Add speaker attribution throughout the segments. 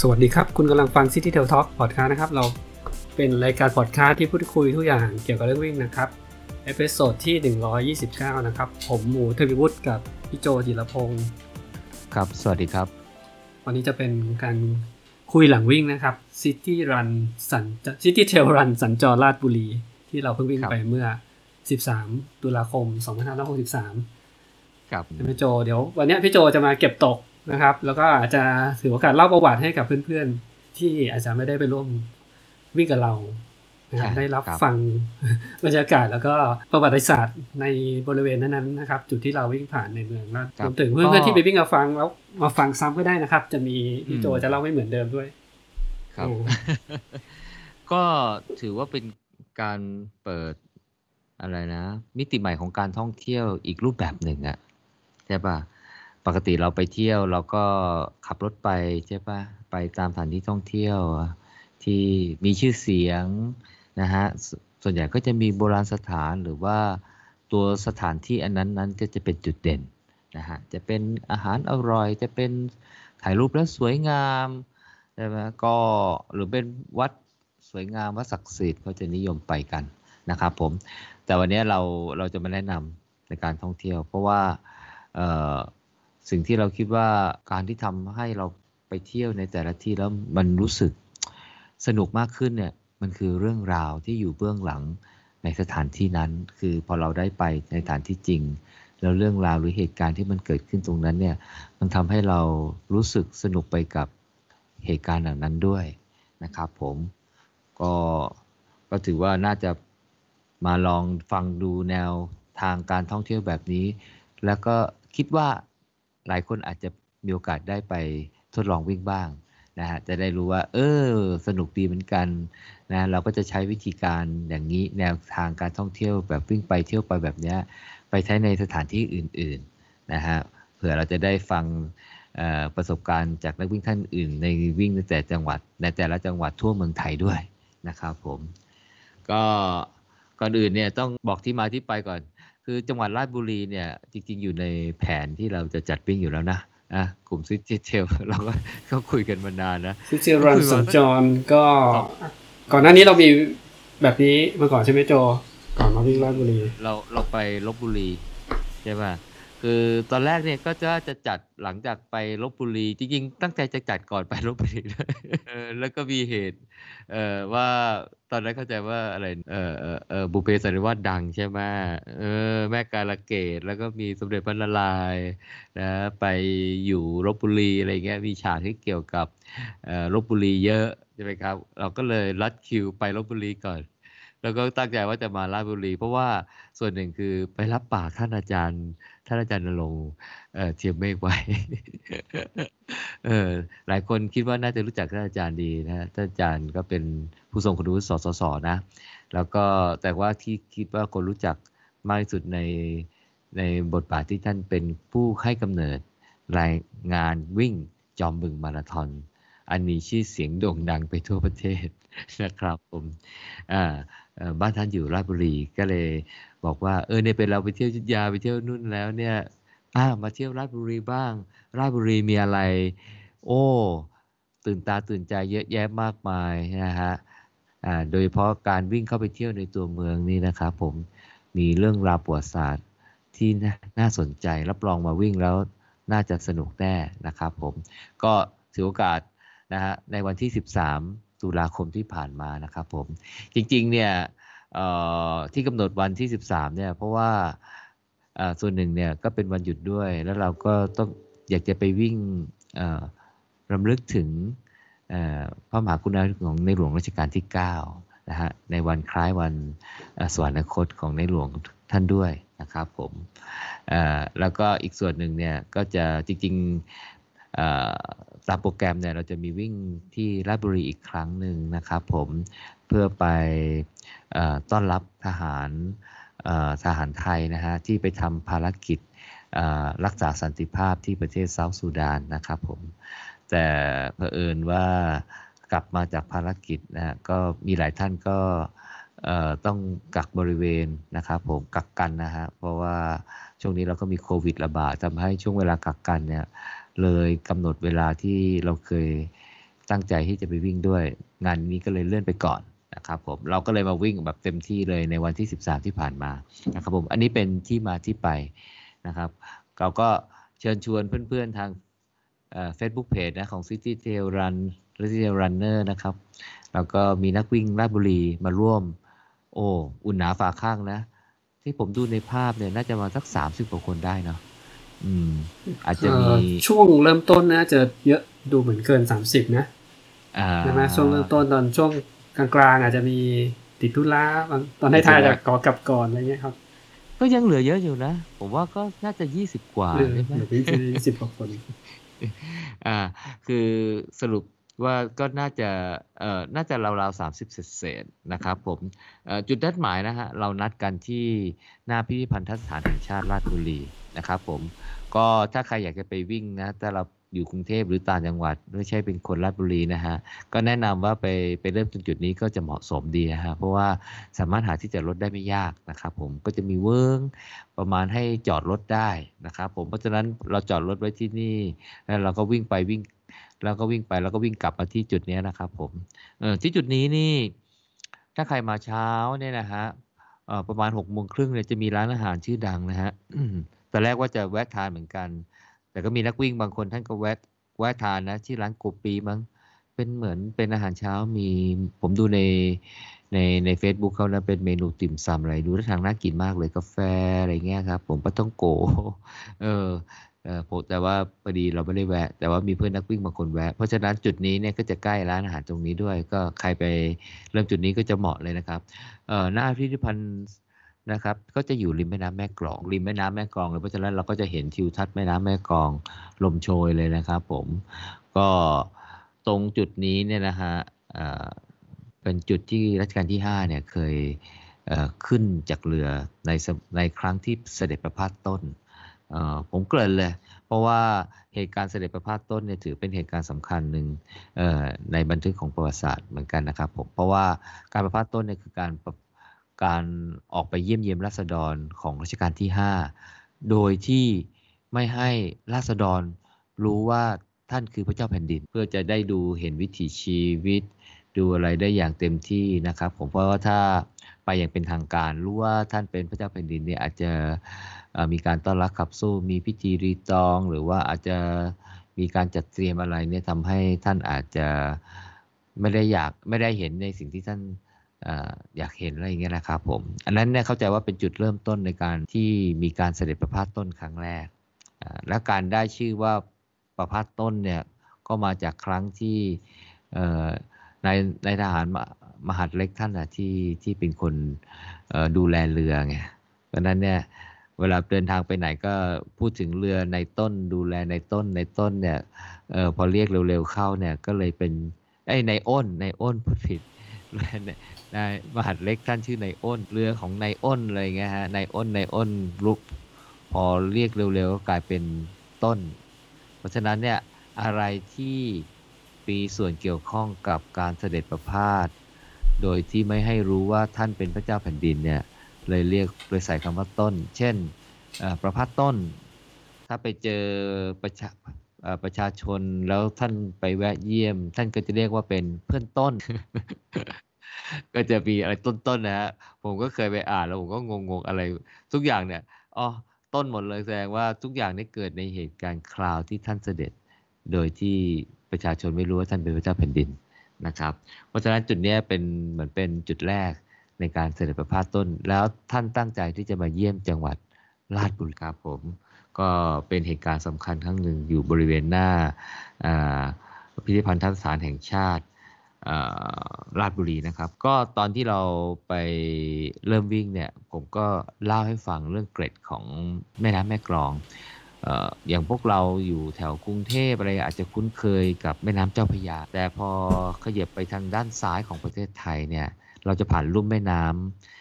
Speaker 1: สวัสดีครับ คุณกำลังฟัง City Trail Talk Podcast นะครับ เราเป็นรายการพอดคาสต์ที่พูดคุยทุกอย่างเกี่ยวกับเรื่องวิ่งนะครับ episode ที่ 129 นะครับ ผมหมูเทวิวุฒิกับพี่โจจิรพงศ์
Speaker 2: ครับ สวัสดีครับ
Speaker 1: วันนี้จะเป็นการคุยหลังวิ่งนะครับ City Run สัญ City Trail Run สัญจรราชบุรี ที่เราเพิ่งวิ่ง
Speaker 2: ครับ
Speaker 1: ไปเมื่อ 13 ตุลาคม 2563
Speaker 2: ครับ
Speaker 1: พี่โจ เดี๋ยววันเนี้ยพี่โจจะมาเก็บตก นะครับ แล้วก็อาจจะถือโอกาสเล่าประวัติให้กับเพื่อนๆ ที่อาจจะไม่ได้ไปร่วมวิ่งกับเรานะครับ
Speaker 2: ครับ
Speaker 1: ได้รับ
Speaker 2: ครับ
Speaker 1: ฟังบรรยากาศแล้วก็ประวัติศาสตร์ในบริเวณนั้นๆนะครับ จุดที่เราวิ่งผ่านในเมืองนะรวมถึงเพื่อนๆที่ไปวิ่งกับฟังแล้วมาฟังซ้ำก็ได้นะครับ จะมีพี่โจจะเล่าไม่เหมือนเดิมด้วย
Speaker 2: ครับ
Speaker 1: อืม
Speaker 2: ก็ถือว่าเป็นการเปิดอะไรนะ มิติใหม่ของการท่องเที่ยวอีกรูปแบบหนึ่งอะใช่ปะ ปกติเราไปเที่ยวเราก็ขับรถไปใช่ปะไปตามสถานที่ท่องเที่ยว ที่มีชื่อเสียงนะฮะส่วนใหญ่ก็จะมีโบราณสถานหรือว่าตัวสถานที่อันนั้นนั้นก็จะเป็นจุดเด่นนะฮะจะเป็นอาหารอร่อย จะเป็นถ่ายรูปแล้วสวยงามใช่ไหมก็หรือเป็นวัดสวยงามวัดศักดิ์สิทธิ์เขาจะนิยมไปกันนะครับผมแต่วันนี้เราเราจะมาแนะนำในการท่องเที่ยว เพราะว่าเอ่อ สิ่งที่เราคิดว่าการที่ทำให้เราไปเที่ยวในแต่ละที่แล้วมันรู้สึกสนุกมากขึ้นเนี่ยมันคือเรื่องราวที่อยู่เบื้องหลังในสถานที่นั้น คือพอเราได้ไปในสถานที่จริง แล้วเรื่องราวหรือเหตุการณ์ที่มันเกิดขึ้นตรงนั้นเนี่ยมันทำให้เรารู้สึกสนุกไปกับเหตุการณ์เหล่านั้นด้วยนะครับ ผมก็ก็ถือว่าน่าจะมาลองฟังดูแนวทางการท่องเที่ยวแบบนี้ แล้วก็คิดว่า หลายคนอาจจะมีโอกาสได้ไปทดลองวิ่งบ้างนะฮะจะได้รู้ว่า เออ สนุกดีเหมือนกันนะเราก็จะใช้วิธีการอย่างนี้แนวทางการท่องเที่ยวแบบวิ่งไปเที่ยวไปแบบเนี้ยไปใช้ในสถานที่อื่นๆนะฮะเผื่อเราจะได้ฟังประสบการณ์จากนักวิ่งท่านอื่น ในวิ่งในแต่จังหวัดในแต่ละจังหวัดทั่วเมืองไทยด้วยนะครับผม ก็ก่อนอื่นเนี่ยต้องบอกที่มาที่ไปก่อน คือจังหวัดราชบุรีเนี่ยจริง ๆ อยู่ในแผนที่เราจะจัดวิ่งอยู่แล้วนะอะกลุ่ม City Trail เราก็ก็คุยกันมานานนะ
Speaker 1: City Run
Speaker 2: คุยมา
Speaker 1: สัญจรก็
Speaker 2: ครับ
Speaker 1: ก่อนหน้านี้เรามีแบบนี้มาก่อนใช่ไหมโจ ก่อนมาวิ่งราชบุรี
Speaker 2: เราเราไปลบบุรีใช่ป่ะคือตอนแรกเนี่ยก็จะจะจัดหลังจากไปลบบุรี จริงๆ ตั้งใจจะจัดก่อนไปลบบุรีด้วยเออแล้วก็มีเหตุ เอ่อว่าต อนนั้นเข้าใจว่าอะไร เออเออเออบุเพสันนิวาสดังใช่ไหมเออ แม่กาลเกตแล้วก็มีสมเด็จพระนารายณ์นะไปอยู่ลบบุรีอะไรเงี้ยมีฉากที่เกี่ยวกับลบบุรีเยอะใช่ไหมครับ เราก็เลยรัดคิวไปลบบุรีก่อน แล้วก็ตั้งใจว่าจะมาราชบุรี เพราะว่าส่วนหนึ่งคือไปรับปากท่านอาจารย์ ท่านอาจารย์นรงเทียมเมฆไว้เออหลายคนคิดว่าน่าจะรู้จักท่านอาจารย์ดีนะท่านอาจารย์ก็เป็นผู้ทรงคุณวุฒิสสสนะ แล้วก็แต่ว่าที่คิดว่าคนรู้จักมากที่สุดในในบทบาทที่ท่านเป็นผู้ให้กำเนิดรายงานวิ่งจอมบึงมาราธอนอันมีชื่อเสียงโด่งดังไปทั่วประเทศนะครับผมอ่า บ้านท่านอยู่ราชบุรีก็เลยบอกว่าเออเนี่ยเป็นเราไปเที่ยวอยุทธยาไปเที่ยวนู่นแล้วเนี่ยอ่ามาเที่ยวราชบุรีบ้าง ราชบุรีมีอะไร โอ้ตื่นตาตื่นใจเยอะแยะมากมายนะฮะอ่าโดยเฉพาะการวิ่งเข้าไปเที่ยวในตัวเมืองนี่นะครับผมมีเรื่องราวประวัติศาสตร์ที่น่าน่าสนใจรับรองมาวิ่งแล้วน่าจะสนุกแน่นะครับผมก็ถือโอกาสนะฮะในวันที่ 13 ตุลาคมที่ผ่านมานะครับผมจริงๆเนี่ยที่กำหนดวันที่ 13เนี่ยเพราะว่าส่วนหนึ่งเนี่ยก็เป็นวันหยุดด้วย แล้วเราก็ต้องอยากจะไปวิ่งรำลึกถึงพระมหากรุณาธิคุณของในหลวงรัชกาลที่9นะฮะในวันคล้ายวันสวรรคตของในหลวงท่านด้วยนะครับผมแล้วก็อีกส่วนหนึ่งเนี่ยก็จะจริงๆ ตามโปรแกรมเนี่ยเราจะมีวิ่งที่ราชบุรีอีกครั้งหนึ่งนะครับผมเพื่อไปอต้อนรับทหารทหารไทยนะฮะที่ไปทำภารกิจรักษาสันติภาพที่ประเทศเซาท์ซูดานนะครับผมแต่เผอิญว่ากลับมาจากภารกิจนะฮะก็มีหลายท่านก็ต้องกักบริเวณนะครับผมกักกันนะฮะเพราะว่าช่วงนี้เราก็มีโควิดระบาดทำให้ช่วงเวลากักกันเนี่ย เลยกำหนดเวลาที่เราเคยตั้งใจที่จะไปวิ่งด้วย งานนี้ก็เลยเลื่อนไปก่อนนะครับผมเราก็เลยมาวิ่งแบบเต็มที่เลยในวันที่ 13 ที่ผ่านมานะครับผมอันนี้เป็นที่มาที่ไปนะครับ เราก็เชิญชวนเพื่อนๆทางเฟซบุ๊กเพจนะของ City Trail Run City Trail Runner นะครับแล้วก็มีนักวิ่งราชบุรีมาร่วม โอ้ อุ่นหนาฝาข้างนะ ที่ผมดูในภาพเนี่ยน่าจะมาสักสามสิบกว่าคนได้เนาะ อืม อาจจะมี
Speaker 1: เอ่อช่วงเริ่มต้นนะจะเยอะดูเหมือนเกินสามสิบนะ
Speaker 2: อ่า
Speaker 1: ใช่ไหมช่วงเริ่มต้นตอนช่วงกลางๆ อาจจะมีติดธุระบางตอนให้ทายอาจจะขอกลับก่อนอะไรเงี้ยครับ
Speaker 2: ก็ยังเหลือเยอะอยู่นะ ผมว่าก็น่าจะยี่สิบกว่า
Speaker 1: เออ
Speaker 2: ใช่ไหม
Speaker 1: เดี๋ยวนี้จะสิบกว่าคน
Speaker 2: อ่า คือสรุปว่าก็น่าจะเอ่อน่าจะราวๆสามสิบเศษๆนะครับผมเอ่อจุดนัดหมายนะฮะเรานัดกันที่หน้าพิพิธภัณฑสถานแห่งชาติราชบุรีนะครับผม ก็ถ้าใครอยากจะไปวิ่งนะถ้าเราอยู่กรุงเทพหรือต่างจังหวัด ไม่ใช่เป็นคนราชบุรีนะฮะ ก็แนะนำว่าไปไปเริ่มตรงจุดนี้ก็จะเหมาะสมดีนะฮะ เพราะว่าสามารถหาที่จอดรถได้ไม่ยากนะครับผมก็จะมีเวิ้งประมาณให้จอดรถได้นะครับผมเพราะฉะนั้นเราจอดรถไว้ที่นี่ แล้วเราก็วิ่งไปวิ่ง แล้วก็วิ่งไปแล้วก็วิ่งกลับมาที่จุดนี้นะครับผมเออที่จุดนี้นี่ ถ้าใครมาเช้าเนี่ยนะฮะประมาณหกโมงครึ่งเนี่ยจะมีร้านอาหารชื่อดังนะฮะ ตอนแรกว่าจะแวะทานเหมือนกัน แต่ก็มีนักวิ่งบางคนท่านก็แวะแวะทานนะที่ร้านโกปีมั้งเป็นเหมือนเป็นอาหารเช้ามีผมดูในในใน Facebook เขานะเป็นเมนูติ่มซำอะไรดูท่าทางน่ากินมากเลยกาแฟอะไรเงี้ยครับ ผมปาต้องโก เออเออผมแต่ว่าพอดีเราไม่ได้แวะ แต่ว่ามีเพื่อนนักวิ่งบางคนแวะ เพราะฉะนั้นจุดนี้เนี่ยก็จะใกล้ร้านอาหารตรงนี้ด้วย ก็ใครไปเริ่มจุดนี้ก็จะเหมาะเลยนะครับเอ่อหน้าพิพิธภัณฑ์ นะครับก็จะอยู่ริมแม่น้ำแม่กลอง ริมแม่น้ำแม่กลองเลยเพราะฉะนั้นเราก็จะเห็นทิวทัศน์แม่น้ำแม่กลองลมโชยเลยนะครับผมก็ตรงจุดนี้เนี่ยนะฮะเป็นจุดที่รัชกาลที่5เนี่ยเคยเขึ้นจากเรือในในครั้งที่เสด็จประพาสต้นผมเกริ่นเลย เพราะว่าเหตุการณ์เสด็จประพาสต้นเนี่ยถือเป็นเหตุการณ์สำคัญหนึ่งในบันทึกของประวัติศาสตร์เหมือนกันนะครับผมเพราะว่าการประพาสต้นเนี่ยคือการ การออกไปเยี่ยมเยียมราษฎรของรัชกาลที่ 5 โดยที่ไม่ให้ราษฎรรู้ว่าท่านคือพระเจ้าแผ่นดิน เพื่อจะได้ดูเห็นวิถีชีวิต ดูอะไรได้อย่างเต็มที่นะครับ ผมเพราะว่าถ้าไปอย่างเป็นทางการรู้ว่าท่านเป็นพระเจ้าแผ่นดินเนี่ยอาจจะมีการต้อนรับขับสู้มีพิธีรีตอง หรือว่าอาจจะมีการจัดเตรียมอะไรเนี่ยทำให้ท่านอาจจะไม่ได้อยากไม่ได้เห็นในสิ่งที่ท่าน อยากเห็นอะไรอย่างเงี้ยนะครับผม อันนั้นเนี่ยเข้าใจว่าเป็นจุดเริ่มต้นในการที่มีการเสด็จประพาสต้นครั้งแรก และการได้ชื่อว่าประพาสต้นเนี่ยก็มาจากครั้งที่ในในทหารมหาดเล็กท่านอะที่ที่เป็นคนดูแลเรือไงเพราะนั้นเนี่ยเวลาเดินทางไปไหนก็พูดถึงเรือในต้นดูแลในต้นในต้นเนี่ยออพอเรียกเร็วๆเข้าเนี่ยก็เลยเป็นไอ้ในอ้นในอ้นพูดผิด นในมหาดเล็กท่านชื่อในอ้นเรือของในอ้นอะไรเงี้ยฮะในอ้นในอ้นลุกพอเรียกเร็วๆก็กลายเป็นต้น เพราะฉะนั้นเนี่ยอะไรที่มีส่วนเกี่ยวข้องกับการเสด็จประพาสโดยที่ไม่ให้รู้ว่าท่านเป็นพระเจ้าแผ่นดินเนี่ยเลยเรียกเลยใส่คำว่าต้น เช่นประพาสต้น ถ้าไปเจอประชาเอ่อประชาชนแล้วท่านไปแวะเยี่ยม ท่านก็จะเรียกว่าเป็นเพื่อนต้น ก็จะมีอะไรต้นๆนะฮะผมก็เคยไปอ่านแล้วผมก็งงๆอะไร ทุกอย่างเนี่ยอ๋อต้นหมดเลยแสดงว่าทุกอย่างนี้เกิดในเหตุการณ์คราวที่ท่านเสด็จ โดยที่ประชาชนไม่รู้ว่าท่านเป็นพระเจ้าแผ่นดินนะครับ เพราะฉะนั้นจุดนี้เป็นเหมือนเป็นจุดแรกในการเสด็จประพาสต้น แล้วท่านตั้งใจที่จะมาเยี่ยมจังหวัดราชบุรีครับผม ก็เป็นเหตุการณ์สำคัญครั้งหนึ่งอยู่บริเวณหน้าพิพิธภัณฑ์ทัศนสานแห่งชาติ ราชบุรีนะครับ ก็ตอนที่เราไปเริ่มวิ่งเนี่ย ผมก็เล่าให้ฟังเรื่องเกร็ดของแม่น้ำแม่กลองอย่างพวกเราอยู่แถวกรุงเทพอะไรอาจจะคุ้นเคยกับแม่น้ำเจ้าพระยา แต่พอขยับไปทางด้านซ้ายของประเทศไทยเนี่ย เราจะผ่านลุ่มแม่น้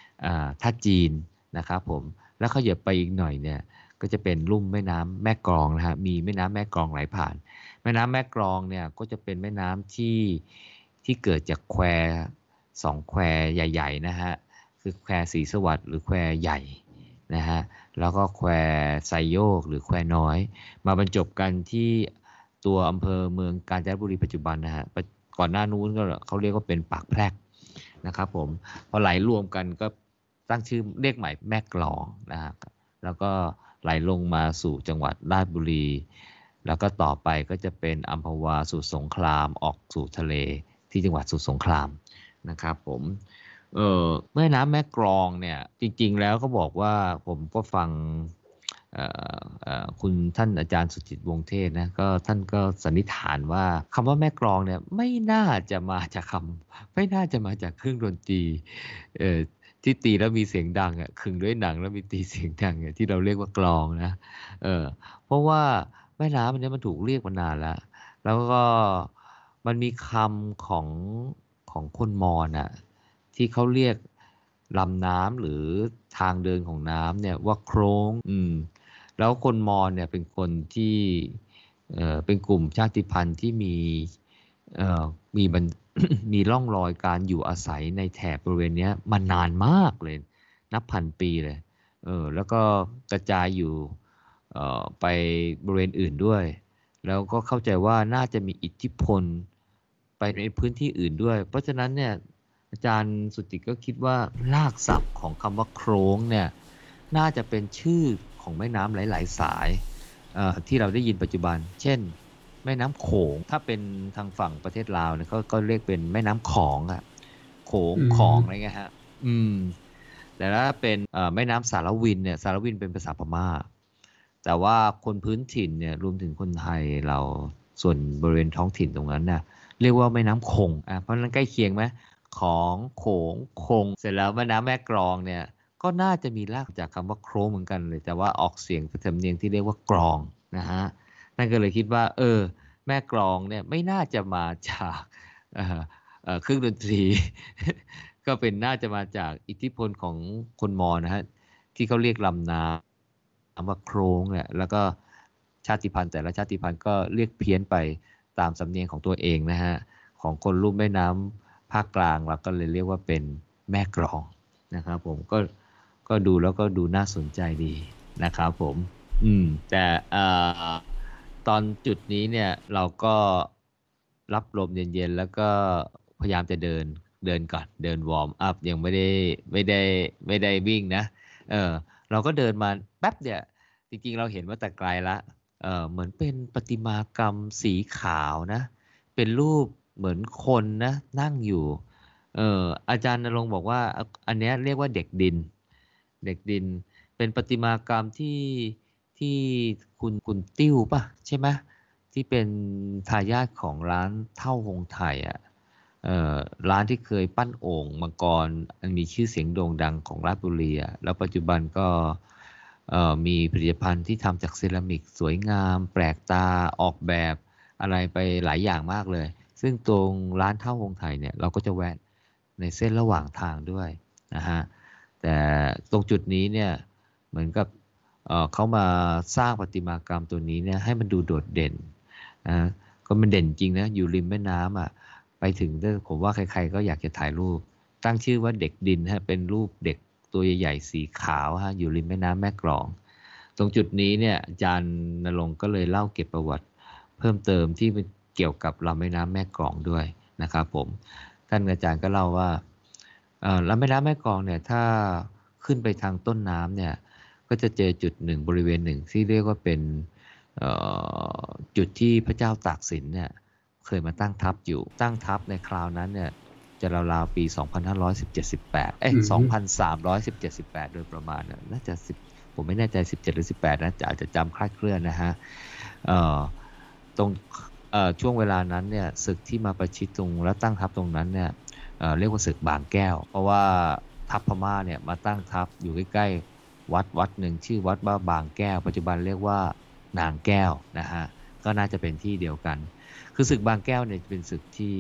Speaker 2: ำท่าจีนนะครับผม แล้วขยับไปอีกหน่อยเนี่ย ก็จะเป็นลุ่มแม่น้ำแม่กลองนะฮะ มีแม่น้ำแม่กลองไหลผ่าน แม่น้ำแม่กลองเนี่ยก็จะเป็นแม่น้ำที่ ที่เกิดจากแควสองแควใหญ่ๆนะฮะคือแควศรีสวัสดิ์หรือแควใหญ่นะฮะแล้วก็แควไซโยกหรือแควน้อย มาบรรจบกันที่ตัวอำเภอเมืองกาญจนบุรีปัจจุบันนะฮะปะก่อนหน้านู้นก็เขาเรียกว่าเป็นปากแพรกนะครับผมพอไหลรวมกันก็ตั้งชื่อเรียกใหม่แม่กลองนะฮะแล้วก็ไหลลงมาสู่จังหวัดราชบุรี แล้วก็ต่อไปก็จะเป็นอัมพวาสู่สงครามออกสู่ทะเล ที่จังหวัดสุสงครามนะครับผมเออแม่น้ำแม่กรองเนี่ยจริง ๆ แล้วก็บอกว่าผมก็ฟังคุณท่านอาจารย์สุจิตวงเทศนะก็ท่านก็สันนิษฐานว่าคำว่าแม่กรองเนี่ยไม่น่าจะมาจากคำไม่น่าจะมาจากเครื่องดนตรีที่ตีแล้วมีเสียงดังอะคึงด้วยหนังแล้วมีตีเสียงดังอะที่เราเรียกว่ากลองนะเออเพราะว่าแม่น้ำมันนี้มันถูกเรียกมานานแล้ว แล้วก็ มันมีคำของของคนมอญอะที่เขาเรียกลำน้ำหรือทางเดินของน้ำเนี่ยว่าโครงอืมแล้วคนมอญเนี่ยเป็นคนที่เอ่อเป็นกลุ่มชาติพันธุ์ที่มีเอ่อมีมันมีร่องรอยการอยู่อาศัยในแถบบริเวณนี้มานานมากเลย นับพันปีเลยเออแล้วก็กระจายอยู่เอ่อไปบริเวณอื่นด้วย แล้วก็เข้าใจว่าน่าจะมีอิทธิพล ไปในพื้นที่อื่นด้วย เพราะฉะนั้นเนี่ยอาจารย์สุติก็คิดว่ารากศัพท์ของคำว่าโครงเนี่ยน่าจะเป็นชื่อของแม่น้ำหลาย ๆ สายที่เราได้ยินปัจจุบัน เช่น แม่น้ำโขง ถ้าเป็นทางฝั่งประเทศลาวเนี่ยก็ก็เรียกเป็นแม่น้ำของอะโขงของอะไรเงี้ยฮะ อืม แต่ถ้าเป็นแม่น้ำสารวินเนี่ย สารวินเป็นภาษาพม่า แต่ว่าคนพื้นถิ่นเนี่ยรวมถึงคนไทยเราส่วนบริเวณท้องถิ่นตรงนั้นเนี่ย เรียกว่าแม่น้ำคงอะเพราะนั้นใกล้เคียงไหมของโขงคง เสร็จแล้วแม่น้ำแม่กรองเนี่ยก็น่าจะมีรากจากคำว่าโครเหมือนกันเลยแต่ว่าออกเสียงสำเนียงที่เรียกว่ากรองนะฮะนั่นก็เลยคิดว่า เออ แม่กรองเนี่ยไม่น่าจะมาจากเครื่องดนตรี ก็เป็นน่าจะมาจากอิทธิพลของคนมอญนะฮะที่เขาเรียกลำนาคำว่าโครงเนี่ยแล้วก็ชาติพันธุ์แต่ละชาติพันธุ์ก็เรียกเพี้ยนไป ตามสำเนียงของตัวเองนะฮะของคนรุ่มแม่น้ำภาคกลางเราก็เลยเรียกว่าเป็นแม่กรองนะครับผมก็ก็ดูแล้วก็ดูน่าสนใจดีนะครับผมอืมแต่ตอนจุดนี้เนี่ยเราก็รับลมเย็นๆ แล้วก็พยายามจะเดินเดินก่อนเดินวอร์มอัพยังไม่ได้ไม่ได้ไม่ได้วิ่งนะเออเราก็เดินมาแป๊บเดียวจริงๆ เราเห็นว่าแต่ไกลละ เหมือนเป็นประติมากรรมสีขาวนะ เป็นรูปเหมือนคนนะนั่งอยู่เอออาจารย์นรงบอกว่าอันนี้เรียกว่าเด็กดิน เด็กดิน เป็นประติมากรรมที่ที่คุณคุณติ้วปะใช่ไหมที่เป็นทายาทของร้านเท่าหงไทยอะร้านที่เคยปั้นโอ่งมังกร อันมีชื่อเสียงโด่งดังของราชบุรีอะแล้วปัจจุบันก็ มีผลิตภัณฑ์ที่ทำจากเซรามิกสวยงาม แปลกตาออกแบบอะไรไปหลายอย่างมากเลย ซึ่งตรงร้านเท่าหงไทยเนี่ยเราก็จะแวะในเส้นระหว่างทางด้วยนะฮะแต่ตรงจุดนี้เนี่ยเหมือนกับเเขามาสร้างประติมากรรมตัวนี้เนี่ยให้มันดูโดดเด่นนะก็มันเด่นจริงนะอยู่ริมแม่น้ำอะไปถึงผมว่าใครๆก็อยากจะถ่ายรูป ตั้งชื่อว่าเด็กดินฮะเป็นรูปเด็ก ตัวใหญ่ๆสีขาวฮะอยู่ริมแม่น้ำแม่กลอง ตรงจุดนี้เนี่ยอาจารย์นรงก็เลยเล่าเก็บประวัติ เพิ่มเติมที่เกี่ยวกับลำแม่น้ำแม่กลองด้วยนะครับผมท่านอาจารย์ก็เล่าว่าลำแม่น้ำแม่กลองเนี่ยถ้าขึ้นไปทางต้นน้ำเนี่ยก็จะเจอจุดหนึ่งบริเวณหนึ่งที่เรียกว่าเป็นจุดที่พระเจ้าตากสินเนี่ยเคยมาตั้งทัพอยู่ตั้งทัพในคราวนั้นเนี่ย จะราวๆปี 2578เอ้ย2317โดยประมาณ น่าจะ 10 ผมไม่แน่ใจ 17 หรือ 18นะจะอาจจะจำคลาดเคลื่อนนะฮะตรงช่วงเวลานั้นเนี่ยศึกที่มาประชิดตรงและตั้งทัพตรงนั้นเนี่ยเรียกว่าศึกบางแก้ว เพราะว่าทัพพม่าเนี่ยมาตั้งทัพอยู่ใกล้ๆวัดวัดหนึ่งชื่อวัดบ้าบางแก้ว ปัจจุบันเรียกว่านางแก้วนะฮะก็น่าจะเป็นที่เดียวกัน คือศึกบางแก้วเนี่ยเป็นศึกที่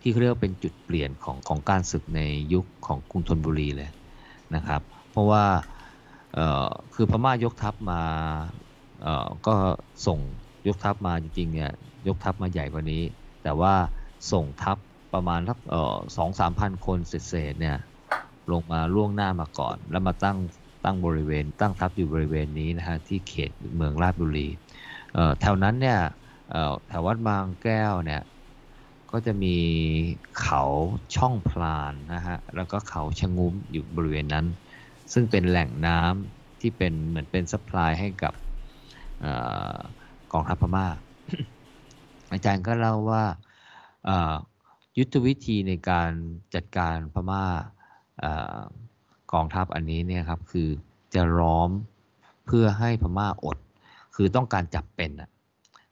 Speaker 2: ที่เรียกว่าเป็นจุดเปลี่ยนของของการศึกในยุคของกรุงธนบุรีเลยนะครับ เพราะว่าคือพม่ายกทัพมาก็ส่งยกทัพมาจริงๆเนี่ยยกทัพมาใหญ่กว่านี้ แต่ว่าส่งทัพประมาณสักสองสามพันคนเศษเนี่ยลงมาล่วงหน้ามาก่อน แล้วมาตั้งตั้งบริเวณ ตั้งทัพอยู่บริเวณนี้นะฮะที่เขตเมืองราชบุรีแถวนั้นเนี่ยแถววัดบางแก้วเนี่ย ก็จะมีเขาช่องพรานนะฮะ แล้วก็เขาชะงุ้มอยู่บริเวณนั้น ซึ่งเป็นแหล่งน้ำที่เป็นเหมือนเป็น supply ให้กับอกองทัพพม่า อาจารย์ก็เล่าว่ายุทธวิธีในการจัดการพม่าเอ่อกองทัพอันนี้เนี่ยครับคือจะล้อมเพื่อให้พม่าอด คือต้องการจับเป็น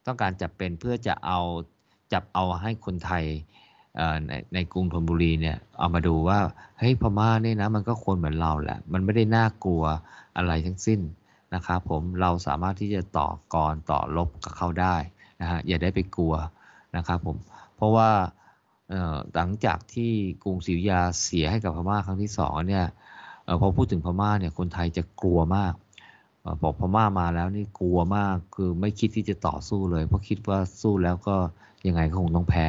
Speaker 2: ต้องการจับเป็นเพื่อจะเอา จับเอาให้คนไทยในในกรุงธนบุรีเนี่ยเอามาดูว่าเฮ้ยพม่าเนี่ยนะมันก็คนเหมือนเราแหละ มันไม่ได้น่ากลัวอะไรทั้งสิ้นนะครับผมเราสามารถที่จะต่อกรต่อลบกับเขาได้นะฮะอย่าได้ไปกลัวนะครับผมเพราะว่าหลังจากที่กรุงศรีอยุธยาเสียให้กับพม่าครั้งที่สองเนี่ยอพอพูดถึงพม่าเนี่ยคนไทยจะกลัวมากอบอกพม่ามาแล้วนี่กลัวมากคือไม่คิดที่จะต่อสู้เลย เพราะคิดว่าสู้แล้วก็ ยังไงก็คงต้องแพ้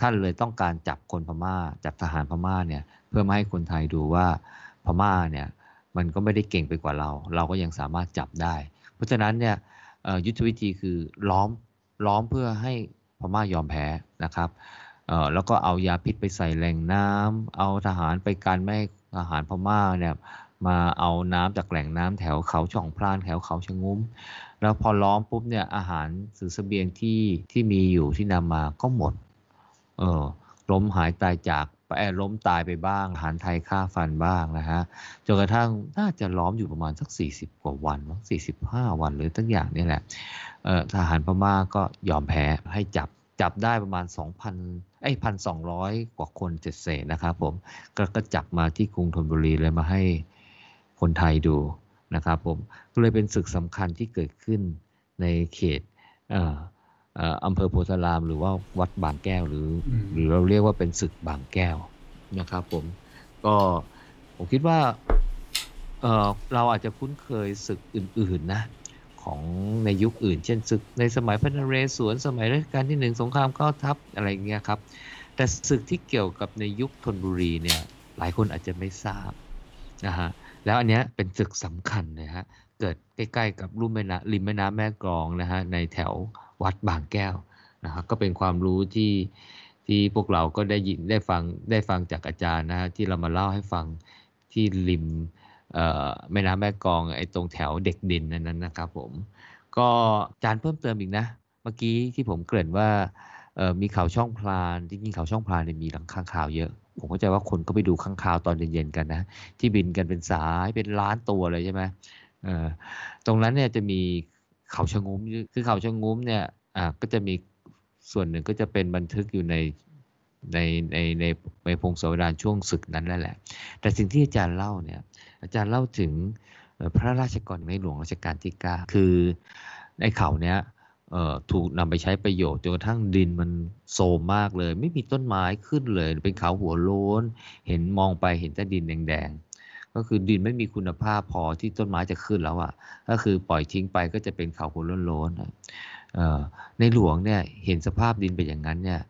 Speaker 2: ท่านเลยต้องการจับคนพม่า จับทหารพม่าเนี่ยเพื่อม่ให้คนไทยดูว่าพม่าเนี่ยมันก็ไม่ได้เก่งไปกว่าเรา เราก็ยังสามารถจับได้ เพราะฉะนั้นเนี่ยยุทธวิธีคือล้อมล้อมเพื่อให้พม่ายอมแพ้นะครับแล้วก็เอายาพิษไปใส่แหล่งน้ำเอาทหารไปกันไม่ให้ทหารพม่าเนี่ยมาเอาน้ำจากแหล่งน้ำแถวเขาช่องพรานแถวเขาชะงุ้ม แล้วพอล้อมปุ๊บเนี่ยอาหารสื่อเสบียงที่ที่มีอยู่ที่นำมาก็หมด เออล้มหายตายจากเอ่อล้มตายไปบ้างอาหารไทยฆ่าฟันบ้างนะฮะจนกระทั่งน่าจะล้อมอยู่ประมาณสัก 40 กว่าวันมั้ง45วันหรือตั้งอย่างนี่แหละเออทหารพม่าก็ยอมแพ้ให้จับจับได้ประมาณ 2,000ไอ้พันสองกว่าคนเจ็ดเศษนะครับผมกก็จับมาที่กรุงธนบุรีเลยมาให้คนไทยดู นะครับผมก็เลยเป็นศึกสำคัญที่เกิดขึ้นในเขตเอ่อเอ่ออำเภอโพธาราม หรือว่าวัดบางแก้วหรือ
Speaker 1: อืม
Speaker 2: หรือเราเรียกว่าเป็นศึกบางแก้วนะครับผมก็ผมคิดว่าเอ่อเราอาจจะคุ้นเคยศึกอื่น ๆ นะของในยุคอื่น เช่นศึกในสมัยพระนเรศวรสมัยรัชกาลที่หนึ่งสงครามเก้าทัพอะไรอย่างเงี้ยครับ แต่ศึกที่เกี่ยวกับในยุคธนบุรีเนี่ยหลายคนอาจจะไม่ทราบนะฮะ แล้วอันเนี้ยเป็นศึกสำคัญเลยฮะ เกิดใกล้ๆกับลุ่มแม่น้ำริมแม่น้ำแม่กลองนะฮะในแถววัดบางแก้วนะครับก็เป็นความรู้ที่ที่พวกเราก็ได้ยินได้ฟังได้ฟังจากอาจารย์นะฮะที่เรามาเล่าให้ฟังที่ริมเอ่อแม่น้ำแม่กลองไอ้ตรงแถวเด็กดินนั้นนะครับผมก็อาจารย์เพิ่มเติมอีกนะ เมื่อกี้ที่ผมเกริ่นว่าเอ่อมีเขาช่องพลานจริงๆเขาช่องพลานเนี่ยมีหลังข้างคาวเยอะ ผมเข้าใจว่าคนก็ไปดูข้างคาวตอนเย็นๆกันนะ ที่บินกันเป็นสายเป็นล้านตัวเลยใช่ไหมตรงนั้นเนี่ยจะมีเขาชะงุ้มคือเขาชะงุ้มเนี่ยก็จะมีส่วนหนึ่งก็จะเป็นบันทึกอยู่ในในในในในพงศาวดารช่วงศึกนั้นแหละ แต่สิ่งที่อาจารย์เล่าเนี่ยอาจารย์เล่าถึงพระราชกรในหลวงรัชกาลที่ 9 คือในเขาเนี้ย ถูกนำไปใช้ประโยชน์จนกระทั่งดินมันโทรมมากเลย ไม่มีต้นไม้ขึ้นเลย เป็นเขาหัวโล้น เห็นมองไปเห็นแต่ดินแดงๆ ก็คือดินไม่มีคุณภาพพอที่ต้นไม้จะขึ้นแล้วอะ ก็คือปล่อยทิ้งไปก็จะเป็นเขาหัวโล้นๆในหลวงเนี่ยเห็นสภาพดินเป็นอย่างนั้นเนี่ย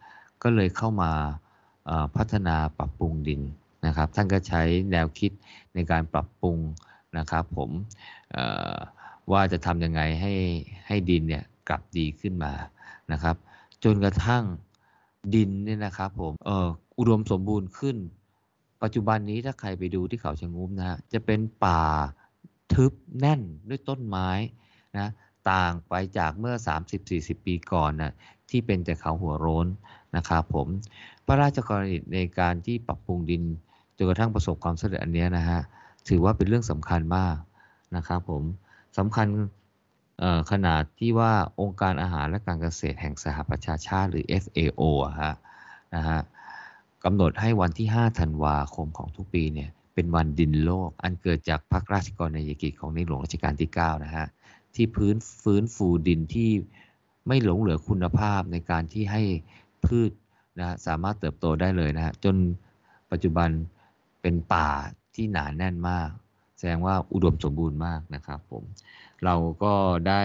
Speaker 2: ก็เลยเข้ามาพัฒนาปรับปรุงดินนะครับ ท่านก็ใช้แนวคิดในการปรับปรุงนะครับผมว่าจะทำยังไงให้ให้ดินเนี่ย กลับดีขึ้นมานะครับ จนกระทั่งดินเนี่ยนะครับผมเอ่ออุดมสมบูรณ์ขึ้น ปัจจุบันนี้ถ้าใครไปดูที่เขาชะงุ้มนะฮะจะเป็นป่าทึบแน่นด้วยต้นไม้นะต่างไปจากเมื่อ 30-40 ปีก่อนนะที่เป็นแต่เขาหัวโร้นนะครับผมพระราชกรณีในการที่ปรับปรุงดินจนกระทั่งประสบความสำเร็จอันเนี้ยนะฮะถือว่าเป็นเรื่องสำคัญมากนะครับผมสำคัญ ขนาดที่ว่าองค์การอาหารและการเกษตรแห่งสหประชาชาติหรือ FAO อะฮะนะฮะกำหนดให้วันที่ 5 ธันวาคมของทุกปีเนี่ยเป็นวันดินโลก อันเกิดจากพระราชกรณียกิจของในหลวงรัชกาลที่ 9 นะฮะ ที่พื้นฟื้นฟูดินที่ไม่หลงเหลือคุณภาพในการที่ให้พืชนะฮะสามารถเติบโตได้เลยนะฮะ จนปัจจุบันเป็นป่าที่หนาแน่นมาก แสดงว่าอุดมสมบูรณ์มากนะครับผม เราก็ได้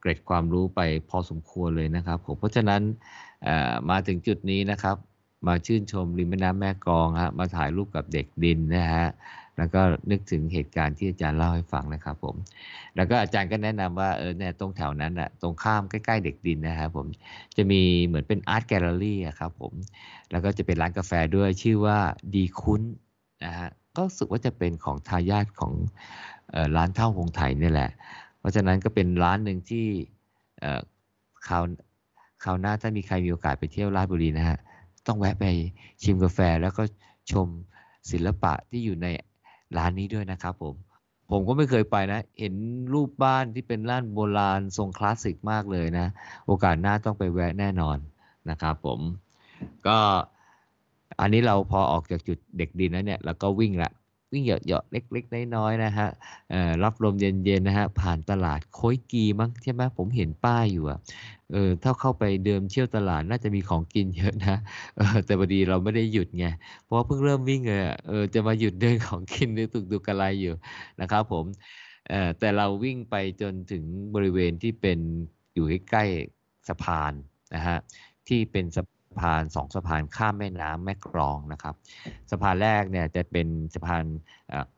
Speaker 2: เกร็ดความรู้ไปพอสมควรเลยนะครับผมเพราะฉะนั้นมาถึงจุดนี้นะครับ มาชื่นชมริมแม่น้ำแม่กองฮะมาถ่ายรูปกับเด็กดินนะฮะแล้วก็นึกถึงเหตุการณ์ที่อาจารย์เล่าให้ฟังนะครับผม แล้วก็อาจารย์ก็แนะนำว่าเออเนี่ยตรงแถวนั้นอะตรงข้ามใกล้ๆเด็กดินนะครับผมจะมีเหมือนเป็นอาร์ตแกลเลอรี่ครับผม แล้วก็จะเป็นร้านกาแฟด้วยชื่อว่าดีคุ้นนะฮะก็รู้สึกว่าจะเป็นของทายาทของ ร้านเท่าหงไทยนี่แหละ เพราะฉะนั้นก็เป็นร้านหนึ่งที่คราวคราวหน้าถ้ามีใครมีโอกาสไปเที่ยวราชบุรีนะฮะต้องแวะไปชิมกาแฟแล้วก็ชมศิลปะที่อยู่ในร้านนี้ด้วยนะครับผมผมก็ไม่เคยไปนะ เห็นรูปบ้านที่เป็นร้านโบราณทรงคลาสสิกมากเลยนะ โอกาสหน้าต้องไปแวะแน่นอนนะครับผม ก็อันนี้เราพอออกจากจุดเด็กดินแล้วเนี่ยเราก็วิ่งละ วิ่งเหยาะๆเล็ก ๆ น้อยๆนะฮะรับลมเย็นๆนะฮะผ่านตลาดโค้ยกีมั้งใช่ไหมผมเห็นป้ายอยู่อะเออถ้าเข้าไปเดิมเที่ยวตลาดน่าจะมีของกินเยอะนะเออแต่พอดีเราไม่ได้หยุดไงเพราะเพิ่งเริ่มวิ่งเลยอะเออจะมาหยุดเดินของกินหรือตุกตุกอะไรอยู่นะครับผมเออแต่เราวิ่งไปจนถึงบริเวณที่เป็นอยู่ใกล้ๆสะพานนะฮะที่เป็นสะ พานสองสะพานข้ามแม่น้ำแม่กรองนะครับ สะพานแรกเนี่ยจะเป็นสะพาน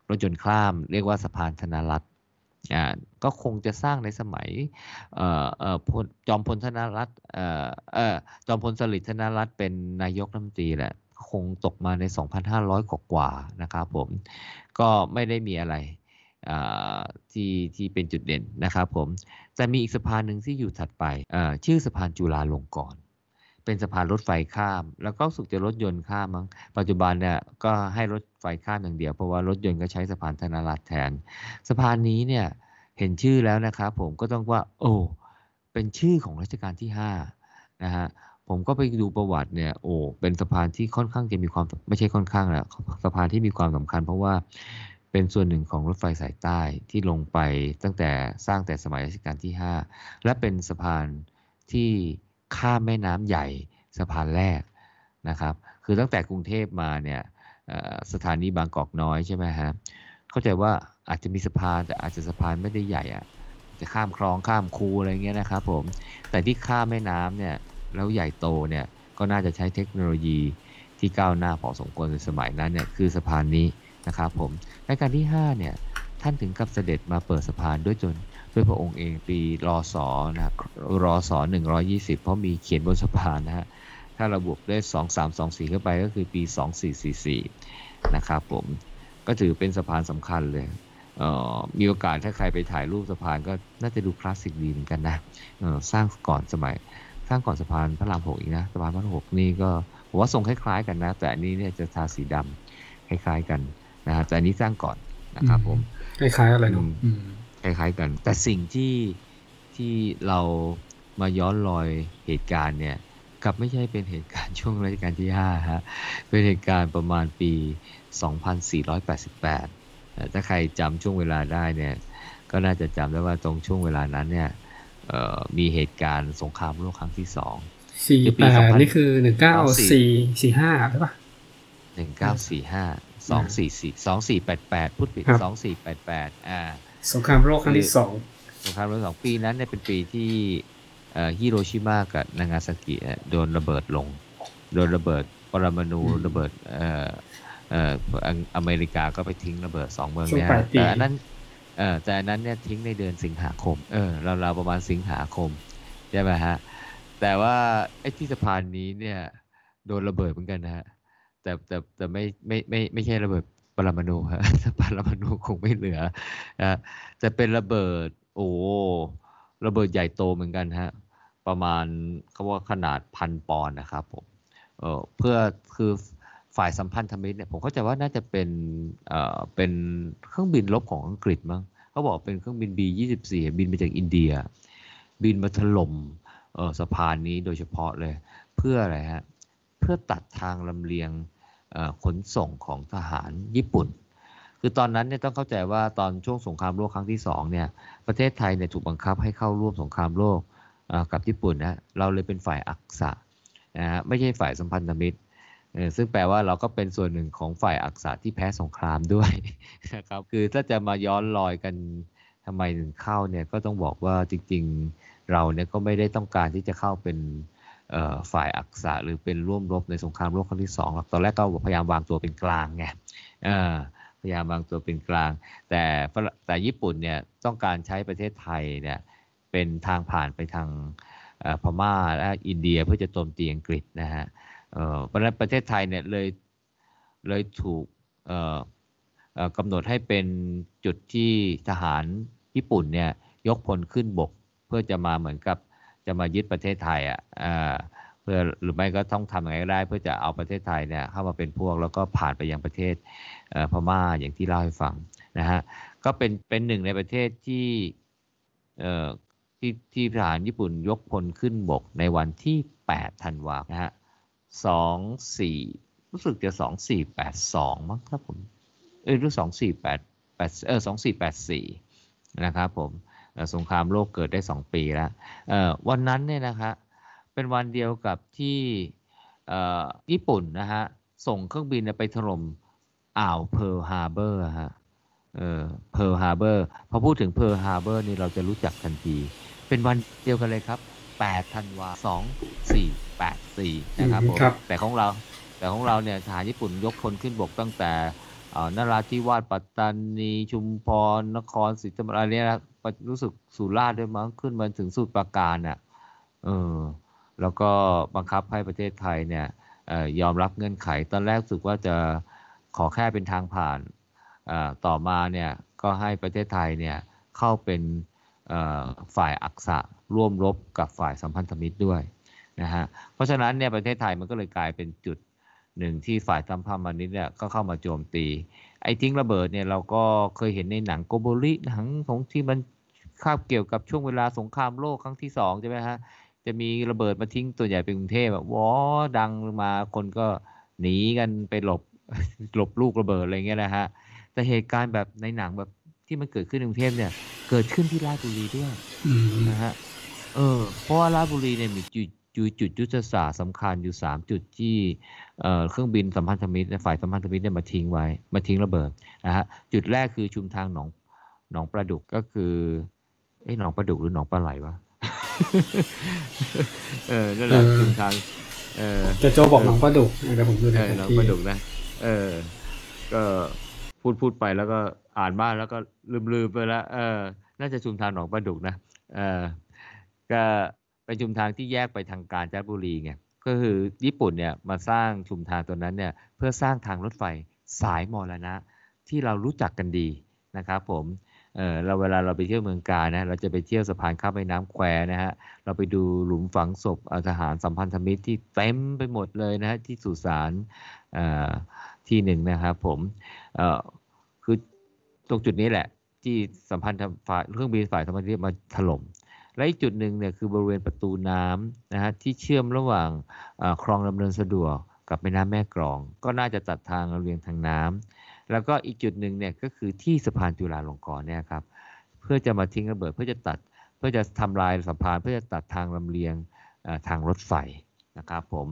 Speaker 2: รถยนต์ข้าม เรียกว่าสะพานธนรัตน์ก็คงจะสร้างในสมัยจอมพลธนรัตน์จอมพลสฤษดิ์ธนรัตน์เป็นนายกรัฐมนตรีแหละคงตกมาใน 2,500 กว่ากว่านะครับผมก็ไม่ได้มีอะไรที่ที่เป็นจุดเด่นนะครับผมจะมีอีกสะพานหนึ่งที่อยู่ถัดไปชื่อสะพานจุฬาลงกรณ์ เป็นสะพานรถไฟข้าม แล้วก็สุกจะรถยนต์ข้ามมั้งปัจจุบันเนี่ยก็ให้รถไฟข้ามอย่างเดียว เพราะว่ารถยนต์ก็ใช้สะพานธนรัตแทน สะพานนี้เนี่ยเห็นชื่อแล้วนะครับผมก็ต้องว่า โอ้เป็นชื่อของรัชกาลที่5นะฮะผมก็ไปดูประวัติเนี่ยโอ้เป็นสะพานที่ค่อนข้างจะมีความไม่ใช่ค่อนข้างแหละสะพานที่มีความสำคัญ เพราะว่าเป็นส่วนหนึ่งของรถไฟสายใต้ที่ลงไปตั้งแต่สร้างแต่สมัยรัชกาลที่ 5 และเป็นสะพานที่ ข้ามแม่น้ำใหญ่สะพานแรกนะครับ คือตั้งแต่กรุงเทพมาเนี่ยสถานีบางกอกน้อยใช่ไหมฮะเข้าใจว่าอาจจะมีสะพานแต่อาจจะสะพานไม่ได้ใหญ่อะจะข้ามคลองข้ามคูอะไรเงี้ยนะครับผมแต่ที่ข้ามแม่น้ำเนี่ยแล้วใหญ่โตเนี่ยก็น่าจะใช้เทคโนโลยีที่ก้าวหน้าพอสมควรในสมัยนั้นเนี่ยคือสะพานนี้นะครับผมในการที่5เนี่ยท่านถึงกับเสด็จมาเปิดสะพานด้วยจน ด้วยพระองค์เองปีรอสอนะครับรอสอ120เพราะมีเขียนบนสะพานนะฮะถ้าเราบวกด้วย2 3 2 4เข้าไปก็คือปี2444นะครับผมก็ถือเป็นสะพานสำคัญเลยเอ่อมีโอกาสถ้าใครไปถ่ายรูปสะพานก็น่าจะดูคลาสสิกดีเหมือนกันนะเออสร้างก่อนสมัย สร้างก่อนสะพานพระรามหกอีกนะสะพานพระรามหกนี่ก็ผมว่าทรงคล้ายๆกันนะ แต่อันนี้เนี่ยจะทาสีดำคล้ายๆกันนะฮะแต่อันนี้สร้างก่อนนะครับผม
Speaker 1: คล้ายๆอะไรเนาะ
Speaker 2: อืม
Speaker 1: อืม
Speaker 2: คล้ายๆกัน แต่สิ่งที่ที่เรามาย้อนรอยเหตุการณ์เนี่ยกลับไม่ใช่เป็นเหตุการณ์ช่วงรัชกาลที่5ฮะเป็นเหตุการณ์ประมาณปี 2488เอ่อถ้าใครจำช่วงเวลาได้เนี่ยก็น่าจะจำได้ว่าตรงช่วงเวลานั้นเนี่ยเอ่อมีเหตุการณ์สงครามโลกครั้งที่สอง
Speaker 1: สี่
Speaker 2: คือปี
Speaker 1: แปด
Speaker 2: 2000
Speaker 1: นี่คือหนึ่งเก้าสี่สี่ห้าใช่ปะ
Speaker 2: หนึ่งเก้าสี่ห้าสองสี่สี่สองสี่แปดแปดพูดผิด
Speaker 1: ครับ
Speaker 2: สองสี่แปดแปดอ่า
Speaker 1: สงครามโลกครั้งที่สอง
Speaker 2: สงครามโลกสองปีนั้นเนี่ยเป็นปีที่เอ่อฮิโรชิมากับนางาซากิเนี่ยโดนระเบิดลง โดนระเบิดปรมาณูระเบิดเอ่อเอ่ออังอเมริกาก็ไปทิ้งระเบิดสองเมือง
Speaker 1: ช่วง
Speaker 2: เนี่ย
Speaker 1: ปลายปี
Speaker 2: แต่อันนั้นเออแต่อันนั้นเนี่ยทิ้งในเดือนสิงหาคม เออเราวๆประมาณสิงหาคมใช่ไหมฮะ แต่ว่าไอ้ที่สะพานนี้เนี่ย โดนระเบิดเหมือนกันนะฮะแต่แต่แต่ไม่ไม่ไม่ไม่ใช่ระเบิด ปรมาณูฮะถ้าปรมาณูคงไม่เหลือนะจะเป็นระเบิด โอ้ระเบิดใหญ่โตเหมือนกันฮะประมาณเขาว่าขนาดพันปอนด์นะครับผมเออเพื่อคือฝ่ายสัมพันธมิตรเนี่ยผมเข้าใจว่าน่าจะเป็นเอ่อเป็นเครื่องบินรบของอังกฤษมั้งเขาบอกเป็นเครื่องบิน B24 บินมาจากอินเดีย บินมาถล่มเออสะพานนี้โดยเฉพาะเลย เพื่ออะไรฮะเพื่อตัดทางลำเลียง ขนส่งของทหารญี่ปุ่น คือตอนนั้นเนี่ยต้องเข้าใจว่าตอนช่วงสงครามโลกครั้งที่สองเนี่ยประเทศไทยเนี่ยถูกบังคับให้เข้าร่วมสงครามโลกกับญี่ปุ่นนะเราเลยเป็นฝ่ายอักษะนะฮะไม่ใช่ฝ่ายสัมพันธมิตรเออซึ่งแปลว่าเราก็เป็นส่วนหนึ่งของฝ่ายอักษะที่แพ้สงครามด้วยนะครับคือถ้าจะมาย้อนรอยกันทำไมถึงเข้าเนี่ยก็ต้องบอกว่าจริงๆเราเนี่ยก็ไม่ได้ต้องการที่จะเข้าเป็น ฝ่ายอักษะหรือเป็นร่วมรบในสงครามโลกครั้งที่สองหรอกตอนแรกก็พยายามวางตัวเป็นกลางไงพยายามวางตัวเป็นกลาง แต่แต่ญี่ปุ่นเนี่ยต้องการใช้ประเทศไทยเนี่ยเป็นทางผ่านไปทางพม่าและอินเดียเพื่อจะโจมตีอังกฤษนะฮะเพราะฉะนั้นประเทศไทยเนี่ยเลยเลยถูกกำหนดให้เป็นจุดที่ทหารญี่ปุ่นเนี่ยยกพลขึ้นบก เพื่อจะมาเหมือนกับ จะมายึดประเทศไทยอะอ่าเพื่อหรือไม่ก็ต้องทำอยังไงก็ได้ เพื่อจะเอาประเทศไทยเนี่ยเข้ามาเป็นพวกแล้วก็ผ่านไปยังประเทศเพม่าอย่างที่เล่าให้ฟังนะฮะก็เป็นเป็นหนึ่งในประเทศที่เอ่อที่ที่ทหารญี่ปุ่นยกพลขึ้นบกในวันที่8ธันวาคมนะฮะสองสี่รู้สึกจะสองสี่แปดสองมั้งครับผมเออหรือสองสี่แปดแปดเออสองสี่แปดสี่นะครับผม สงครามโลกเกิดได้ 2 ปีแล้วเอ่อวันนั้นเนี่ยนะคะเป็นวันเดียวกับที่เอ่อญี่ปุ่นนะฮะส่งเครื่องบินเนี่ยไปถล่มอ่าวเพิร์ลฮาร์เบอร์ฮะเออเพิร์ลฮาร์เบอร์พอพูดถึงเพิร์ลฮาร์เบอร์นี่เราจะรู้จักทันที เป็นวันเดียวกันเลยครับ 8 ธันวา 2 4 8 4 นะครับผม
Speaker 1: ครับ
Speaker 2: แต่ของเราแต่ของเราเนี่ยทหารญี่ปุ่นยกพลขึ้นบกตั้งแต่เอ่อ นราธิวาสปัตตานีชุมพรนครศรีธรรมราชเนี่ยนะรู้สึกสุราษฎร์ด้วยมั้งขึ้นมาถึงสุดปราการน่ะเออแล้วก็บังคับให้ประเทศไทยเนี่ยออยอมรับเงื่อนไข ตอนแรกสึกว่าจะขอแค่เป็นทางผ่านออต่อมาเนี่ยก็ให้ประเทศไทยเนี่ยเข้าเป็นออฝ่ายอักษะร่วมรบกับฝ่ายสัมพันธมิตรด้วยนะฮะเพราะฉะนั้นเนี่ยประเทศไทยมันก็เลยกลายเป็นจุด หนึ่งที่ฝ่ายสัมพันธมิตรเนี่ยก็เข้ามาโจมตี ไอ้ทิ้งระเบิดเนี่ยเราก็เคยเห็นในหนังโกโบริหนังของที่มันคาบเกี่ยวกับช่วงเวลาสงครามโลกครั้งที่สองใช่ไหมฮะจะมีระเบิดมาทิ้งตัวใหญ่เป็นกรุงเทพแบบวอดังมาคนก็หนีกันไปหลบหลบลูกระเบิดอะไรเงี้ยนะฮะแต่เหตุการณ์แบบในหนังแบบที่มันเกิดขึ้นในกรุงเทพเนี่ย เกิดขึ้นที่ราชบุรีด้วยนะฮะเออเพราะว่าราชบุรีเนี่ยมีจุด จุดจุดยุทธศาสตร์สำคัญอยู่สามจุดที่เอ่อเครื่องบินสัมพันธมิตรฝ่ายสัมพันธมิตรเนี่ยมาทิ้งไว้มาทิ้งระเบิดนะฮะจุดแรกคือชุมทางหนองหนองประดุกก็คือเอ้หนองประดุกหรือหนองปลาไหลวะเออนั่นแหละชุมทางเออ
Speaker 1: แต่โจบอกหนองปลาดุกเดี๋ยวผมดูใน
Speaker 2: เออ
Speaker 1: แผน
Speaker 2: น้อง
Speaker 1: ที่
Speaker 2: ปลาดุกนะเออ ก็พูดพูดไปแล้วก็อ่านบ้านแล้วก็ลืมลืมไปแล้วเออ น่าจะชุมทางหนองปลาดุกนะเออก็ เป็นชุมทางที่แยกไปทางกาญจนบุรีไงก็คือญี่ปุ่นเนี่ยมาสร้างชุมทางตัวนั้นเนี่ยเพื่อสร้างทางรถไฟสายมรณะที่เรารู้จักกันดีนะครับผมเออเราเวลาเราไปเที่ยวเมืองกาญนะเราจะไปเที่ยวสะพานข้ามแม่น้ำแควนะฮะเราไปดูหลุมฝังศพทหารสัมพันธมิตรที่เต็มไปหมดเลยนะฮะที่สุสานที่หนึ่งนะครับผมคือตรงจุดนี้แหละที่สัมพันธฝ่ายเครื่องบินฝ่ายสัมพันธมิตรมาถล่ม และอีกจุดหนึ่งเนี่ยคือบริเวณประตูน้ำนะฮะที่เชื่อมระหว่างอคลองดำเนินสะดวกกับแม่น้ำแม่กลอง ก็น่าจะตัดทางระเลียงทางน้ำแล้วก็อีกจุดหนึ่งเนี่ยก็คือที่สะพานจุฬาลงกรณ์เนี่ยครับเพื่อจะมาทิ้งระเบิดเพื่อจะตัดเพื่อจะทำลายสะพานเพื่อจะตัดทางลำเลียงทางรถไฟนะครับผม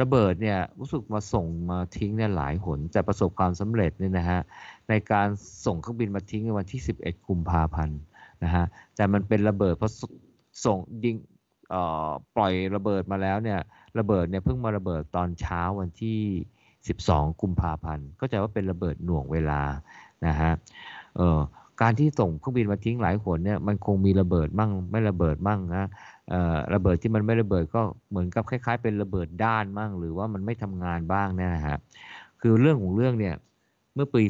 Speaker 2: ระเบิดเนี่ยรู้สึกมาส่งมาทิ้งเนี่ยหลายหนแต่ประสบความสำเร็จเนี่ยนะฮะในการส่งเครื่องบินมาทิ้งในวันที่ 11 กุมภาพันธ์ นะฮะแต่มันเป็นระเบิดเพราะส่งยิงปล่อยระเบิดมาแล้วเนี่ยระเบิดเนี่ยเพิ่งมาระเบิดตอนเช้าวันที่ 12 กุมภาพันธ์ก็จะว่าเป็นระเบิดหน่วงเวลานะฮะการที่ส่งเครื่องบินมาทิ้งหลายหนเนี่ยมันคงมีระเบิดมั่งไม่ระเบิดมั่งนะระเบิดที่มันไม่ระเบิดก็เหมือนกับคล้าย ๆ เป็นระเบิดด้านมั่ง หรือว่ามันไม่ทำงานบ้างเนี่ยนะฮะคือเรื่องของเรื่องเนี่ยเมื่อปี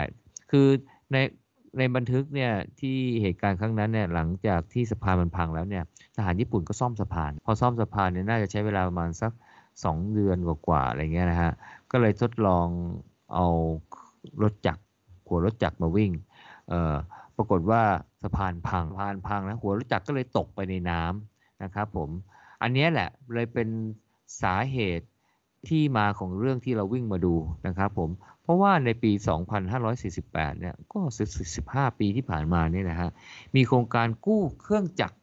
Speaker 2: 48 คือใน ในบันทึกเนี่ยที่เหตุการณ์ครั้งนั้นเนี่ยหลังจากที่สะพานมันพังแล้วเนี่ยทหารญี่ปุ่นก็ซ่อมสะพาน พอซ่อมสะพานเนี่ยน่าจะใช้เวลาประมาณสัก 2 เดือนกว่าๆอะไรเงี้ยนะฮะก็เลยทดลองเอารถจักรหัวรถจักรมาวิ่งเอ่อปรากฏว่าสะพานพังสะพานพังแล้วหัวรถจักรก็เลยตกไปในน้ำนะครับผมอันนี้แหละเลยเป็นสาเหตุที่มาของเรื่องที่เราวิ่งมาดูนะครับผม ราะว่าในปี 2548 เนี่ย ก็ 15 ปีที่ผ่านมาเนี่ยนะฮะ มีโครงการกู้เครื่องจักร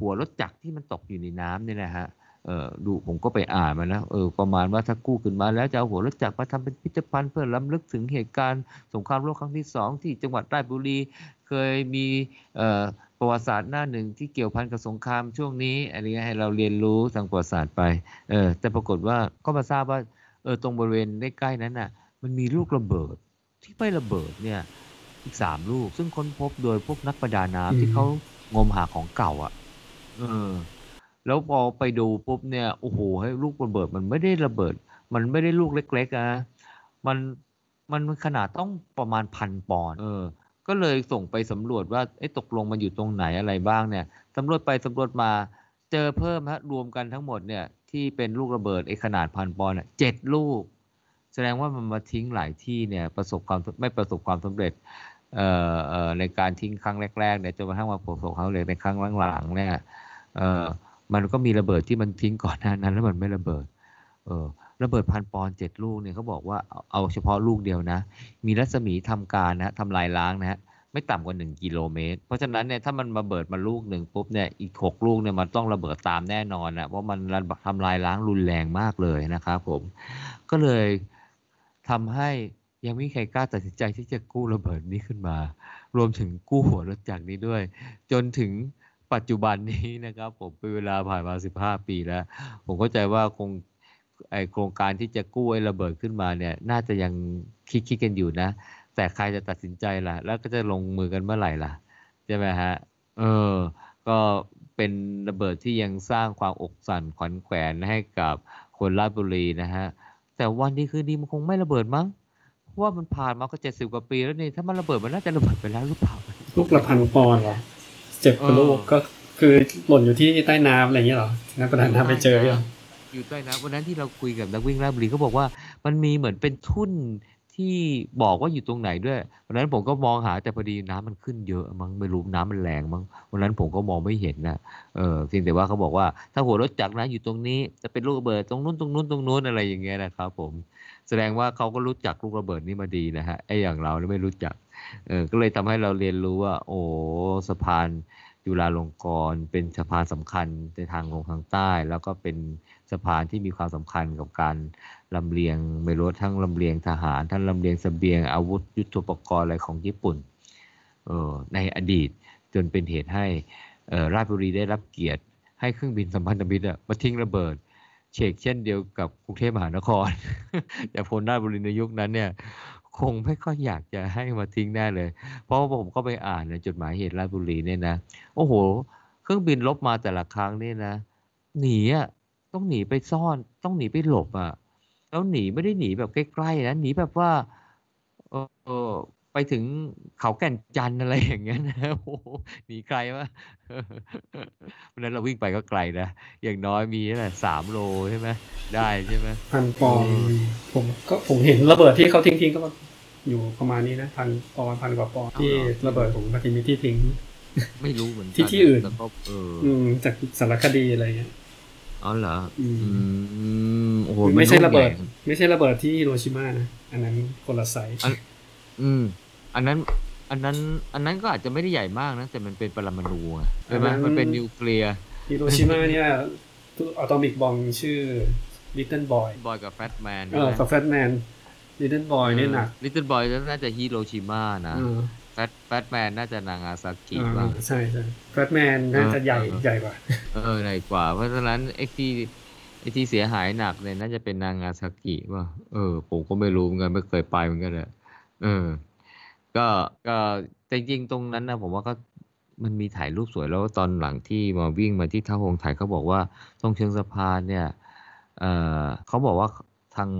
Speaker 2: หัวรถจักรที่มันตกอยู่ในน้ำเนี่ยนะฮะ เออดูผมก็ไปอ่านมานะ เออ ประมาณว่าถ้ากู้ขึ้นมาแล้วจะเอาหัวรถจักรมาทำเป็นพิพิธภัณฑ์เพื่อล้ำลึกถึงเหตุการณ์สงครามโลกครั้งที่สองที่จังหวัดราชบุรี เคยมีเอ่อประวัติศาสตร์หน้าหนึ่งที่เกี่ยวพันกับสงครามช่วงนี้อะไรเงี้ยให้เราเรียนรู้ทางประวัติศาสตร์ไป เออ แต่ปรากฏว่าก็มาทราบว่า เออ ตรงบริเวณใกล้ๆนั้นน่ะ มันมีลูกระเบิดที่ไม่ระเบิดเนี่ยอีกสามลูก ซึ่งค้นพบโดยพวกนักประดาน้ำที่เขางมหาของเก่าอะเออ แล้วพอไปดูปุ๊บเนี่ยโอ้โหให้ลูกระเบิดมันไม่ได้ระเบิด มันไม่ได้ลูกเล็กๆนะมันมันขนาดต้องประมาณพันปอนด์เออ ก็เลยส่งไปสำรวจว่าไอ้ตกลงมันอยู่ตรงไหนอะไรบ้างเนี่ยสำรวจไปสำรวจมาเจอเพิ่มฮะรวมกันทั้งหมดเนี่ยที่เป็นลูกระเบิดไอ้ขนาดพันปอนด์เจ็ดลูก แสดงว่ามันมาทิ้งหลายที่เนี่ยประสบความไม่ประสบความสำเร็จเอ่อเอ่อในการทิ้งครั้งแรกๆเนี่ยจนกระทั่งมาประสบความสำเร็จในครั้งหลังๆเนี่ยเอ่อมันก็มีระเบิดที่มันทิ้งก่อนหน้านั้นแล้วมันไม่ระเบิดเออระเบิดพันปอนด์เจ็ดลูกเนี่ยเขาบอกว่าเอาเฉพาะลูกเดียวนะ มีรัศมีทำการนะทำลายล้างนะฮะไม่ต่ำกว่า 1 กิโลเมตร เพราะฉะนั้นเนี่ยถ้ามันระเบิดมาลูกหนึ่งปุ๊บเนี่ยอีก 6 ลูกเนี่ยมันต้องระเบิดตามแน่นอนนะเพราะมันทำลายล้างรุนแรงมากเลยนะครับผมก็เลย ทำให้ยังไม่มีใครกล้าตัดสินใจที่จะกู้ระเบิดนี้ขึ้นมา รวมถึงกู้หัวรถจักรนี้ด้วย จนถึงปัจจุบันนี้นะครับ ผมเป็นเวลาผ่านมา 15 ปีแล้ว ผมเข้าใจว่าคงไอโครงการที่จะกู้ไอ้ระเบิดขึ้นมาเนี่ย น่าจะยังคิดคิดกันอยู่นะ แต่ใครจะตัดสินใจล่ะ แล้วก็จะลงมือกันเมื่อไหร่ล่ะ ใช่ไหมฮะ เออ ก็เป็นระเบิดที่ยังสร้างความอกสั่นขวัญแขวนให้กับคนราชบุรีนะฮะ แต่วันนี้คืนดีมันคงไม่ระเบิดมั้งเพราะว่ามันผ่านมาก็เจ็ดสิบกว่าปีแล้วนี่ถ้ามันระเบิดมันน่าจะระเบิดไปแล้วหรือเปล่า
Speaker 1: ลูกละพันปอนด์เหรอเจ็บกว่าลูกก็คือหล่นอยู่ที่ใต้น้ำอะไรอย่างเงี้ยเหรอนักประดาน้ำไปเจอเหรอ
Speaker 2: อยู่ใต้น้ำวันนั้นที่เราคุยกับนักวิ่งราชบุรีเขาบอกว่ามันมีเหมือนเป็นทุ่น ที่บอกว่าอยู่ตรงไหนด้วยวันนั้นผมก็มองหาแต่พอดีน้ำมันขึ้นเยอะมั้งไม่รู้น้ำมันแรงมั้งวันนั้นผมก็มองไม่เห็นนะเออเพียงแต่ว่าเขาบอกว่าถ้าหัวรถจักรนะอยู่ตรงนี้จะเป็นลูกระเบิดตรงนู้นตรงนู้นตรงนู้นอะไรอย่างเงี้ยนะครับผมแสดงว่าเขาก็รู้จักลูกระเบิดนี้มาดีนะฮะไอ้อย่างเราเนี่ยไม่รู้จักเออก็เลยทำให้เราเรียนรู้ว่า โอ้สะพานจุฬาลงกรณ์เป็นสะพานสำคัญในทางลงทางใต้ แล้วก็เป็นสะพานที่มีความสำคัญกับการ ลำเลียงไม่รู้ทั้งลำเลียงทหาร ทั้งลำเลียงสเสบียงอาวุธยุทโธปกรณ์อะไรของญี่ปุ่นออในอดีตจนเป็นเหตุให้ออราชบุรีได้รับเกียรติ ให้เครื่องบินสัมพันธมิตรมาทิ้งระเบิดเชกเช่นเดียวกับกรุงเทพมหานคร แต่พลราชบุรีในยุคนั้นเนี่ยคงไม่ค่อยอยากจะให้มาทิ้งแน่เลย เพราะว่าผมก็ไปอ่านในจดหมายเหตุราชบุรีเนี่ยนะโอ้โห เครื่องบินลบมาแต่ละครั้งเนี่ยนะ หนีอะต้องหนีไปซ่อนต้องหนีไปหลบอะ แล้วหนีไม่ได้หนีแบบใกล้ๆนะหนีแบบว่าเออเออไปถึงเขาแก่นจันทร์อะไรอย่างเงี้ยนะโอ้โหหนีไกลวะวันนั้นเราวิ่งไปก็ไกลนะ อย่างน้อยมีเท่าไหร่สามโลใช่ไหมได้ใช่ไหม
Speaker 1: พันปอนด์ผมก็ผมเห็นระเบิดที่เขาทิ้งทิ้งๆก็อยู่ประมาณนี้นะพันปอนด์พันกว่าปอนด์ที่ระเบิดของปฏิมิตรที่ทิ้ง
Speaker 2: ไม่รู้เหมือนกั
Speaker 1: ที่ที่อื่น
Speaker 2: แต่ก็เออ
Speaker 1: อืมจากสารคดีอะไรเงี้ย
Speaker 2: อ๋อเหรอ
Speaker 1: อืม
Speaker 2: อืมโอ้โห
Speaker 1: ไม่ใช่
Speaker 2: นลูก
Speaker 1: ระเบิด
Speaker 2: ใหญ่
Speaker 1: ไม่ใช่ระเบิดที่ฮิโรชิมานะอันนั้นคนละไซส์
Speaker 2: อันอืม อันนั้น อันนั้น อันนั้นก็อาจจะไม่ได้ใหญ่มากนะ แต่มันเป็นปรมาณูอะใช่ไหมมันเป็นนิวเคลียร์
Speaker 1: ฮิโรชิมาเนี่ย atomic bomb ชื่อ Little Boy
Speaker 2: กับ Fat Man
Speaker 1: เออกับ Fat Man Little Boy เนี่ยหนัก
Speaker 2: Little Boy น่าจะฮิโรชิมานะ
Speaker 1: เออ
Speaker 2: Fat Fat Man น่าจะนางาซากิ
Speaker 1: อ่า
Speaker 2: บ้าง
Speaker 1: ใช่ใช่ Fat Man น่าจะใหญ่
Speaker 2: เออ
Speaker 1: ใหญ่กว่า
Speaker 2: เออใหญ่กว่า เพราะฉะนั้นไอ้ที่ไอ้ที่เสียหายหนักเนี่ยน่าจะเป็นนางาซากิว่าเออ ผมก็ไม่รู้เหมือนกันไม่เคยไปเหมือนกันเลยเออ ก็ก็แต่จริงๆตรงนั้นนะผมว่าก็มันมีถ่ายรูปสวยแล้วตอนหลังที่มาวิ่งมาที่ท่าหงถ่ายเขาบอกว่าตรงเชิงสะพานเนี่ยเออเขาบอกว่าทาง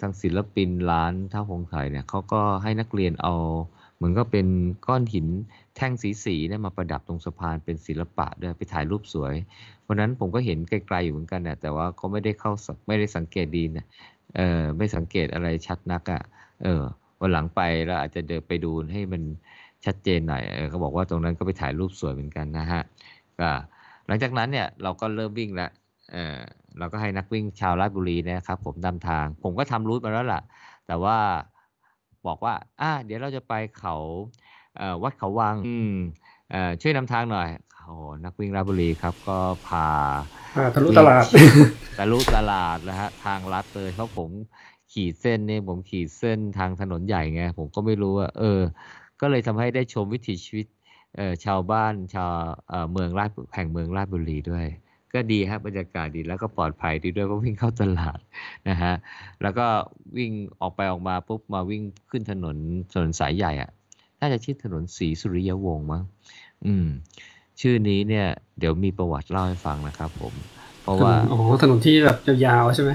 Speaker 2: ทางศิลปินร้านท่าหงถ่ายเนี่ยเขาก็ให้นักเรียนเอาเห มือนก็เป็นก้อนหินแท่งสีสีๆเนี่ยมาประดับตรงสะพานเป็นศิลปะด้วยไปถ่ายรูปสวย เพราะนั้นผมก็เห็นไกลๆอยู่เหมือนกันนะแต่ว่าก็ไม่ได้เข้าไม่ได้สังเกตดีนะเออไม่สังเกตอะไรชัดนักอะ่ะเออวันหลังไปแล้วอาจจะเดินไปดูให้มันชัดเจนหน่อยเออเขาบอกว่าตรงนั้นก็ไปถ่ายรูปสวยเหมือนกันนะฮะก็หลังจากนั้นเนี่ยเราก็เริ่มวิ่งล้วเออเราก็ให้นักวิ่งชาวราชบุรีนยนะครับ ผมนำทาง ผมก็ทำรูทมาแล้วล่ะ แต่ว่า บอกว่า อ่า เดี๋ยวเราจะไปเขาเอ่อวัดเขาวังอืมเอ่อช่วยนำทางหน่อยโอ้โหนักวิ่งราชบุรีครับก็พา
Speaker 1: อ่าทะลุตลาด
Speaker 2: ทะลุตลาดนะฮะทางลัดเลยเพราะผมขีดเส้นเนี่ยผมขีดเส้นทางถนนใหญ่ไงผมก็ไม่รู้ว่าเออ ก็เลยทำให้ได้ชมวิถีชีวิตเอ่อชาวบ้านชาวเอ่อเมืองราชแห่งเมืองราชบุรีด้วย ก็ดีครับบรรยากาศดีแล้วก็ปลอดภัยดีด้วยเพราะวิ่งเข้าตลาดนะฮะแล้วก็วิ่งออกไปออกมาปุ๊บมาวิ่งขึ้นถนนถนนสายใหญ่อะน่าจะชื่อถนนศรีสุริยวงศ์มั้งอืม ชื่อนี้เนี่ย เดี๋ยวมีประวัติเล่าให้ฟังนะครับ ผม เพราะว่า
Speaker 1: อ๋อถนนที่แบบยาวๆใช่ไหม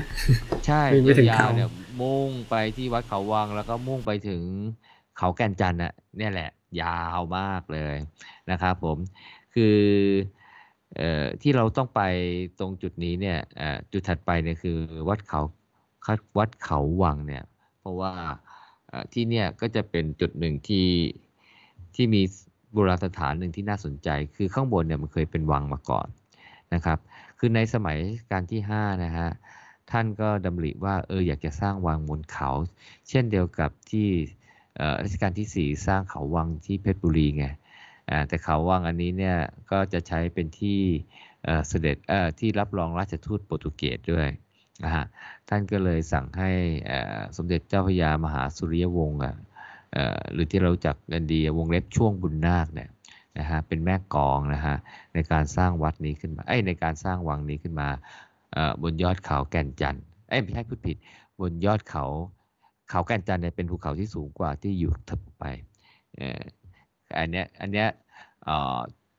Speaker 2: ใช่
Speaker 1: วิ่งไปถึง
Speaker 2: ยาว
Speaker 1: เขา
Speaker 2: ๆเนี่ยมุ่งไปที่วัดเขาวัง แล้วก็มุ่งไปถึงเขาแก่นจันทร์น่ะเนี่ยแหละ ยาวมากเลยนะครับ ผม คือ เอ่อที่เราต้องไปตรงจุดนี้เนี่ยจุดถัดไปเนี่ยคือวัดเขาวัดเขาวังเนี่ย เพราะว่าที่เนี่ยก็จะเป็นจุดหนึ่งที่ที่มีโบราณสถานหนึ่งที่น่าสนใจ คือข้างบนเนี่ยมันเคยเป็นวังมาก่อนนะครับ คือในสมัยการที่ห้านะฮะท่านก็ดำริว่าเอออยากจะสร้างวังบนเขา เช่นเดียวกับที่รัชกาลที่สี่สร้างเขาวังที่เพชรบุรีไง แต่เขาวังอันนี้เนี่ยก็จะใช้เป็นที่เสด็จที่รับรองราชทูตโปรตุเกสด้วยนะฮะท่านก็เลยสั่งให้สมเด็จเจ้าพระยามหาสุริยวงศ์หรือที่เราจักกันดีวงเล็บช่วงบุญนาคเนี่ยนะฮะเป็นแม่กองนะฮะในการสร้างวัดนี้ขึ้นมาไอในการสร้างวังนี้ขึ้นมาบนยอดเขาแก่นจันทร์เอ้ไม่ใช่พูดผิด บนยอดเขาเขาแก่นจันต์เนี่ยเป็นภูเขาที่สูงกว่าที่อยู่ถัดไป อันเนี้ยอันเนี้ย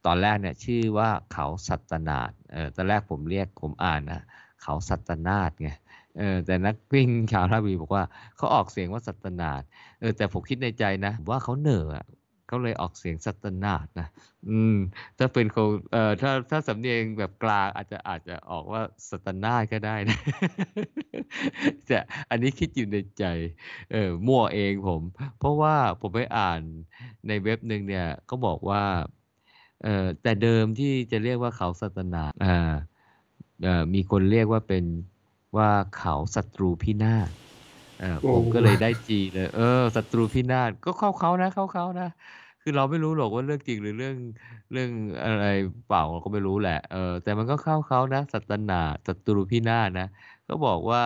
Speaker 2: ตอนแรกเนี่ยชื่อว่าเขาสัตนาดเออตอนแรกผมเรียกผมอ่านนะเขาสัตนาดไงเออแต่นักวิ่งชาวราบีบอกว่าเขาออกเสียงว่าสัตนาดเออแต่ผมคิดในใจนะว่าเขาเหน่อ เขาเลยออกเสียงสัตนาดนะ อืม ถ้าเป็นคนเอ่อถ้าถ้าสำเนียงแบบกลางอาจจะอาจจะออกว่าสัตนาดก็ได้นะแต่อันนี้คิดอยู่ในใจ เออมั่วเองผม เพราะว่าผมไปอ่านในเว็บหนึ่งเนี่ยก็บอกว่า เอ่อแต่เดิมที่จะเรียกว่าเขาสัตนาดอ่าเอ่อมีคนเรียกว่าเป็นว่าเขาศัตรูพินาศ เออ
Speaker 1: โอ้
Speaker 2: ผมก็เลยได้จีเลย เออศัตรูพินาศก็เข้าเขานะเข้าเขานะคือเราไม่รู้หรอกว่าเรื่องจริงหรือเรื่องเรื่องอะไรเปล่าเราก็ไม่รู้แหละเออแต่มันก็เข้าเขานะสัตนาศัตรูพินาศนะก็บอกว่า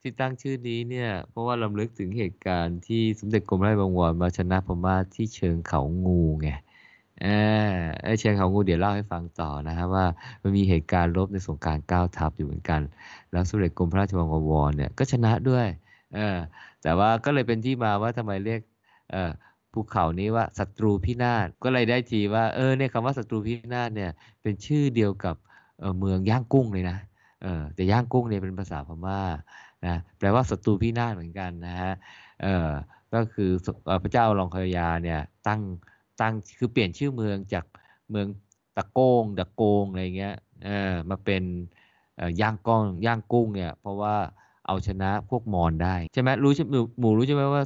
Speaker 2: ที่ตั้งชื่อนี้เนี่ย เพราะว่าลำลึกถึงเหตุการณ์ที่สมเด็จกรมราชบังวรมาชนะพม่าที่เชิงเขางูไงเออไอเชิงเขางูเดี๋ยวเล่าให้ฟังต่อนะครับว่ามันมีเหตุการณ์รบในสงครามเก้าทัพอยู่เหมือนกัน แล้วสมเด็จกรมพระราชวังวรเนี่ยก็ชนะด้วย เออแต่ว่าก็เลยเป็นที่มาว่าทำไมเรียกเออภูเขานี้ว่าศัตรูพินาศก็เลยได้ทีว่าเออเนี่ยคำว่าศัตรูพินาศเนี่ยเป็นชื่อเดียวกับเเมืองย่างกุ้งเลยนะเออแต่ย่างกุ้งเนี่ยเป็นภาษาพม่านะแปลว่าศัตรูพินาศเหมือนกันนะฮะเออก็คือพระเจ้าลองคยาเนี่ยตั้งตั้งคือเปลี่ยนชื่อเมืองจากเมืองตะโกงตะโกงอะไรเงี้ยเออมาเป็นย่างก้องย่างกุ้งเนี่ยเพราะว่า เอาชนะพวกมอญได้ใช่ไหมรู้ใช่หมู่หมู่รู้ใช่ไหมว่า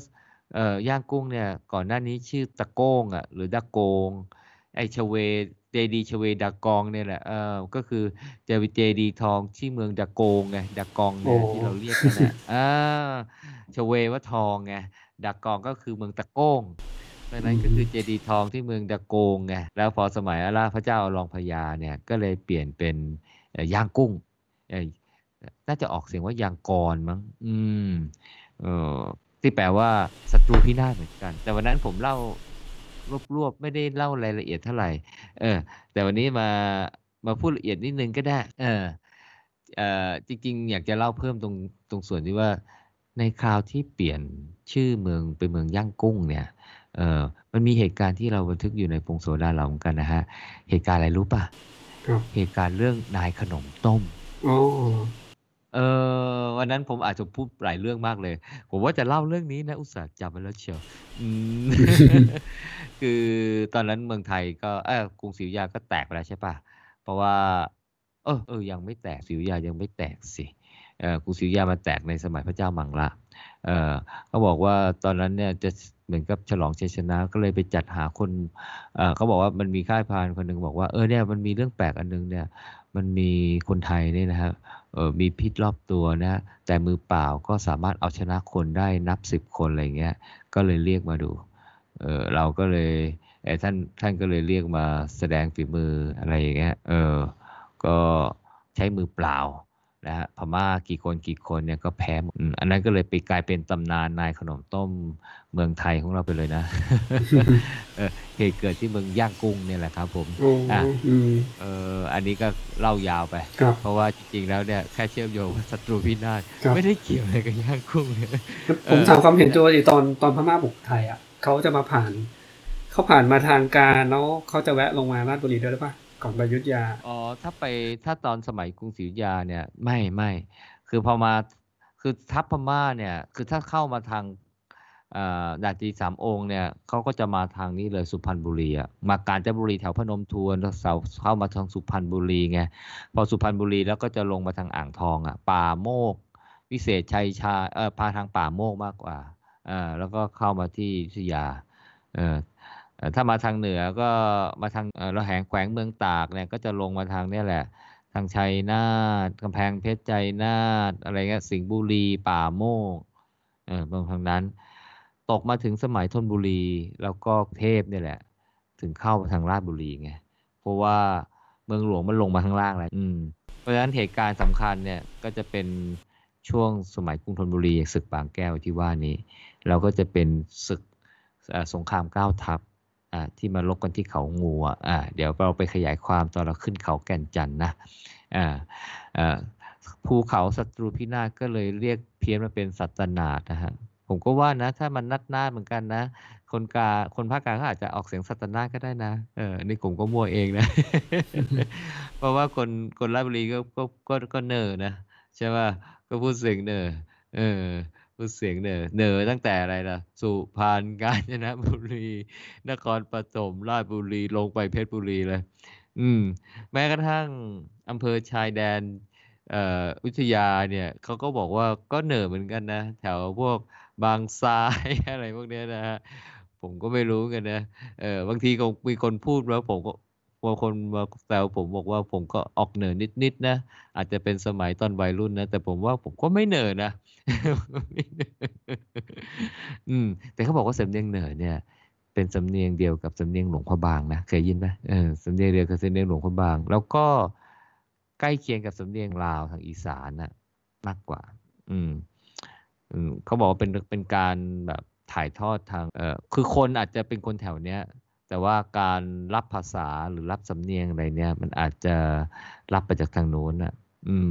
Speaker 2: เอ่อย่างกุ้งเนี่ยก่อนหน้านี้ชื่อตะโก้งอะหรือดะโกงไอชเวเจดีชเวดากองเนี่ยแหละเออก็คือเจดีเจดีทองที่เมืองดะโกงไงดะกองเนี่ย
Speaker 1: โอ้
Speaker 2: ที่เราเรียกกันนะอ่าชเวว่าทองไงดะกองก็คือเมืองตะโก้งดังนั้นก็คือเจดีทองที่เมืองดะโกงไงแล้วพอสมัยอาราพระเจ้าอลองพญาเนี่ยก็เลยเปลี่ยนเป็นเอ่อย่างกุ้งเอ่อ น่าจะออกเสียงว่ายางกรมั้ง อืม เออที่แปลว่าศัตรูพินาศเหมือนกัน แต่วันนั้นผมเล่ารวบๆไม่ได้เล่ารายละเอียดเท่าไหร่ เออ แต่วันนี้มามาพูดละเอียดนิดนึงก็ได้ เออเอ่อจริง ๆ อยากจะเล่าเพิ่มตรงตรงส่วนที่ว่าในคราวที่เปลี่ยนชื่อเมืองเป็นเมืองย่างกุ้งเนี่ย เออมันมีเหตุการณ์ที่เราบันทึกอยู่ในพงศาวดารเราเหมือนกันนะฮะ เหตุการณ์อะไรรู้ป่ะ
Speaker 1: ครับ
Speaker 2: เหตุการณ์เรื่องนายขนมต้ม
Speaker 1: อ๋อ
Speaker 2: เออวันนั้นผมอาจจะพูดหลายเรื่องมากเลย ผมว่าจะเล่าเรื่องนี้นะ อุตส่าห์จำไว้แล้วเชียวคือตอนนั้นเมืองไทยก็เออกรุงศรีอยุธยาก็แตกไปแล้วใช่ปะเพราะว่า เออเออยังไม่แตกศรีอยุธยายังไม่แตกสิเออกรุงศรีอยุธยามันแตกในสมัยพระเจ้ามังละเออเขาบอกว่าตอนนั้นเนี่ยจะเหมือนกับฉลองชัยชนะก็เลยไปจัดหาคนเออเขาบอกว่ามันมีค่ายพานคนหนึ่งบอกว่าเออเนี่ยมันมีเรื่องแปลกอันนึงเนี่ย มันมีคนไทยเนี่ยนะครับมีพิษรอบตัวนะแต่มือเปล่าก็สามารถเอาชนะคนได้นับสิบคนอะไรเงี้ยก็เลยเรียกมาดูเออเราก็เลยเท่านท่านก็เลยเรียกมาแสดงฝีมืออะไรอย่างเงี้ยเออก็ใช้มือเปล่า นะฮะพม่ากี่คนกี่คนเนี่ยก็แพ้หมดอืมอันนั้นก็เลยไปกลายเป็นตำนานนายขนมต้มเมืองไทยของเราไปเลยนะเออเหตุเกิดที่เมืองย่างกุ้งเนี่ยแหละครับผม
Speaker 1: โอ้
Speaker 2: อะ
Speaker 1: อืม
Speaker 2: เอออันนี้ก็เล่ายาวไป
Speaker 1: ครับ
Speaker 2: เพราะว่าจริงๆแล้วเนี่ยแค่เชื่อมโยงว่าศัตรูพินาศ
Speaker 1: ครับ
Speaker 2: ไม่ได้เกี่ยวอะไรกับย่างกุ้งเลย
Speaker 1: ผมถามความเห็นโจดิตอนตอนพม่าบุกไทยอะเขาจะมาผ่านเขาผ่านมาทางการแล้วเขาจะแวะลงมาราชบุรีด้วยหรือเปล่า ก่อนไปอยุทธยา
Speaker 2: อ๋อถ้าไปถ้าตอนสมัยกรุงศรีอยุธยาเนี่ยไม่ไม่คือพอมาคือทัพพม่าเนี่ย คือถ้าเข้ามาทางเอ่อดาจีสามองค์เนี่ยเขาก็จะมาทางนี้เลยสุพรรณบุรีอะมากาญจนบุรีแถวพนมทวนแล้วเสาเข้ามาทางสุพรรณบุรีไงพอสุพรรณบุรีแล้วก็จะลงมาทางอ่างทองอะป่าโมก วิเศษชัยชาเออพาทางป่าโมกมากกว่าเออแล้วก็เข้ามาที่อยุธยาเออเอ่อ ถ้ามาทางเหนือก็มาทางเระแหงแขวงเมืองตากเนี่ยก็จะลงมาทางนี่แหละ ทางชัยนาทกำแพงเพชรชัยนาทอะไรเงี้ยสิงห์บุรีป่าโมกเออตรงทางนั้น ตกมาถึงสมัยธนบุรี แล้วก็เทพเนี่ยแหละ ถึงเข้าทางราชบุรีไงเพราะว่าเมืองหลวงมันลงมาข้างล่างแล้วอืมเพราะฉะนั้นเหตุการณ์สำคัญเนี่ยก็จะเป็นช่วงสมัยกรุงธนบุรีศึกบางแก้วที่ว่านี้ เราก็จะเป็นศึกสงครามเก้าทัพ อ่าที่มาลบกันที่เขางูอะอ่าเดี๋ยวเราไปขยายความตอนเราขึ้นเขาแก่นจันนะอ่าอ่าภูเขาศัตรูพินาศก็เลยเรียกเพี้ยนมาเป็นสัตนาดนะฮะผมก็ว่านะถ้ามันนัดนาดเหมือนกันนะ คนกาคนภาคกลางเขาอาจจะออกเสียงสัตนาดก็ได้นะเออนี่ผมก็มั่วเองนะ เพราะว่าคนคนราชบุรีก็ก็ก็ก็เนอนะใช่ป่ะก็พูดเสียงเนอเออ พูดเสียงเหนอเหนอตั้งแต่อะไรล่ะ สุพรรณกาญจนบุรี นครปฐมราชบุรีลงไปเพชรบุรีเลย อืม แม้กระทั่งอำเภอชายแดนเอ่ออยุธยาเนี่ยเขาก็บอกว่าก็เหนอเหมือนกันนะ แถวพวกบางทรายอะไรพวกเนี้ยนะฮะผมก็ไม่รู้กันนะเออบางทีก็มีคนพูดแล้วผมก็ บางคนมาแซวผมบอกว่าผมก็ออกเหนอนิดๆนะ อาจจะเป็นสมัยตอนวัยรุ่นนะ แต่ผมว่าผมก็ไม่เหนอนะอืม แต่เขาบอกว่าสำเนียงเหนอเนี่ย เป็นสำเนียงเดียวกับสำเนียงหลวงพระบางนะเคยยินไหมเออสำเนียงเดียวกับสำเนียงหลวงพระบาง แล้วก็ใกล้เคียงกับสำเนียงลาวทางอีสานน่ะมากกว่า อืมเขาบอกว่าเป็นเป็นการแบบถ่ายทอดทางเออคือคนอาจจะเป็นคนแถวเนี้ย แต่ว่าการรับภาษาหรือรับสำเนียงอะไรเนี่ย มันอาจจะรับมาจากทางโน้นน่ะ อืม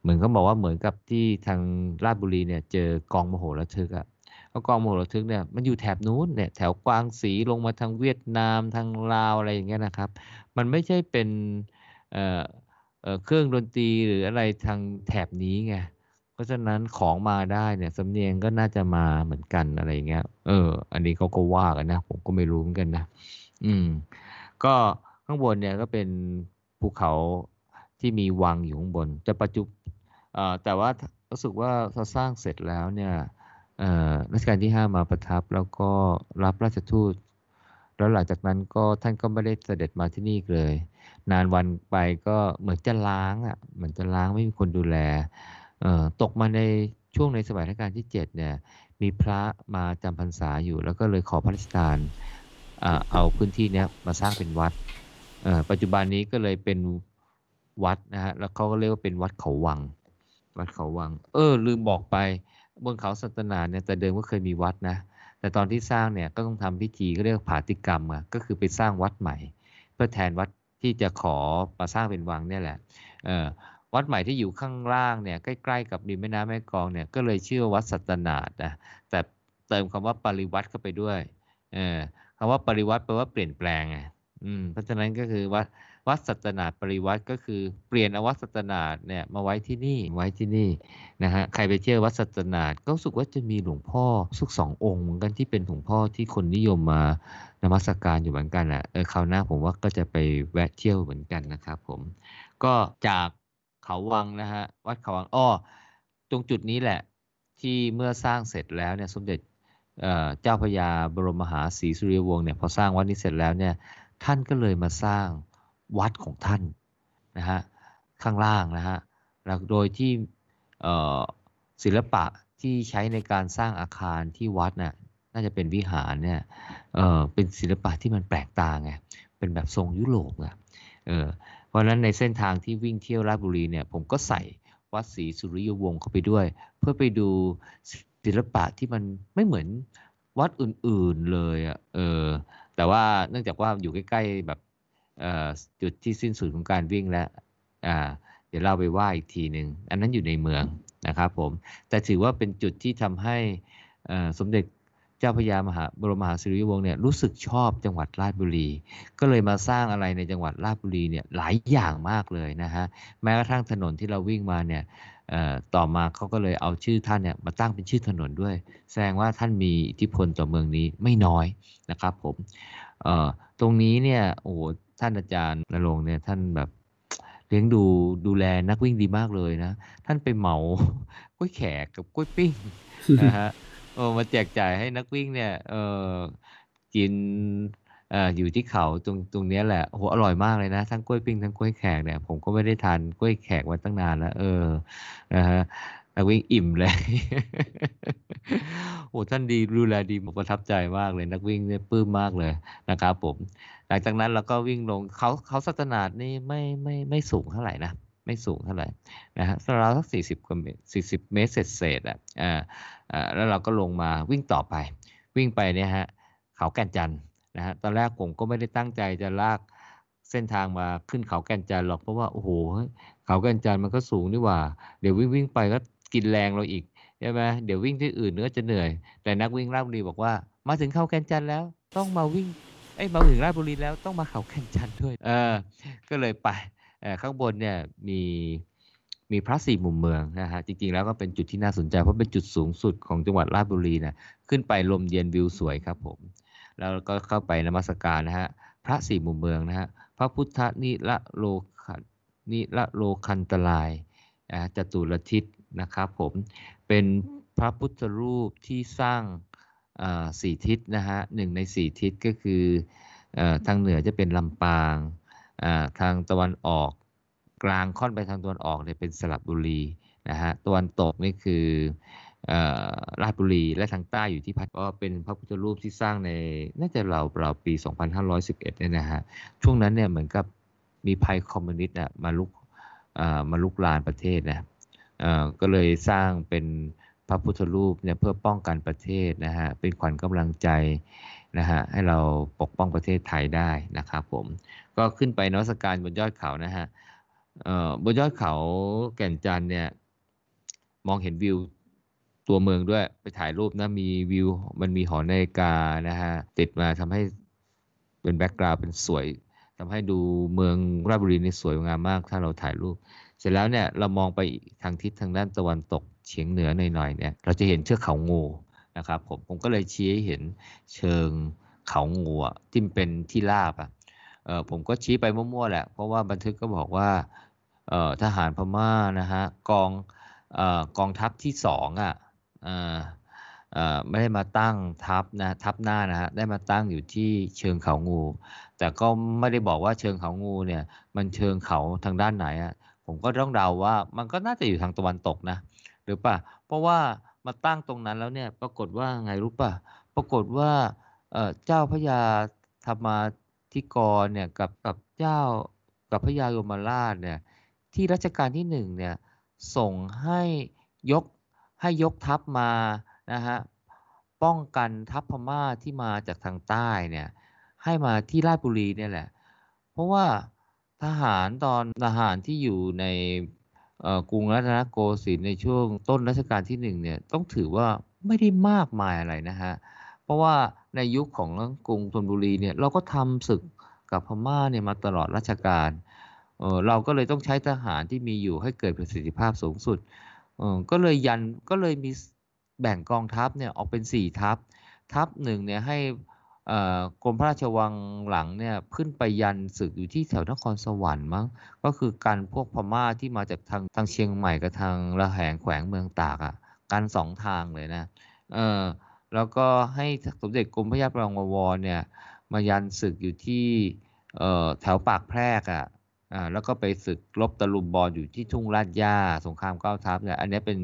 Speaker 2: เหมือนเขาบอกว่าเหมือนกับที่ทางราชบุรีเนี่ย เจอกองมโหระทึกอะแล้วกองมโหระทึกเนี่ยมันอยู่แถบนู้นเนี่ยแถวกวางสีลงมาทางเวียดนามทางลาวอะไรอย่างเงี้ยนะครับ มันไม่ใช่เป็นเเเครื่องดนตรีหรืออะไรทางแถบนี้ไง เพราะฉะนั้นของมาได้เนี่ยสำเนียงก็น่าจะมาเหมือนกันอะไรอย่างเงี้ย เออ อันนี้เขาก็ว่ากันนะ ผมก็ไม่รู้เหมือนกันนะ อืม ก็ข้างบนเนี่ยก็เป็นภูเขาที่มีวังอยู่ข้างบน จะประจุเอ่อแต่ว่ารู้สึกว่าสร้างเสร็จแล้วเนี่ยเอ่อรัชกาลที่ห้ามาประทับแล้วก็รับราชทูต แล้วหลังจากนั้นก็ท่านก็ไม่ได้เสด็จมาที่นี่เลย นานวันไปก็เหมือนจะล้างอะ เหมือนจะล้างไม่มีคนดูแล ตกมาในช่วงในสมัยรัชกาลที่เจ็ดเนี่ย มีพระมาจำพรรษาอยู่ แล้วก็เลยขอพระราชทานเอาพื้นที่นี้มาสร้างเป็นวัด ปัจจุบันนี้ก็เลยเป็นวัดนะฮะ แล้วเขาก็เรียกว่าเป็นวัดเขาวัง วัดเขาวัง เออ ลืมบอกไปบนเขาสัตนาเนี่ยแต่เดิมก็เคยมีวัดนะ แต่ตอนที่สร้างเนี่ยก็ต้องทำพิธีก็เรียกว่าผาติกรรมอะก็คือไปสร้างวัดใหม่ เพื่อแทนวัดที่จะขอมาสร้างเป็นวังเนี่ยแหละ เออ วัดใหม่ที่อยู่ข้างล่างเนี่ยใกล้ๆกับริมแม่น้ำแม่กองเนี่ยก็เลยชื่อวัดสัตนาดนะแต่เติมคำว่าปริวัติเข้าไปด้วยเออคำว่าปริวัติแปลว่าเปลี่ยนแปลงไงอืมเพราะฉะนั้นก็คือวัดวัดสัตนาดปริวัติก็คือเปลี่ยนอาวัดสัตนาดเนี่ยมาไว้ที่นี่ไว้ที่นี่นะฮะใครไปเที่ยววัดสัตนาดก็รู้สึกว่าจะมีหลวงพ่อสุกสององค์เหมือนกันที่เป็นหลวงพ่อที่คนนิยมมานมัสการอยู่เหมือนกันแหละเออคราวหน้าผมว่าก็จะไปแวะเที่ยวเหมือนกันนะครับผมก็จาก เขาวังนะฮะวัดเขาวังอ้อตรงจุดนี้แหละที่เมื่อสร้างเสร็จแล้วเนี่ยสมเด็จเเจ้าพระยาบรมมหาศรีสุริยวงศ์เนี่ยพอสร้างวัดนี้เสร็จแล้วเนี่ยท่านก็เลยมาสร้างวัดของท่านนะฮะข้างล่างนะฮะแล้วโดยที่ศิลปะที่ใช้ในการสร้างอาคารที่วัดน่ะน่าจะเป็นวิหารเนี่ยเออเป็นศิลปะที่มันแปลกตาไงเป็นแบบทรงยุโรปไงเออ ราะฉะนั้นในเส้นทางที่วิ่งเที่ยวราชบุรีเนี่ยผมก็ใส่วัดศรีสุริยวงศ์เข้าไปด้วย เพื่อไปดูศิลปะที่มันไม่เหมือนวัดอื่นๆเลยอะเออแต่ว่าเนื่องจากว่าอยู่ใกล้ๆแบบจุดที่สิ้นสุดของการวิ่งแล้วอ่าเดี๋ยวเราไปว่าอีกทีหนึ่งอันนั้นอยู่ในเมืองนะครับผมแต่ถือว่าเป็นจุดที่ทำให้สมเด็จ จ้าพระยามหาบรมมหาสิริวงศ์เนี่ยรู้สึกชอบจังหวัดราชบุรี ก็เลยมาสร้างอะไรในจังหวัดราชบุรีเนี่ยหลายอย่างมากเลยนะฮะแม้กระทั่งถนนที่เราวิ่งมาเนี่ยต่อมาเขาก็เลยเอาชื่อท่านเนี่ยมาตั้งเป็นชื่อถนนด้วย แสดงว่าท่านมีอิทธิพลต่อเมืองนี้ไม่น้อยนะครับผมตรงนี้เนี่ยโอ้ท่านอาจารย์นรงเนี่ยท่านแบบเลี้ยงดูดูแลนักวิ่งดีมากเลยนะ ท่านไปเหมากล้วยแขกกับกล้วยปิ้งนะฮะ เออมาแจกจ่ายให้นักวิ่งเนี่ย เออกินเอ่ออยู่ที่เขาตรงตรงนี้แหละโหอร่อยมากเลยนะ ทั้งกล้วยปิ้งทั้งกล้วยแขกเนี่ย ผมก็ไม่ได้ทานกล้วยแขกมาตั้งนานแล้ว เออนะฮะนักวิ่งอิ่มเลย โอ้ท่านดีดูแลดีผมประทับใจมากเลย นักวิ่งเนี่ยปลื้มมากเลยนะครับผม หลังจากนั้นเราก็วิ่งลงเขาเขาสัตนาดนี่ไม่ไม่ไม่สูงเท่าไหร่นะ ไม่สูงเท่าไหร่นะฮะราวสักสี่สิบกว่าเมตรสี่สิบเมตรเศษเศษอะอ่าอ่าแล้วเราก็ลงมาวิ่งต่อไป วิ่งไปเนี่ยฮะเขาแก่นจันทร์นะฮะตอนแรกผมก็ไม่ได้ตั้งใจจะลากเส้นทางมาขึ้นเขาแก่นจันทร์หรอกเพราะว่าโอ้โหเขาแก่นจันทร์มันก็สูงนี่ว่า เดี๋ยววิ่งวิ่งไปก็กินแรงเราอีกใช่ไหมเดี๋ยววิ่งที่อื่นเนื้อจะเหนื่อย แต่นักวิ่งราชบุรีบอกว่า มาถึงเขาแก่นจันทร์แล้ว ต้องมาวิ่งเอ้ยมาถึงราชบุรีแล้วต้องมาเขาแก่นจันทร์ด้วย เออ ก็เลยไป ข้างบนเนี่ยมีมีพระสี่มุมเมืองนะฮะจริงๆแล้วก็เป็นจุดที่น่าสนใจเพราะเป็นจุดสูงสุดของจังหวัดราชบุรีนะขึ้นไปลมเย็นวิวสวยครับผม แล้วก็เข้าไปนมัสการนะฮะพระสี่มุมเมืองนะฮะพระพุทธนิละโลคันนิละโลคันตลายจตุรทิศนะครับผมเป็นพระพุทธรูปที่สร้างสี่ทิศนะฮะหนึ่งในสี่ทิศก็คือทางเหนือจะเป็นลำปาง ทางตะวันออกกลางค่อนไปทางตะวันออกเนี่ยเป็นสระบุรีนะฮะตะวันตกนี่คือราชบุรีและทางใต้อยู่ที่พัทก็เป็นพระพุทธรูปที่สร้างในน่าจะเราเราปี 2511เนี่ยนะฮะช่วงนั้นเนี่ยเหมือนกับมีภัยคอมมิวนิสต์มาลุกมาลุกลานประเทศนะก็เลยสร้างเป็นพระพุทธรูปเนี่ยเพื่อป้องกันประเทศนะฮะเป็นขวัญกำลังใจ นะฮะให้เราปกป้องประเทศไทยได้นะครับผมก็ขึ้นไปนวัสการบนยอดเขานะฮะบนยอดเขาแก่นจันเนี่ยมองเห็นวิวตัวเมืองด้วยไปถ่ายรูปนะมีวิว มันมีหอนาฬิกานะฮะติดมาทำให้เป็นแบ็กกราวด์เป็นสวยทำให้ดูเมืองราชบุรีนี่สวยงามมาก ถ้าเราถ่ายรูป เสร็จแล้วเนี่ยเรามองไปทางทิศทางด้านตะวันตกเฉียงเหนือหน่อยๆเนี่ยเราจะเห็นเชือกเขางู นะครับผมผมก็เลยชี้ให้เห็นเชิงเขางูที่เป็นที่ราบอะเออผมก็ชี้ไปมั่วๆแหละ เพราะว่าบันทึกก็บอกว่าเออทหารพม่านะฮะกองเอ่อกองทัพที่สองอะเออเอ่อไม่ได้มาตั้งทัพนะทัพหน้านะฮะได้มาตั้งอยู่ที่เชิงเขางู แต่ก็ไม่ได้บอกว่าเชิงเขางูเนี่ยมันเชิงเขาทางด้านไหนอะผมก็ต้องเดาว่ามันก็น่าจะอยู่ทางตะวันตกนะหรือป่ะเพราะว่า มาตั้งตรงนั้นแล้วเนี่ย ปรากฏว่าไงรู้ป่ะ ปรากฏว่าเจ้าพระยาธรรมาธิกรเนี่ยกับกับเจ้ากับพระยายมราชเนี่ยที่รัชกาลที่หนึ่งเนี่ยส่งให้ยกให้ยกทัพมานะฮะป้องกันทัพพม่าที่มาจากทางใต้เนี่ยให้มาที่ราชบุรีเนี่ยแหละ เพราะว่าทหารตอนทหารที่อยู่ใน กรุงรัตนโกสินทร์ในช่วงต้นรัชกาลที่หนึ่งเนี่ยต้องถือว่าไม่ได้มากมายอะไรนะฮะ เพราะว่าในยุคของกรุงธนบุรีเนี่ยเราก็ทำศึกกับพม่าเนี่ยมาตลอดรัชกาลเเราก็เลยต้องใช้ทหารที่มีอยู่ให้เกิดประสิทธิภาพสูงสุด ก็เลยยันก็เลยมีแบ่งกองทัพเนี่ยออกเป็นสี่ทัพ ทัพหนึ่งเนี่ยให้ กรมพระราชวังหลังเนี่ยขึ้นไปยันศึกอยู่ที่แถวนครสวรรค์มั้งก็คือการพวกพม่าที่มาจากทางทางเชียงใหม่กับทางระแหงแขวงเมืองตากอะกันสองทางเลยนะเออแล้วก็ให้สมเด็จกรมพระยาปรางวรเนี่ยมายันศึกอยู่ที่แถวปากแพรกอะอ่าแล้วก็ไปศึกลบตะลุมบอลอยู่ที่ทุ่งลาดย่าสงครามเก้าทัพเนี่ยอันนี้เป็น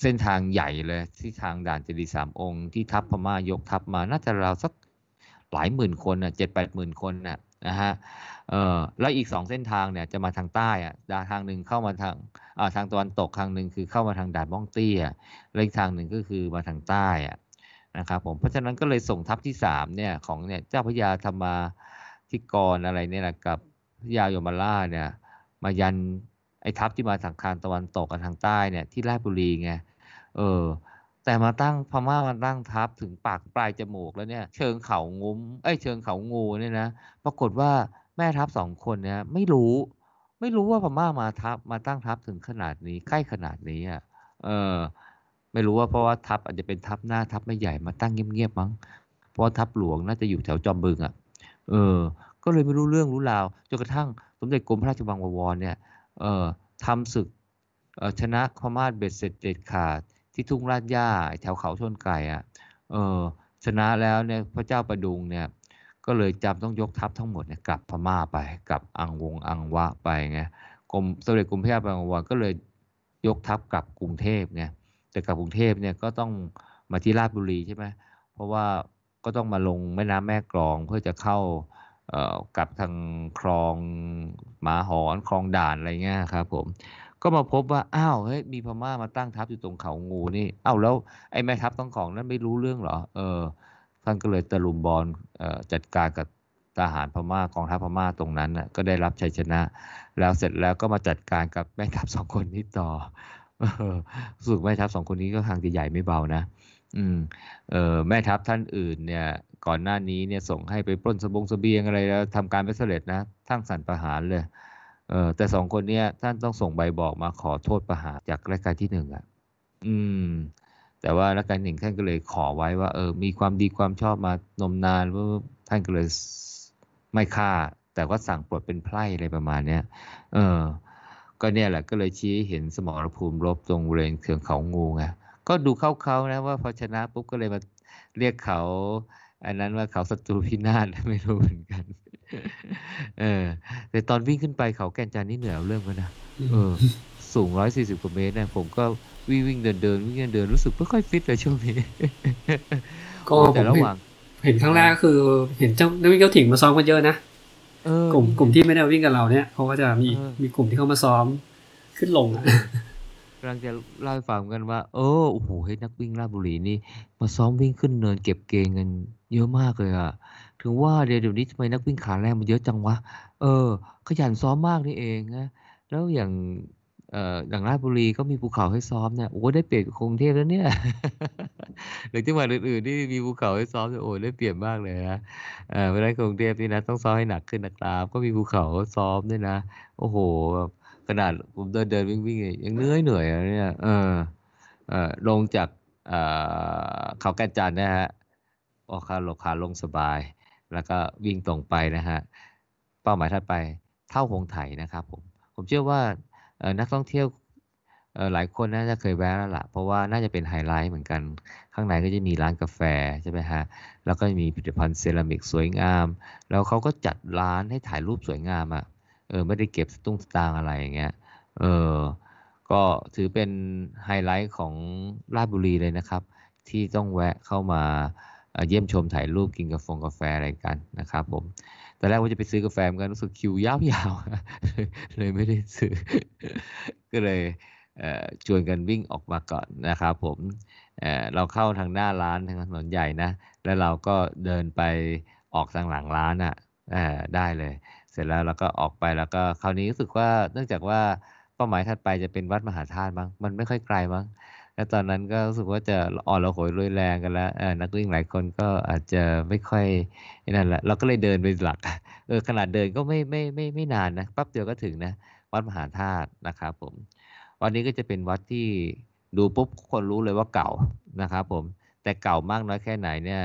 Speaker 2: เส้นทางใหญ่เลยที่ทางด่านเจดีสามองค์ที่ทัพพม่ายกทัพมาน่าจะราวสักหลายหมื่นคนอะเจ็ดแปดหมื่นคนอะนะฮะแล้วอีกสองเส้นทางเนี่ยจะมาทางใต้อะดาทางหนึ่งเข้ามาทางาทางตะวันตกทางหนึ่งคือเข้ามาทางด่านบ้องเตี้ยแล้วอีกทางหนึ่งก็คือมาทางใต้อะนะครับผมเพราะฉะนั้นก็เลยส่งทัพที่สามเนี่ยของเนี่ยเจ้าพระยาธรรมาธิกรอะไรเนี่ยแหละกับพระยายมราชเนี่ยมายัน อ้ทัพที่มาทางทางตะวันตกกับทางใต้เนี่ยที่ราชบุรีไงเออแต่มาตั้งพม่ามาตั้งทัพถึงปากปลายจมูกแล้วเนี่ยเชิงเขางุ้มเอ้เชิงเขางูเนี่ยนะปรากฏว่าแม่ทัพสองคนเนี่ยไม่รู้ ไม่รู้ว่าพม่ามาทัพมาตั้งทัพถึงขนาดนี้ใกล้ขนาดนี้อะเออไม่รู้ว่าเพราะว่าทัพอาจจะเป็นทัพหน้าทัพไม่ใหญ่มาตั้งเงียบๆมั้งเพราะาทัพหลวงน่าจะอยู่แถวจอมบึงอะเออ ก็เลยไม่รู้เรื่องรู้ราวจนกระทั่งสมเด็จกรมพระราชวังวรเนี่ย ทำศึกชนะพม่าเบ็ดเสร็จเด็ดขาดที่ทุ่งลาดย่าแถวเขาชนไก่อะเออชนะแล้วเนี่ยพระเจ้าประดุงเนี่ยก็เลยจำต้องยกทัพทั้งหมดเนี่ยกลับพม่าไปกลับอังวงอังวะไปไงกรมสมเด็จกรมพระยาบางวรก็เลยยกทัพกลับกรุงเทพไงแต่กลับกรุงเทพเนี่ยก็ต้องมาที่ราชบุรีใช่ไหมเพราะว่าก็ต้องมาลงแม่น้ำแม่กลองเพื่อจะเข้า กับทางคลองหมาหอนคลองด่านอะไรเงี้ยครับผมก็มาพบว่าอ้าวเฮ้ยมีพม่ามาตั้งทัพอยู่ตรงเขางูนี่อ้าวแล้วไอ้แม่ทัพต้องของนั้นไม่รู้เรื่องเหรอเออท่านก็เลยตะลุมบอลจัดการกับทหารพม่ากองทัพพม่าตรงนั้นน่ะก็ได้รับชัยชนะ แล้วเสร็จแล้วก็มาจัดการกับแม่ทัพสองคนนี้ต่อสึกแม่ทัพสองคนนี้ก็ทางจะใหญ่ไม่เบานะ อืมเออแม่ทัพท่านอื่นเนี่ย ก่อนหน้านี้เนี่ยส่งให้ไปปล้นสบงสเบียงอะไรแล้วทำการไม่สำเร็จนะทั้งสันประหารเลยเออแต่สองคนเนี้ยท่านต้องส่งใบบอกมาขอโทษประหารจากรายการที่หนึ่งอะ อืม แต่ว่ารายการหนึ่งท่านก็เลยขอไว้ว่า เออ มีความดีความชอบมานมนานว่าท่านก็เลยไม่ฆ่า แต่ว่าสั่งปลดเป็นไพร่อะไรประมาณเนี้ยเออ ก็เนี่ยแหละก็เลยชี้เห็นสมรภูมิรบตรงบริเวณเขื่อนเขางูไงก็ดูเข้าเขานะว่าพอชนะปุ๊บก็เลยมาเรียกเขา อันนั้นว่าเขาศัตรูพินาศไม่รู้เหมือนกัน เออ แต่ตอนวิ่งขึ้นไปเขาแก่นจันทร์นี่เหนื่อยเอาเรื่องกันนะเออ สูงร้อยสี่สิบกว่าเมตรเนี่ยผมก็วิ่งวิ่งเดินเดินวิ่งเดินเดินรู้สึกไม่ค่อยฟิตเลยช่วงนี้
Speaker 1: ก็
Speaker 2: โอ้
Speaker 1: ผ
Speaker 2: แต่
Speaker 1: ม
Speaker 2: ระห
Speaker 1: เห็น
Speaker 2: ว่าง
Speaker 1: เห็นครั้งแรกก็คือเห็นเจ้านักวิ่งเจ้าถิ่นมาซ้อมกันเยอะนะ
Speaker 2: เออก
Speaker 1: ลุ่มกลุ่มที่ไม่ได้วิ่งกับเราเนี่ยเขาก็จะมี
Speaker 2: เออ
Speaker 1: มีกลุ่มที่เขามาซ้อมขึ้นลงอะ
Speaker 2: กำลังจะเล่าให้ฟังกันว่า เออโอ้โหเฮ้ยนักวิ่งราชบุรีนี่ มาซ้อมวิ่งขึ้นเนินเก็บเกงกันเยอะมากเลยอะถึงว่าเดี๋ยวนี้ทำไมนักวิ่งขาแรงมันเยอะจังวะเออ ขยันซ้อมมากนี่เองนะแล้วอย่างเอ่ออย่างราชบุรีก็มีภูเขาให้ซ้อมเนี่ยโอ้ได้เปรียบกรุงเทพแล้วเนี่ยหรือจังหวัดอื่นๆที่มีภูเขาให้ซ้อมเนี่ยโอ้ได้เปรียบมากเลยนะเออเพราะนั้นกรุงเทพนี่นะต้องซ้อมให้หนักขึ้นนะครับก็มีภูเขาซ้อมด้วยนะ โอ้โหแบบ ขนาดผมเดินเดินวิ่งวิ่งยังเหนื่อยเหนื่อยอะเนี่ยเออเออลงจากเขาแก่นจันทร์นะฮะออกขาลงขาลงสบาย แล้วก็วิ่งตรงไปนะฮะเป้าหมายถัดไปเท่าหงไถนะครับผมผมเชื่อว่านักท่องเที่ยวหลายคนน่าจะเคยแวะแล้วล่ะ เพราะว่าน่าจะเป็นไฮไลท์เหมือนกัน ข้างในก็จะมีร้านกาแฟใช่ไหมฮะ แล้วก็มีผลิตภัณฑ์เซรามิกสวยงาม แล้วเขาก็จัดร้านให้ถ่ายรูปสวยงามอะ่ะ เออไม่ได้เก็บสตุ้งสตางอะไรอย่างเงี้ยเออก็ถือเป็นไฮไลท์ของราชบุรีเลยนะครับ ที่ต้องแวะเข้ามาเเยี่ยมชมถ่ายรูปกินกาแฟกาแฟอะไรกันนะครับผมตอนแรกว่าจะไปซื้อกาแฟกันรู้สึกคิวยาวๆเลยไม่ได้ซื้อ ก็เลยชวนกันวิ่งออกมาก่อนนะครับผมเเราเข้าทางหน้าร้านทางถนนใหญ่นะ แล้วเราก็เดินไปออกทางหลังร้านอะได้เลย เสร็จแล้วเราก็ออกไปแล้วก็คราวนี้รู้สึกว่าเนื่องจากว่าเป้าหมายถัดไปจะเป็นวัดมหาธาตุมั้งมันไม่ค่อยไกลมั้งแล้วตอนนั้นก็รู้สึกว่าจะอ่อนระหยรวยแรงกันแล้วนักวิ่งหลายคนก็อาจจะไม่ค่อยนั่นแหละเราก็เลยเดินไปหลักเออขนาดเดินก็ไม่ไม่ไม่ไม่นานนะแป๊บเดียวก็ถึงนะวัดมหาธาตุนะครับผมวันนี้ก็จะเป็นวัดที่ดูปุ๊บคนรู้เลยว่าเก่านะครับผมแต่เก่ามากน้อยแค่ไหนเนี่ย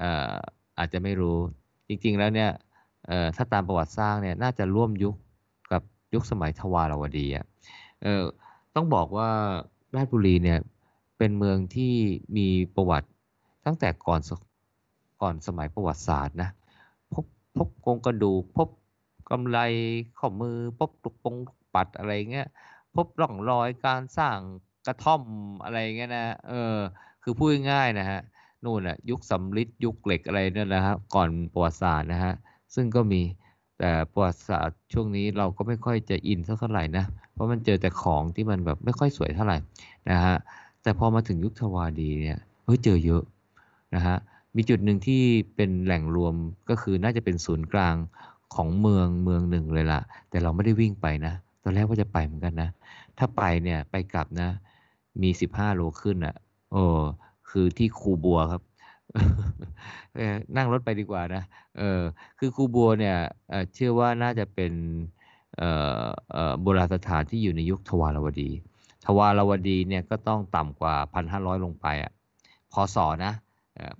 Speaker 2: อออาจจะไม่รู้จริงๆแล้วเนี่ย ถ้าตามประวัติสร้างเนี่ยน่าจะร่วมยุคกับยุคสมัยทวารวดีอะเออต้องบอกว่าราชบุรีเนี่ยเป็นเมืองที่มีประวัติตั้งแต่ก่อนก่อนสมัยประวัติศาสตร์นะพบพบโครงกระดูกพบกำไรข้อมือพบลูกปงปัดอะไรเงี้ยพบร่องรอยการสร้างกระท่อมอะไรเงี้ยนะเออคือพูดง่ายนะฮะนู่นน่ะยุคสำริดยุคเหล็กอะไรนั่นนะฮะก่อนประวัติศาสตร์นะฮะ ซึ่งก็มีแต่ประวัติศาสตร์ช่วงนี้เราก็ไม่ค่อยจะอินสักเท่าไหร่นะ เพราะมันเจอแต่ของที่มันแบบไม่ค่อยสวยเท่าไหร่นะฮะ แต่พอมาถึงยุคทวารดีเนี่ยเฮ้ยเจอเยอะนะฮะ มีจุดหนึ่งที่เป็นแหล่งรวมก็คือน่าจะเป็นศูนย์กลางของเมืองเมืองหนึ่งเลยล่ะ แต่เราไม่ได้วิ่งไปนะ ตอนแรกว่าจะไปเหมือนกันนะ ถ้าไปเนี่ยไปกลับนะ มีสิบห้าโลขึ้นอะโอ้คือที่คูบัวครับ นั่งรถไปดีกว่านะเออคือคูบัวเนี่ยเชื่อว่าน่าจะเป็นโบราณสถานที่อยู่ในยุคทวารวดีทวารวดีเนี่ยก็ต้องต่ำกว่าพันห้าร้อยลงไปอะพศนะ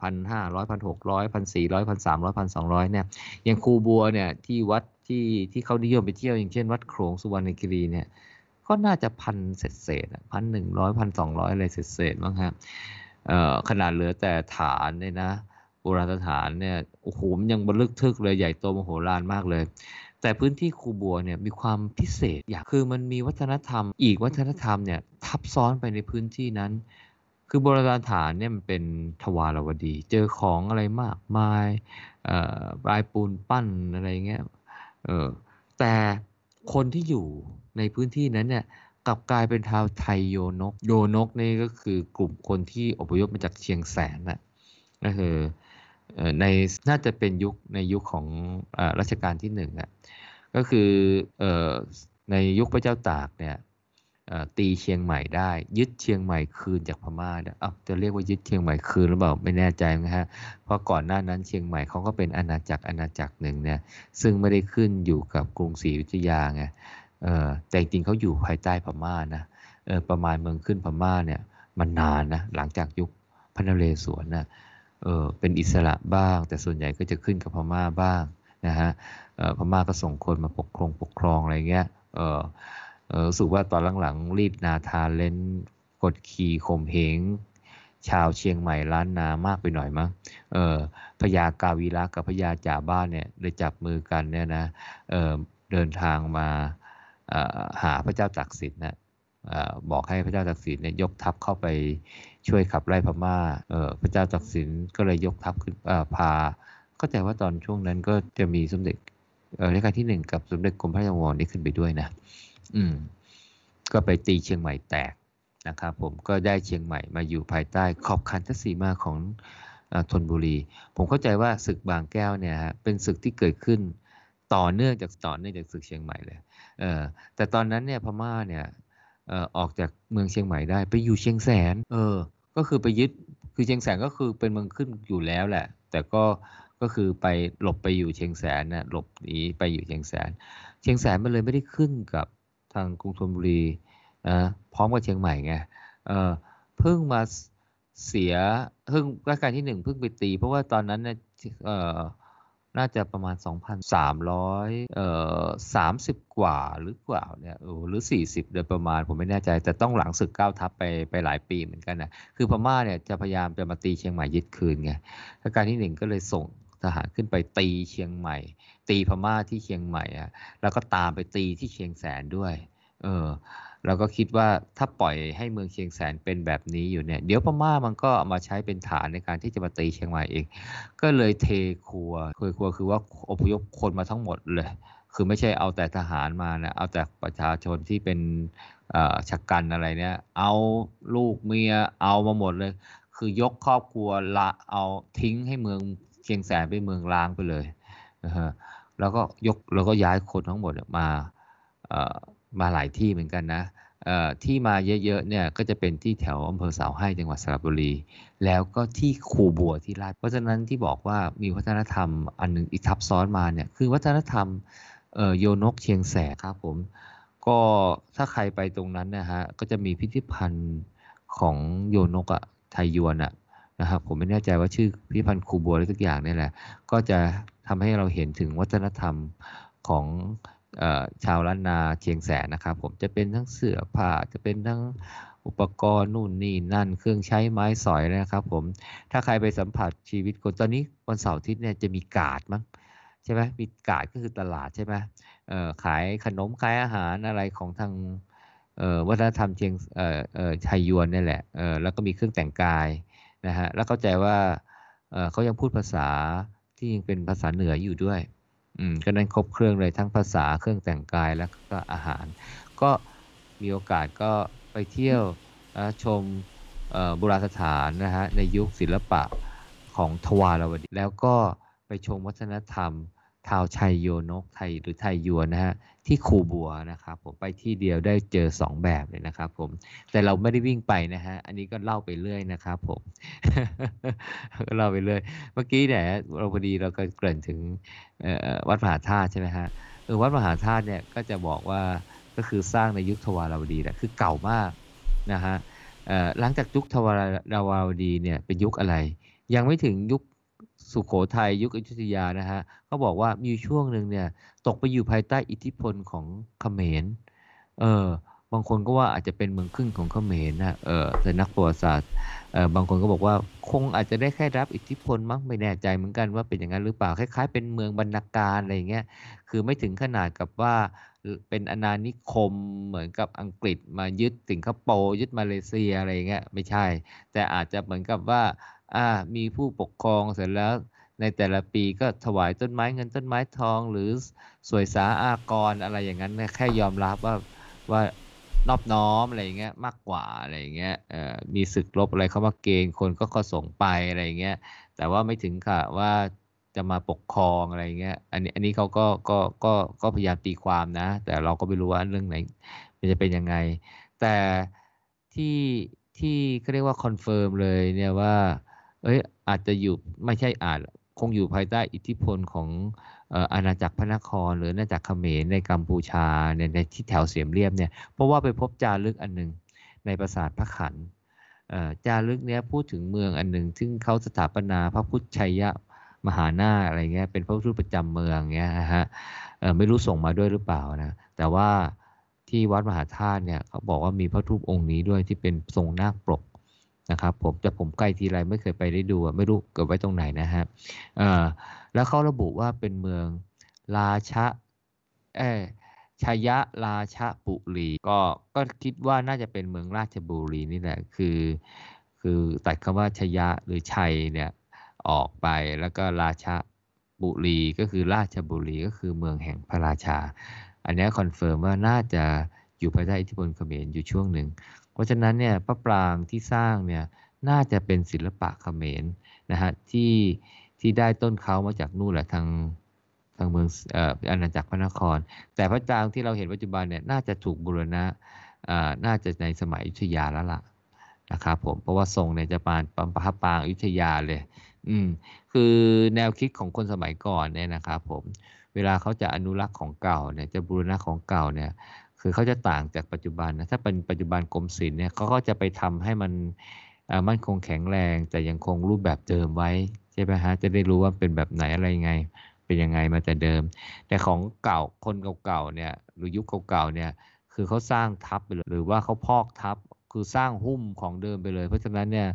Speaker 2: พันห้าร้อยพันหกร้อยพันสี่ร้อยพันสามร้อยพันสองร้อยเนี่ยอย่างครูบัวเนี่ยที่วัดที่ที่เขานิยมไปเที่ยวอย่างเช่นวัดโขงสุวรรณคีรีเนี่ยก็น่าจะพันเศษเศษพันหนึ่งร้อยพันสองร้อยอะไรเศษเศษมั้งครับ เอ่อขนาดเหลือแต่ฐานเนี่ยนะโบราณสถานเนี่ยโอ้โหมันยังบรรลึกทึกเลยใหญ่โตมโหฬารมากเลย แต่พื้นที่คูบัวเนี่ยมีความพิเศษอย่างคือมันมีวัฒนธรรม อีกวัฒนธรรมเนี่ยทับซ้อนไปในพื้นที่นั้น คือโบราณสถานเนี่ยมันเป็นทวารวดี เจอของอะไรมากมายเอ่อลายปูนปั้นอะไรเงี้ยเออแต่คนที่อยู่ในพื้นที่นั้นเนี่ย กลับกลายเป็นชาวไทยโยนก โยนกนี่ก็คือกลุ่มคนที่อพยพมาจากเชียงแสนน่ะก็คือในน่าจะเป็นยุคในยุคของอรัชกาลที่หนึ่งอะก็คืออในยุคพระเจ้าตากเนี่ยตีเชียงใหม่ได้ ยึดเชียงใหม่คืนจากพม่าอะจะเรียกว่ายึดเชียงใหม่คืนหรือเปล่าไม่แน่ใจนะฮะเพราะก่อนหน้านั้นเชียงใหม่เขาก็เป็นอาณาจักรอาณาจักรหนึ่งเนี่ยซึ่งไม่ได้ขึ้นอยู่กับกรุงศรีอยุธยาไง แต่จริงเขาอยู่ภายใต้พม่านะประมาณเมืองขึ้นพม่าเนี่ยมันนานนะหลังจากยุคพระนเรศวรนะเออเป็นอิสระบ้าง แต่ส่วนใหญ่ก็จะขึ้นกับพม่าบ้างนะฮะพม่าก็ส่งคนมาปกครองปกครองอะไรเงี้ยเออรู้สึกว่าตอนหลังๆรีดนาทาเล่นกดขี่ข่มเหงชาวเชียงใหม่ล้านนามากไปหน่อยมั้งเออพญากาวีระกับพญาจ่าบ้านเนี่ยเลยจับมือกันเนี่ยนะเออเดินทางมา หาพระเจ้าตากสินนะเอ่อบอกให้พระเจ้าตากสินเนี่ยยกทัพเข้าไปช่วยขับไล่พม่าพระเจ้าตากสินก็เลยยกทัพขึ้นพาเข้าใจว่าตอนช่วงนั้นก็จะมีสมเด็จรัชกาลที่หนึ่งกับสมเด็จกรมพระยาวรนี่ขึ้นไปด้วยนะอืมก็ไปตีเชียงใหม่แตกนะครับผมก็ได้เชียงใหม่มาอยู่ภายใต้ขอบคันทศีมาของธนบุรี ผมเข้าใจว่าศึกบางแก้วเนี่ยฮะเป็นศึกที่เกิดขึ้นต่อเนื่องจากต่อเนื่องจากศึกเชียงใหม่เลย แต่ตอนนั้นเนี่ยพม่าเนี่ยเออออกจากเมืองเชียงใหม่ได้ไปอยู่เชียงแสน เออ ก็คือไปยึดคือเชียงแสนก็คือเป็นเมืองขึ้นอยู่แล้วแหละ แต่ก็ก็คือไปหลบไปอยู่เชียงแสนนะหลบหนีไปอยู่เชียงแสน เชียงแสนมันเลยไม่ได้ขึ้นกับทางกรุงธนบุรีนะพร้อมกับเชียงใหม่ไงเออเพิ่งมาเสียเพิ่งรัชกาลที่หนึ่งเพิ่งไปตี เพราะว่าตอนนั้นเนี่ยเออ น่าจะประมาณ 2,300เอ่อ30 กว่าหรือกว่าเนี่ยเออหรือ 40 โดยประมาณผมไม่แน่ใจ แต่ต้องหลังศึกเก้าทัพไปไปหลายปีเหมือนกันนะคือพม่าเนี่ยจะพยายามจะมาตีเชียงใหม่ยึดคืนไงรัชกาลที่หนึ่งก็เลยส่งทหารขึ้นไปตีเชียงใหม่ ตีพม่าที่เชียงใหม่อะแล้วก็ตามไปตีที่เชียงแสนด้วย เออ แล้วก็คิดว่าถ้าปล่อยให้เมืองเชียงแสนเป็นแบบนี้อยู่เนี่ย เดี๋ยวพม่ามันก็เอามาใช้เป็นฐานในการที่จะมาตีเชียงใหม่เอง ก็เลยเทครัวเทครัวคือว่าอพยพคนมาทั้งหมดเลย คือไม่ใช่เอาแต่ทหารมานะเอาแต่ประชาชนที่เป็นอ่อชักกันอะไรเนี่ย เอาลูกเมียเอามาหมดเลย คือยกครอบครัวละเอาทิ้งให้เมืองเชียงแสนเป็นเมืองร้างไปเลยนะฮะแล้วก็ยกแล้วก็ย้ายคนทั้งหมดมาอ่อมาหลายที่เหมือนกันนะ ที่มาเยอะๆเนี่ยก็จะเป็นที่แถวอำเภอเสาให้จังหวัดสระบุรี แล้วก็ที่คูบัวที่ราชเพราะฉะนั้นที่บอกว่ามีวัฒนธรรมอันหนึงอีทับซ้อนมาเนี่ยคือวัฒนธรรมโยนกเชียงแสนครับผมก็ถ้าใครไปตรงนั้นนะฮะก็จะมีพิพิธภัณฑ์ของโยนกอะไทยยวนอะนะครับผมไม่แน่ใจว่าชื่อพิพิธภัณฑ์คูบัวอะไรสักอย่างนี่แหละ ก็จะทำให้เราเห็นถึงวัฒนธรรมของ ชาวล้านนาเชียงแสนนะครับ ผมจะเป็นทั้งเสื้อผ้าจะเป็นทั้งอุปกรณ์นู่นนี่นั่น เครื่องใช้ไม้สอยนะครับ ผมถ้าใครไปสัมผัสชีวิตคนตอนนี้วันเสาร์อาทิตย์เนี่ยจะมีกาดมั้งใช่ไหมมีกาดก็คือตลาดใช่ไหมขายขนมขายอาหารอะไรของทางวัฒนธรรมเชียงเอ่อเอ่อไทยยวนนี่แหละแล้วก็มีเครื่องแต่งกายนะฮะแล้วเข้าใจว่าเขายังพูดภาษาที่ยังเป็นภาษาเหนืออยู่ด้วย อืมก็นั้นครบเครื่องเลยทั้งภาษาเครื่องแต่งกายแล้วก็อาหาร ก็มีโอกาสก็ไปเที่ยวชมโบราณสถานนะฮะในยุคศิลปะของทวารวดี แล้วก็ไปชมวัฒนธรรม ชาวชัยโยนกไทยหรือไทยยวนนะฮะที่คูบัวนะครับผมไปที่เดียวได้เจอสองแบบเลยนะครับผมแต่เราไม่ได้วิ่งไปนะฮะอันนี้ก็เล่าไปเรื่อยนะครับผมก็เล่าไปเรื่อยเมื่อกี้เนี่ยเราพอดีเราก็เกริ่นถึงวัดมหาธาตุใช่ไหมฮะเออวัดมหาธาตุเนี่ยก็จะบอกว่าก็คือสร้างในยุคทวารวดีแหละคือเก่ามากนะฮะหลังจากยุคทวารวดีเนี่ยเป็นยุคอะไร ยังไม่ถึงยุค สุขโขทัยยุคอยุธยานะฮะเขาบอกว่ามีช่วงหนึ่งเนี่ยตกไปอยู่ภายใต้อิทธิพลของเขมรเออบางคนก็ว่าอาจจะเป็นเมืองขึ้นของเขมรนะเออแต่นักประวัติศาสตร์เออบางคนก็บอกว่าคงอาจจะได้แค่รับอิทธิพลมั้งไม่แน่ใจเหมือนกันว่าเป็นอย่างนั้นหรือเปล่าคล้าย ๆ เป็นเมืองบรรณาการอะไรเงี้ยคือไม่ถึงขนาดกับว่าเป็นอาณานิคมเหมือนกับอังกฤษมายึดสิงคโปร์ยึดมาเลเซียอะไรเงี้ยไม่ใช่ แต่อาจจะเหมือนกับว่า อ่ามีผู้ปกครองเสร็จแล้วในแต่ละปีก็ถวายต้นไม้เงินต้นไม้ทองหรือสวยสาอากรอะไรอย่างนั้นแค่ยอมรับว่าว่านอบน้อมอะไรอย่างเงี้ยมากกว่าอะไรอย่างเงี้ยมีศึกรบอะไรเขามาเกณฑ์คนก็ก็ส่งไปอะไรอย่างเงี้ยแต่ว่าไม่ถึงค่ะว่าจะมาปกครองอะไรอย่างเงี้ยอันนี้อันนี้เขาก็ก็ก็ก็พยายามตีความนะ แต่เราก็ไม่รู้ว่าเรื่องไหนมันจะเป็นยังไง แต่ที่ที่เขาเรียกว่า confirm เลยเนี่ยว่า เอ้ยอาจจะอยู่ไม่ใช่อาจคงอยู่ภายใต้อิทธิพลของอาณาจักรพระนคร หรืออาณาจักรเขมรในกัมพูชาในในที่แถวเสียมเรียบเนี่ยเพราะว่าไปพบจารึกอันหนึ่งในปราสาทพระขรรค์จารึกเนี้ยพูดถึงเมืองอันหนึ่งซึ่งเขาสถาปนาพระพุทธชัยยะมหานาอะไรเงี้ยเป็นพระพุทธรูปประจำเมืองเงี้ยนะฮะไม่รู้ส่งมาด้วยหรือเปล่านะแต่ว่าที่วัดมหาธาตุเนี่ยเขาบอกว่ามีพระรูปองค์นี้ด้วยที่เป็นทรงนาคปก นะครับผมแต่ผมใกล้ทีไรไม่เคยไปได้ดูไม่รู้เกิดไว้ตรงไหนนะฮะแล้วเขาระบุว่าเป็นเมืองราชะเออชยะราชบุรีก็ก็คิดว่าน่าจะเป็นเมืองราชบุรีนี่แหละคือ คือตัดคำว่าชยะหรือชัยเนี่ยออกไปแล้วก็ราชบุรีก็คือราชบุรีก็คือเมืองแห่งพระราชา อันนี้ confirm ว่าน่าจะอยู่ภายใต้อิทธิพลเขมรอยู่ช่วงหนึ่ง เพราะฉะนั้นเนี่ยพระปรางค์ที่สร้างเนี่ยน่าจะเป็นศิลปะเขมรนะฮะที่ที่ได้ต้นเค้ามาจากนู่นแหละทางทางเมืองออาณาจักรพระนคร แต่พระปรางที่เราเห็นปัจจุบันเนี่ยน่าจะถูกบูรณะอ่าน่าจะในสมัยอยุธยาแล้วล่ะนะครับผมเพราะว่าทรงเนี่ยจะปานปานพระปรางอยุธยาเลย อืมคือแนวคิดของคนสมัยก่อนเนี่ยนะครับผมเวลาเขาจะอนุรักษ์ของเก่าเนี่ยจะบูรณะของเก่าเนี่ย คือเขาจะต่างจากปัจจุบันนะถ้าเป็นปัจจุบันกรมศิลป์เนี่ยเขาก็จะไปทำให้มันมั่นคงแข็งแรง แต่ยังคงรูปแบบเดิมไว้ใช่ไหมฮะจะได้รู้ว่าเป็นแบบไหนอะไรยังไง เป็นยังไงมาแต่เดิม แต่ของเก่าคนเก่าๆเนี่ยหรือยุคเก่าๆเนี่ยคือเขาสร้างทับไปเลยหรือว่าเขาพอกทับคือสร้างหุ้มของเดิมไปเลย เพราะฉะนั้นเนี่ย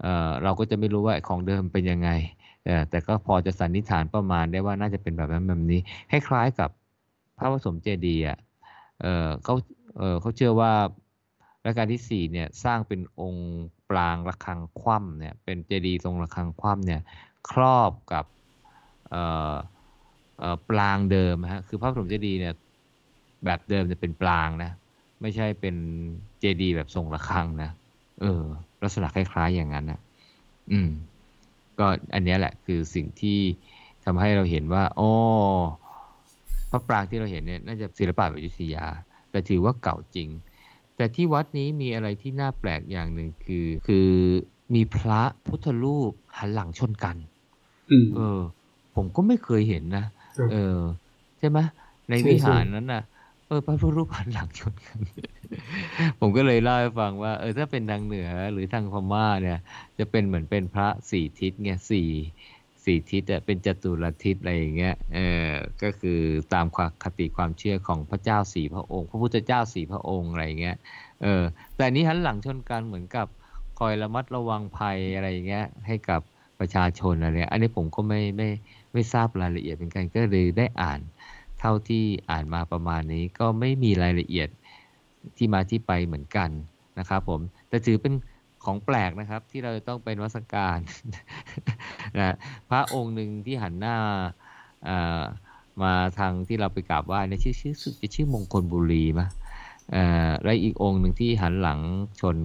Speaker 2: เเราก็จะไม่รู้ว่าของเดิมเป็นยังไงแต่ก็พอจะสันนิษฐานประมาณได้ว่าน่าจะเป็นแบบนั้นแบบนี้คล้ายๆกับพระผสมเจดีย์อะ เอ่อเขาเอ่อเขาเชื่อว่ารัชกาลที่สี่เนี่ยสร้างเป็นองค์ปรางระฆังคว่ำเนี่ยเป็นเจดีย์ทรงระฆังคว่ำเนี่ยครอบกับเอ่อเอ่อปรางเดิมฮะคือพระบรมเจดีย์เนี่ยแบบเดิมจะเป็นปรางนะไม่ใช่เป็นเจดีย์แบบทรงระฆังนะเออลักษณะคล้ายๆอย่างนั้นนะอืมก็อันนี้แหละคือสิ่งที่ทำให้เราเห็นว่าอ๋อ พระปรางที่เราเห็นเนี่ยน่าจะศิลปะแบบอยุธยา แต่ถือว่าเก่าจริง แต่ที่วัดนี้มีอะไรที่น่าแปลกอย่างหนึ่งคือ คือมีพระพุทธรูปหันหลังชนกัน
Speaker 1: อืม
Speaker 2: เออ ผมก็ไม่เคยเห็นนะ
Speaker 1: ครับ
Speaker 2: เออ ใช่ไหมใน
Speaker 1: ใช่
Speaker 2: วิหาร
Speaker 1: ใช่
Speaker 2: นั้นน่ะเออพระพุทธรูปหันหลังชนกัน ผมก็เลยเล่าให้ฟังว่า เออถ้าเป็นทางเหนือหรือทางพม่าเนี่ย จะเป็นเหมือนเป็นพระสี่ทิศไงสี่ สี่ทิศเป็นจตุรทิศอะไรอย่างเงี้ยเออก็คือตามความคติความเชื่อของพระเจ้าสี่พระองค์ พระพุทธเจ้าสี่พระองค์อะไรอย่างเงี้ยเออแต่นี้หันหลังชนกันเหมือนกับคอยระมัดระวังภัยอะไรอย่างเงี้ยให้กับประชาชนอะไรเงี้ยอันนี้ผมก็ไม่ไม่ไม่ทราบรายละเอียดเป็นกันก็เลยได้อ่าน เท่าที่อ่านมาประมาณนี้ก็ไม่มีรายละเอียดที่มาที่ไปเหมือนกันนะครับผมแต่ถือเป็นของแปลกนะครับที่เราต้องเป็นวัสการ นะพระองค์หนึ่งที่หันหน้าอ่ามาทางที่เราไปกราบไหว้เนี่ยชื่อชื่อสึกจะชื่อมงคลบุรีมะอและอีกองค์หนึ่งที่หันหลังชน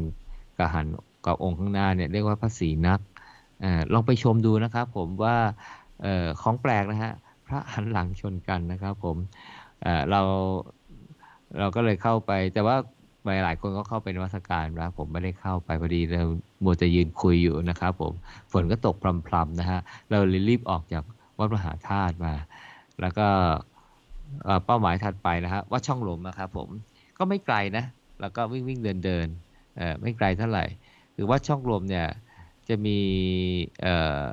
Speaker 2: กับหันกับองค์ข้างหน้าเนี่ยเรียกว่าพระศรีนักอลองไปชมดูนะครับผมว่าอของแปลกนะฮะพระหันหลังชนกันนะครับผมเเราเราก็เลยเข้าไปแต่ว่า หลายหลายคนก็เข้าไปนวัตการนะผมไม่ได้เข้าไปพอดีเราโมจะยืนคุยอยู่นะครับผมฝนก็ตกพรำๆนะฮะเราเลยรีบออกจากวัดมหาธาตุมา แล้วก็เป้าหมายถัดไปนะฮะวัดช่องลมนะครับผมก็ไม่ไกลนะ แล้วก็วิ่งวิ่งเดินเดินเออไม่ไกลเท่าไหร่คือวัดช่องลมเนี่ยจะมีเออ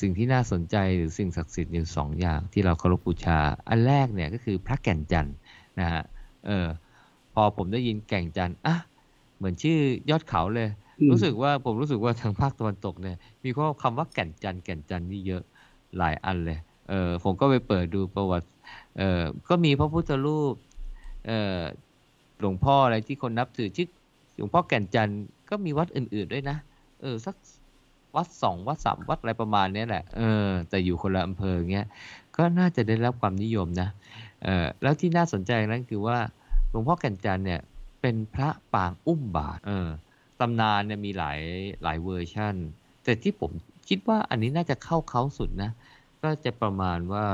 Speaker 2: สิ่งที่น่าสนใจหรือสิ่งศักดิ์สิทธิ์อยู่สองอย่างที่เราเคารพบูชา อันแรกเนี่ยก็คือพระแก่นจันทร์นะฮะเออ พอผมได้ยินแก่นจันทร์อะเหมือนชื่อยอดเขาเลย
Speaker 1: อืม
Speaker 2: รู้สึกว่าผมรู้สึกว่าทางภาคตะวันตกเนี่ย มีข้อคำว่าแก่นจันทร์แก่นจันทร์นี่เยอะหลายอันเลย เออผมก็ไปเปิดดูประวัติ เออก็มีพระพุทธรูป เออหลวงพ่ออะไรที่คนนับถือชื่อหลวงพ่อแก่นจันทร์ก็มีวัดอื่น ๆด้วยนะ เออสักวัดสองวัดสามวัดอะไรประมาณเนี้ยแหละ เออ แต่อยู่คนละอำเภอเงี้ย ก็น่าจะได้รับความนิยมนะ เออแล้วที่น่าสนใจนั้นคือว่าห ลวงพ่อแก่นจันทร์เนี่ยเป็นพระปางอุ้มบาตรเออตำนานเนี่ยมีหลายหลายเวอร์ชั่น แต่ที่ผมคิดว่าอันนี้น่าจะเข้าเขาสุดนะ ก็จะประมาณว่า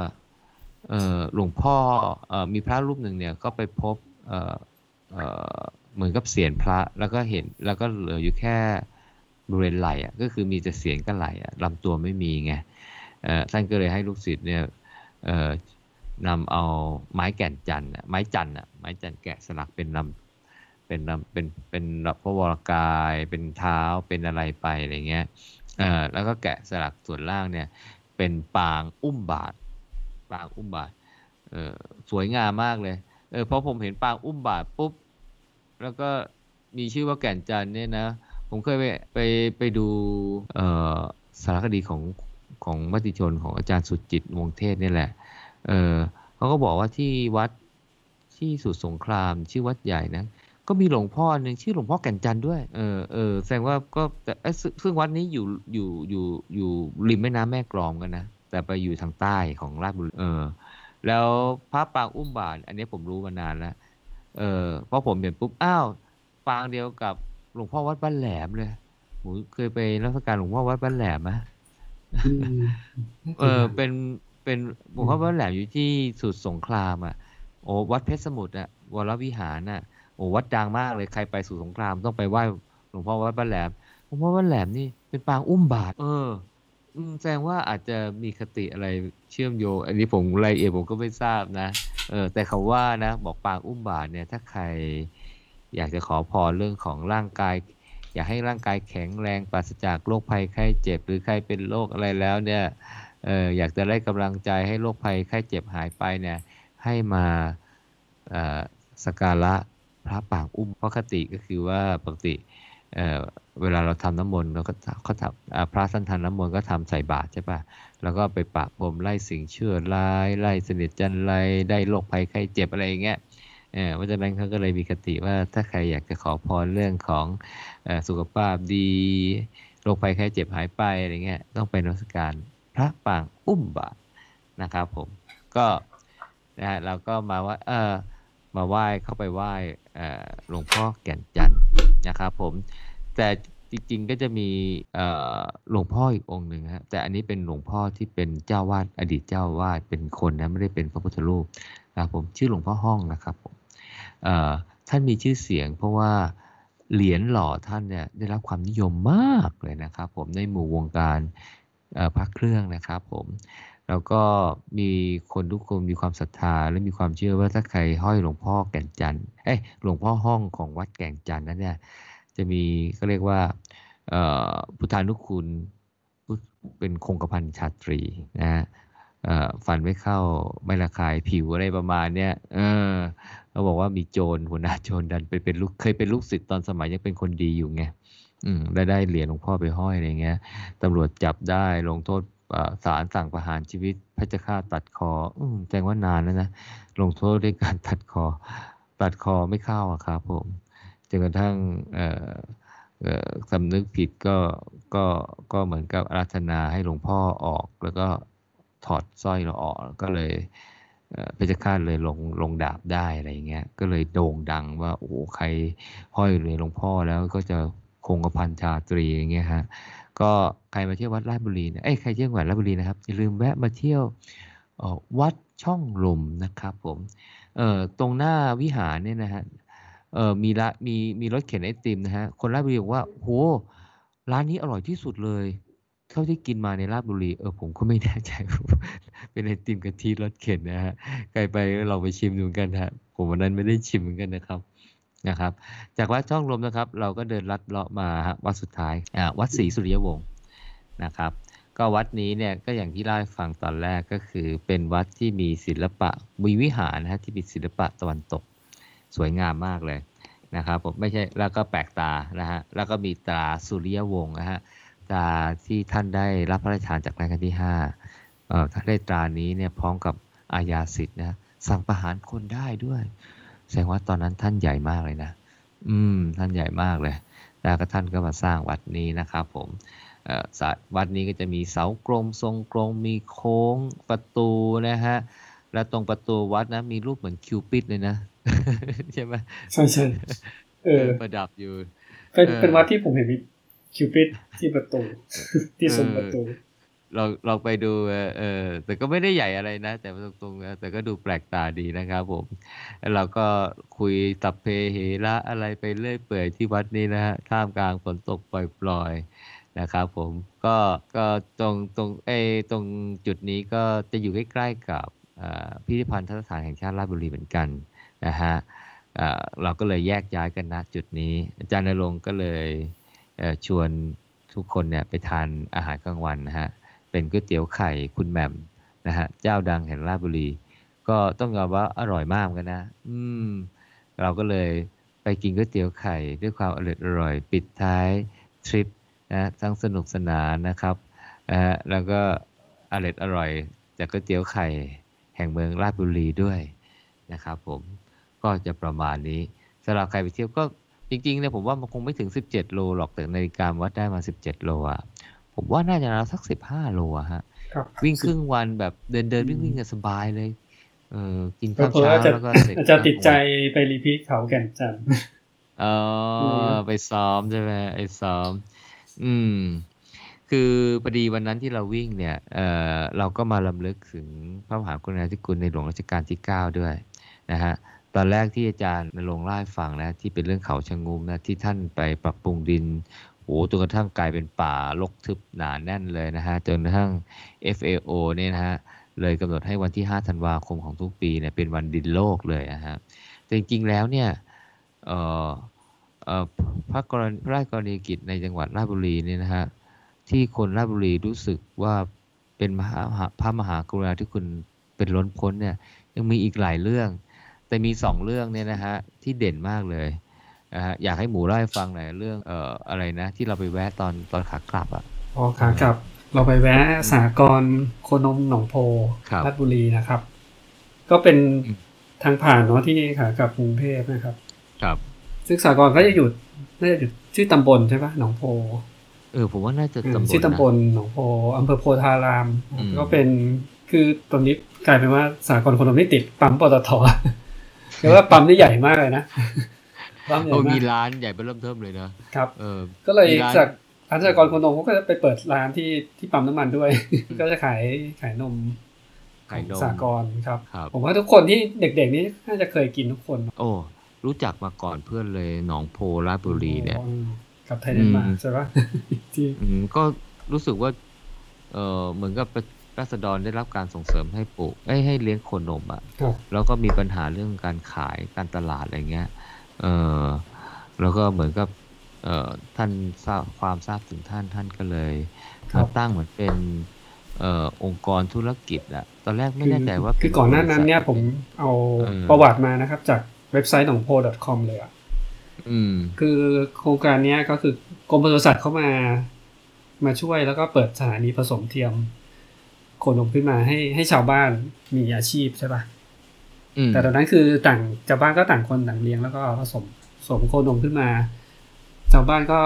Speaker 2: เออหลวงพ่อเออมีพระรูปหนึ่งเนี่ยก็ไปพบเออเออเหมือนกับเสียนพระแล้วก็เห็นแล้วก็เหลืออยู่แค่บริเวณไหล่อะก็คือมีแต่เสียนกับไหล่อะลำตัวไม่มีไงเออท่านก็เลยให้ลูกศิษย์เนี่ยเออ นำเอาไม้แก่นจันทร์อะไม้จันทร์อะไม้จันทร์แกะสลักเป็นลำเป็นลำเป็นเป็นพระวรกายเป็นเท้าเป็นอะไรไปอะไรเงี้ยเออแล้วก็แกะสลักส่วนล่างเนี่ยเป็นปางอุ้มบาทปางอุ้มบาทเออสวยงามมากเลยเออพอผมเห็นปางอุ้มบาทปุ๊บแล้วก็มีชื่อว่าแก่นจันทร์เนี่ยนะผมเคยไปไปไปดูเออสารคดีของของมติชนของอาจารย์สุจิตวงเทศนี่แหละ เออเขาก็บอกว่าที่วัดที่สุดสงครามชื่อวัดใหญ่นะก็มีหลวงพ่อหนึ่งชื่อหลวงพ่อแก่นจันทร์ด้วย เออเออแสดงว่าก็แต่เอ้ยซึ่งซึ่งวัดนี้อยู่อยู่อยู่อยู่ริมแม่น้ำแม่กลองกันนะ แต่ไปอยู่ทางใต้ของราชบุรี เออ แล้วพระปางอุ้มบาท อันนี้ผมรู้มานานแล้ว เออพอผมเห็นปุ๊บ อ้าว ปางเดียวกับหลวงพ่อวัดบ้านแหลมเลยหมูเคยไปรัชการหลวงพ่อวัดบ้านแหลมไหม
Speaker 1: อืม
Speaker 2: เออ เป็น เป็นหลวงพ่อบ้านแหลมอยู่ที่สุดสงครามอะโอ้วัดเพชรสมุทรอะวรวิหารน่ะโอ้วัดดังมากเลยใครไปสู่สงครามต้องไปไหว้หลวงพ่อวัดบ้านแหลมหลวงพ่อบ้านแหลมนี่เป็นปางอุ้มบาท เอออืมแสดงว่าอาจจะมีคติอะไรเชื่อมโยงอันนี้ผมรายละเอียดผมก็ไม่ทราบนะ เออ แต่เขาว่านะ บอกปางอุ้มบาทเนี่ย ถ้าใครอยากจะขอพรเรื่องของร่างกาย อยากให้ร่างกายแข็งแรงปราศจากโรคภัยไข้เจ็บ หรือใครเป็นโรคอะไรแล้วเนี่ย เอออยากจะได้กำลังใจให้โรคภัยไข้เจ็บหายไปเนี่ยให้มาสการะพระปางอุ้มเพราะคติก็คือว่าปกติเเวลาเราทำน้ำมนต์เราก็เขาทำพระท่านทำน้ำมนต์ก็ทำใส่บาตรใช่ปะแล้วก็ไปปะพรมไล่สิ่งชั่วร้าย ไล่เสนิทจันไรได้โรคภัยไข้เจ็บอะไรอย่างเงี้ยเออเพราะฉะนั้นเขาก็เลยมีคติว่าถ้าใครอยากจะขอพรเรื่องของอสุขภาพดีโรคภัยไข้เจ็บหายไปอะไรเงี้ยต้องไปนมัสการ พระปางอุ้มบาตรนะครับผมก็นะฮะเราก็มาว่าเออมาไหว้เข้าไปไหว้หลวงพ่อแก่นจันนะครับผมแต่จริงๆก็จะมีหลวงพ่ออีกองค์หนึ่งฮะแต่อันนี้เป็นหลวงพ่อที่เป็นเจ้าวาดอดีตเจ้าวาดเป็นคนนะไม่ได้เป็นพระพุทธรูปนะครับผมชื่อหลวงพ่อห้องนะครับผมท่านมีชื่อเสียงเพราะว่าเหรียญหล่อท่านเนี่ยได้รับความนิยมมากเลยนะครับผมในหมู่วงการ พระเครื่องนะครับผมแล้วก็มีคนทุกคนมีความศรัทธาและมีความเชื่อว่าถ้าใครห้อยหลวงพ่อแก่นจันทร์เอ้ยหลวงพ่อห้องของวัดแก่นจันทร์นั้นเนี่ยจะมีก็เรียกว่าพุทธานุคุณเป็นคงกระพันชาตรีนะฮะเอ่อฟันไม่เข้าไม่ระคายผิวอะไรประมาณเนี้ยเออเขาบอกว่ามีโจรหัวหน้าโจรดันไปเป็นลูกเคยเป็นลูกศิษย์ตอนสมัยยังเป็นคนดีอยู่ไง อืมได้ได้เหรียญหลวงพ่อไปห้อยอะไรเงี้ยตำรวจจับได้ลงโทษศาลสั่งประหารชีวิตพระเจ้าฆ่าตัดคออืแสดงว่านานแล้วนะลงโทษด้วยการตัดคอ ตัดคอไม่เข้าอะครับผมจนกระทั่งสำนึกผิดก็ก็ก็เหมือนกับอาราธนาให้หลวงพ่อออก แล้วก็ถอดสร้อยเราออกก็เลยเพชฌฆาตเลยลงลงดาบได้อะไรเงี้ยก็เลยโด่งดังว่าโอ้โหใครห้อยเหรียญหลวงพ่อแล้วก็จะ คงกระพันชาตรีอย่างเงี้ยฮะก็ใครมาเที่ยววัดราชบุรีเนี่ยเอ้ยใครเที่ยวจังหวัดราชบุรีนะครับอย่าลืมแวะมาเที่ยววัดช่องลมนะครับผมเอ่อตรงหน้าวิหารเนี่ยนะฮะเอ่อมีละมีมีรถเข็นไอติมนะฮะคนราชบุรีบอกว่าโหร้านนี้อร่อยที่สุดเลยเท่าที่กินมาในราชบุรีเออผมก็ไม่แน่ใจ เป็นไอติมกะทิรสเข็นนะฮะใครไปก็ลองไปชิมดูกันฮะผมวันนั้นไม่ได้ชิมเหมือนกันนะครับ นะครับ จากวัดช่องลมนะครับ เราก็เดินลัดเลาะมาฮะวัดสุดท้ายวัดศรีสุริยวงศ์นะครับ ก็วัดนี้เนี่ยก็อย่างที่เล่าให้ฟังตอนแรกก็คือเป็นวัดที่มีศิลปะมีวิหารนะฮะที่มีศิลปะตะวันตกสวยงามมากเลยนะครับผมไม่ใช่แล้วก็แปลกตานะฮะแล้วก็มีตราสุริยวงศ์นะฮะตราที่ท่านได้รับพระราชทานจากรัชกาลที่ห้าเอ่อท่านได้ตรานี้เนี่ยพร้อมกับอาญาสิทธิ์นะสั่งประหารคนได้ด้วย แสดงว่าตอนนั้นท่านใหญ่มากเลยนะ อืม ท่านใหญ่มากเลย แล้วก็ท่านก็มาสร้างวัดนี้นะครับผมเอ่อสะวัดนี้ก็จะมีเสากลมทรงกลม มีโค้งประตูนะฮะ แล้วตรงประตูวัดนะ มีรูปเหมือนคิวปิดเลยนะ ใช่ไหม
Speaker 1: ใช่ใช่เออ
Speaker 2: ประดับอยู่
Speaker 1: เป็น
Speaker 2: เออ
Speaker 1: เป็นวัดที่ผมเห็นมีคิวปิดที่ประตู ที่ซุ้มประตู
Speaker 2: เราลองไปดูเออแต่ก็ไม่ได้ใหญ่อะไรนะ แต่ตรงๆนะแต่ก็ดูแปลกตาดีนะครับผมเราก็คุยตับเพเหระอะไรไปเรื่อยเปื่อยที่วัดนี้นะฮะท่ามกลางฝนตกปล่อยๆนะครับผมก็ก็ตรงตรงไอ้ตรงจุดนี้ก็จะอยู่ใกล้ๆกับพิพิธภัณฑ์ทัศสถานแห่งชาติราชบุรีเหมือนกันนะฮะเราก็เลยแยกย้ายกันณจุดนี้ อาจารย์นรงก็เลยชวนทุกคนเนี่ยไปทานอาหารกลางวันนะฮะ เป็นก๋วยเตี๋ยวไข่คุณแหม่มนะฮะเจ้าดังแห่งราชบุรี ก็ต้องยอมว่าอร่อยมากกันนะ อืม เราก็เลยไปกินก๋วยเตี๋ยวไข่ด้วยความอร่อยอร่อย ปิดท้ายทริปนะทั้งสนุกสนานนะครับนะฮะแล้วก็อร่อยอร่อยจากก๋วยเตี๋ยวไข่แห่งเมืองราชบุรีด้วยนะครับ ผมก็จะประมาณนี้สำหรับใครไปเที่ยวก็จริงๆเนี่ยผมว่ามันคงไม่ถึง 17 โลหรอกแต่นาฬิกาวัดได้มา 17 โลอะ ผมว่าน่าจะราวสัก15โลอะฮะ
Speaker 1: ครับ
Speaker 2: วิ่งครึ่งวันแบบเดินเดินวิ่งวิ่งกันสบายเลย เออกิน
Speaker 1: เพื่
Speaker 2: ข้าว
Speaker 1: อ
Speaker 2: เช้า
Speaker 1: ๆจะ
Speaker 2: แล้วก็เสร็จ
Speaker 1: อาจจะติดใจไป repeat เขาแก่นจันทร์
Speaker 2: อ๋อ
Speaker 1: ม
Speaker 2: ไปซ้อมใช่ไหมไอ้ซ้อม อืม คือพอดีวันนั้นที่เราวิ่งเนี่ยเออเราก็มารำลึกถึงพระมหากรุณาธิคุณในหลวงรัชกาลที่9ด้วยนะฮะตอนแรกที่อาจารย์นรงค์เล่าให้ฟังนะที่เป็นเรื่องเขาชะงุมนะที่ท่านไปปรับปรุงดิน โอ้จนกระทั่งกลายเป็นป่ารกทึบหนาแน่นเลยนะฮะจนกระทั่ง FAO เนี่ยนะฮะเลยกำหนดให้วันที่ 5 ธันวาคมของทุกปีเนี่ยเป็นวันดินโลกเลยนะฮะแต่จริงๆแล้วเนี่ยเออเออพระกรณีพระราชกรณีกิจในจังหวัดราชบุรีเนี่ยนะฮะที่คนราชบุรีรู้สึกว่าเป็นมหามหาพระมหากรุณาธิคุณเป็นล้นพ้นเนี่ยยังมีอีกหลายเรื่อง แต่มีสองเรื่องเนี่ยนะฮะที่เด่นมากเลย นะฮะอยากให้หมูเล่าให้ฟังหน่อยเรื่องเอ่ออะไรนะ ที่เราไปแวะตอนตอนขากลับอะ
Speaker 1: พอขากลับ เราไปแวะสากรณ์โคนมหนองโพ
Speaker 2: ครับ
Speaker 1: ราชบุรีนะครับ ก็เป็น
Speaker 2: อืม
Speaker 1: ทางผ่านเนาะที่ขากลับกรุงเทพนะครับ
Speaker 2: ครับ
Speaker 1: ซึ่งสากรณ์ก็จะอยู่น่าจะอยู่ชื่อตำบลใช่ปะหนองโพ
Speaker 2: เออผมว่าน่าจะ
Speaker 1: อืม
Speaker 2: ตำบล
Speaker 1: ชื่อตำบ
Speaker 2: นะ
Speaker 1: ลหนองโพอำเภอโพธาราม
Speaker 2: อืม
Speaker 1: ก็เป็นคือตอนนี้กลายเป็นว่าสหกรณ์โคนมนี่ติดปั๊มปตทแต่ว่าปั๊มนี่ใหญ่มากเลยนะ ปั๊มใหญ่
Speaker 2: โอ้
Speaker 1: มา
Speaker 2: มี
Speaker 1: ก
Speaker 2: ร้านใหญ่เป็นเริ่มเทิ่มเลยนะครับเออ
Speaker 1: ก็เลย
Speaker 2: มีร้าน
Speaker 1: จากร้านสหกรณ์โคนมเขาก็จะไปเปิดร้านที่ที่ปั๊มน้ำมันด้วย ก็จะขายขายนม
Speaker 2: ขายนม
Speaker 1: สหกรณ์ครับ
Speaker 2: ครับ
Speaker 1: ผมว่าทุกคนที่เด็กๆ นี่น่าจะเคยกินทุกคน
Speaker 2: โอ้รู้จักมาก่อนเพื่อนเลยหนองโพราชบุรีเนี่ย
Speaker 1: อืมกับไทยเดนมาร์ก
Speaker 2: อืม
Speaker 1: ใช่ปะที่
Speaker 2: อืมก็รู้สึกว่า เออเหมือนกับรัษฎรได้รับการส่งเสริมให้ปลูกเอ้ยให้เลี้ยงโคนมอะ
Speaker 1: ครับ
Speaker 2: แล้วก็มีปัญหาเรื่องการขายการตลาดอะไรเงี้ย เออแล้วก็เหมือนกับเอ่อท่านทราบความทราบถึงท่านท่านก็เลย
Speaker 1: ครั
Speaker 2: มา
Speaker 1: บ
Speaker 2: ตั้งเหมือนเป็นเอ่อองค์กรธุรกิจอะตอนแรกไม่แน่ใจว่า
Speaker 1: คือก่อนหน้านั้นเนี่ยผมเอา
Speaker 2: เออ
Speaker 1: ประวัติมานะครับ จากเว็บไซต์ของ p o com เลยอะ
Speaker 2: อืม
Speaker 1: คือโครงการเนี้ยก็คือกรมปศุสัตว์เข้ามามาช่วยแล้วก็เปิดสถานีผสมเทียมโคนมขึ้นมาให้ให้ชาวบ้านมีอาชีพใช่ปะ
Speaker 2: อืม
Speaker 1: แต่ตอนนั้นคือต่างชาวบ้านก็ต่างคนต่างเลี้ยงแล้วก็ผสมผสมโคนมขึ้นมา ชาวบ้านก็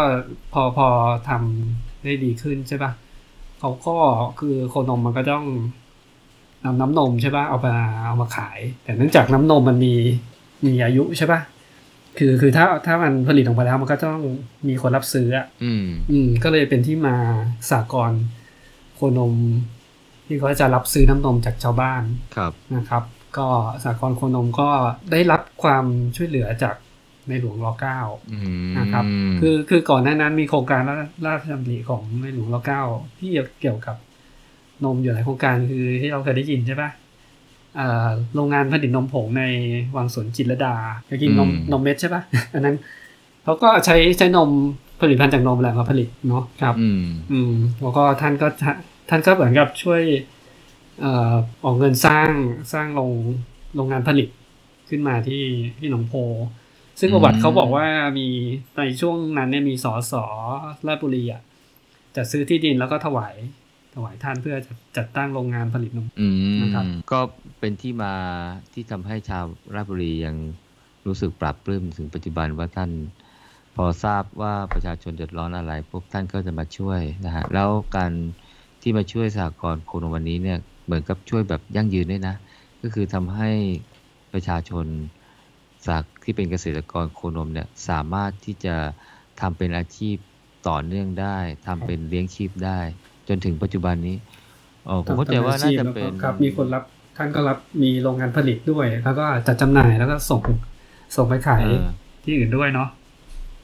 Speaker 1: พอพอทำได้ดีขึ้นใช่ปะเขาก็คือโคนมมันก็ต้องนำน้ำนมใช่ป่ะเอามาเอามาขาย แต่เนื่องจากน้ำนมมันมีมีอายุใช่ป่ะคือคือถ้าถ้ามันผลิตออกมาแล้วมันก็ต้องมีคนรับซื้ออะ
Speaker 2: อืม
Speaker 1: อืม ก็เลยเป็นที่มาสากลโคนมที่เขาจะรับซื้อน้ำนมจากชาวบ้าน
Speaker 2: ครับ
Speaker 1: นะครับ ก็สากลโคนมก็ได้รับความช่วยเหลือจากในหลวงรเก้า
Speaker 2: อืม
Speaker 1: นะครับ คือคือก่อนหน้านั้นมีโครงการราราชดำริของในหลวงรเก้าที่เกี่ยวกับนมอยู่หลายโครงการคือที่เราเคยได้ยินใช่ปะอ่าโรงงานผลิตนมผงในวังสวนจิตรลดาเคยกินนม
Speaker 2: อืม
Speaker 1: นมเม็ดใช่ปะอันนั้นเขาก็ใช้ใช้นมผลิตภัณฑ์จากนมแหละมาผลิตเนาะครับ
Speaker 2: อืม
Speaker 1: อืมแล้วก็ท่านก็ท่าท่านก็เหมือนกับช่วยเออกเงินสร้างสร้างโรงโรงงานผลิตขึ้นมาที่ที่หนองโพ ซึ่งประวัติเขาบอกว่ามีในช่วงนั้นเนี่ยมีสอสอราชบุรีอะจะซื้อที่ดินแล้วก็ถวายถวายท่านเพื่อจะจัดตั้งโรงงานผลิตนมนะครับ
Speaker 2: ก็เป็นที่มาที่ทำให้ชาวราชบุรียังรู้สึกปรับปลื้มถึงปัจจุบันว่าท่าน พอทราบว่าประชาชนเดือดร้อนอะไรปุ๊บท่านก็จะมาช่วยนะฮะแล้วการที่มาช่วยสหกรโคนวันนี้เนี่ย เหมือนกับช่วยแบบยั่งยืนด้วยนะ ก็คือทำให้ประชาชนจากที่เป็นเกษตรกรโคนมเนี่ยสามารถที่จะทำเป็นอาชีพต่อเนื่องได้ทำเป็นเลี้ยงชีพได้ จนถึงปัจจุบันนี้เออผมเข้าใจว่าน่าจะเป็น
Speaker 1: ครับมีคนรับท่านก็รับมีโรงงานผลิตด้วย แล้วก็จัดจำหน่ายแล้วก็ส่งส่งไปขาย
Speaker 2: เออ
Speaker 1: ที่อื่นด้วยเนาะ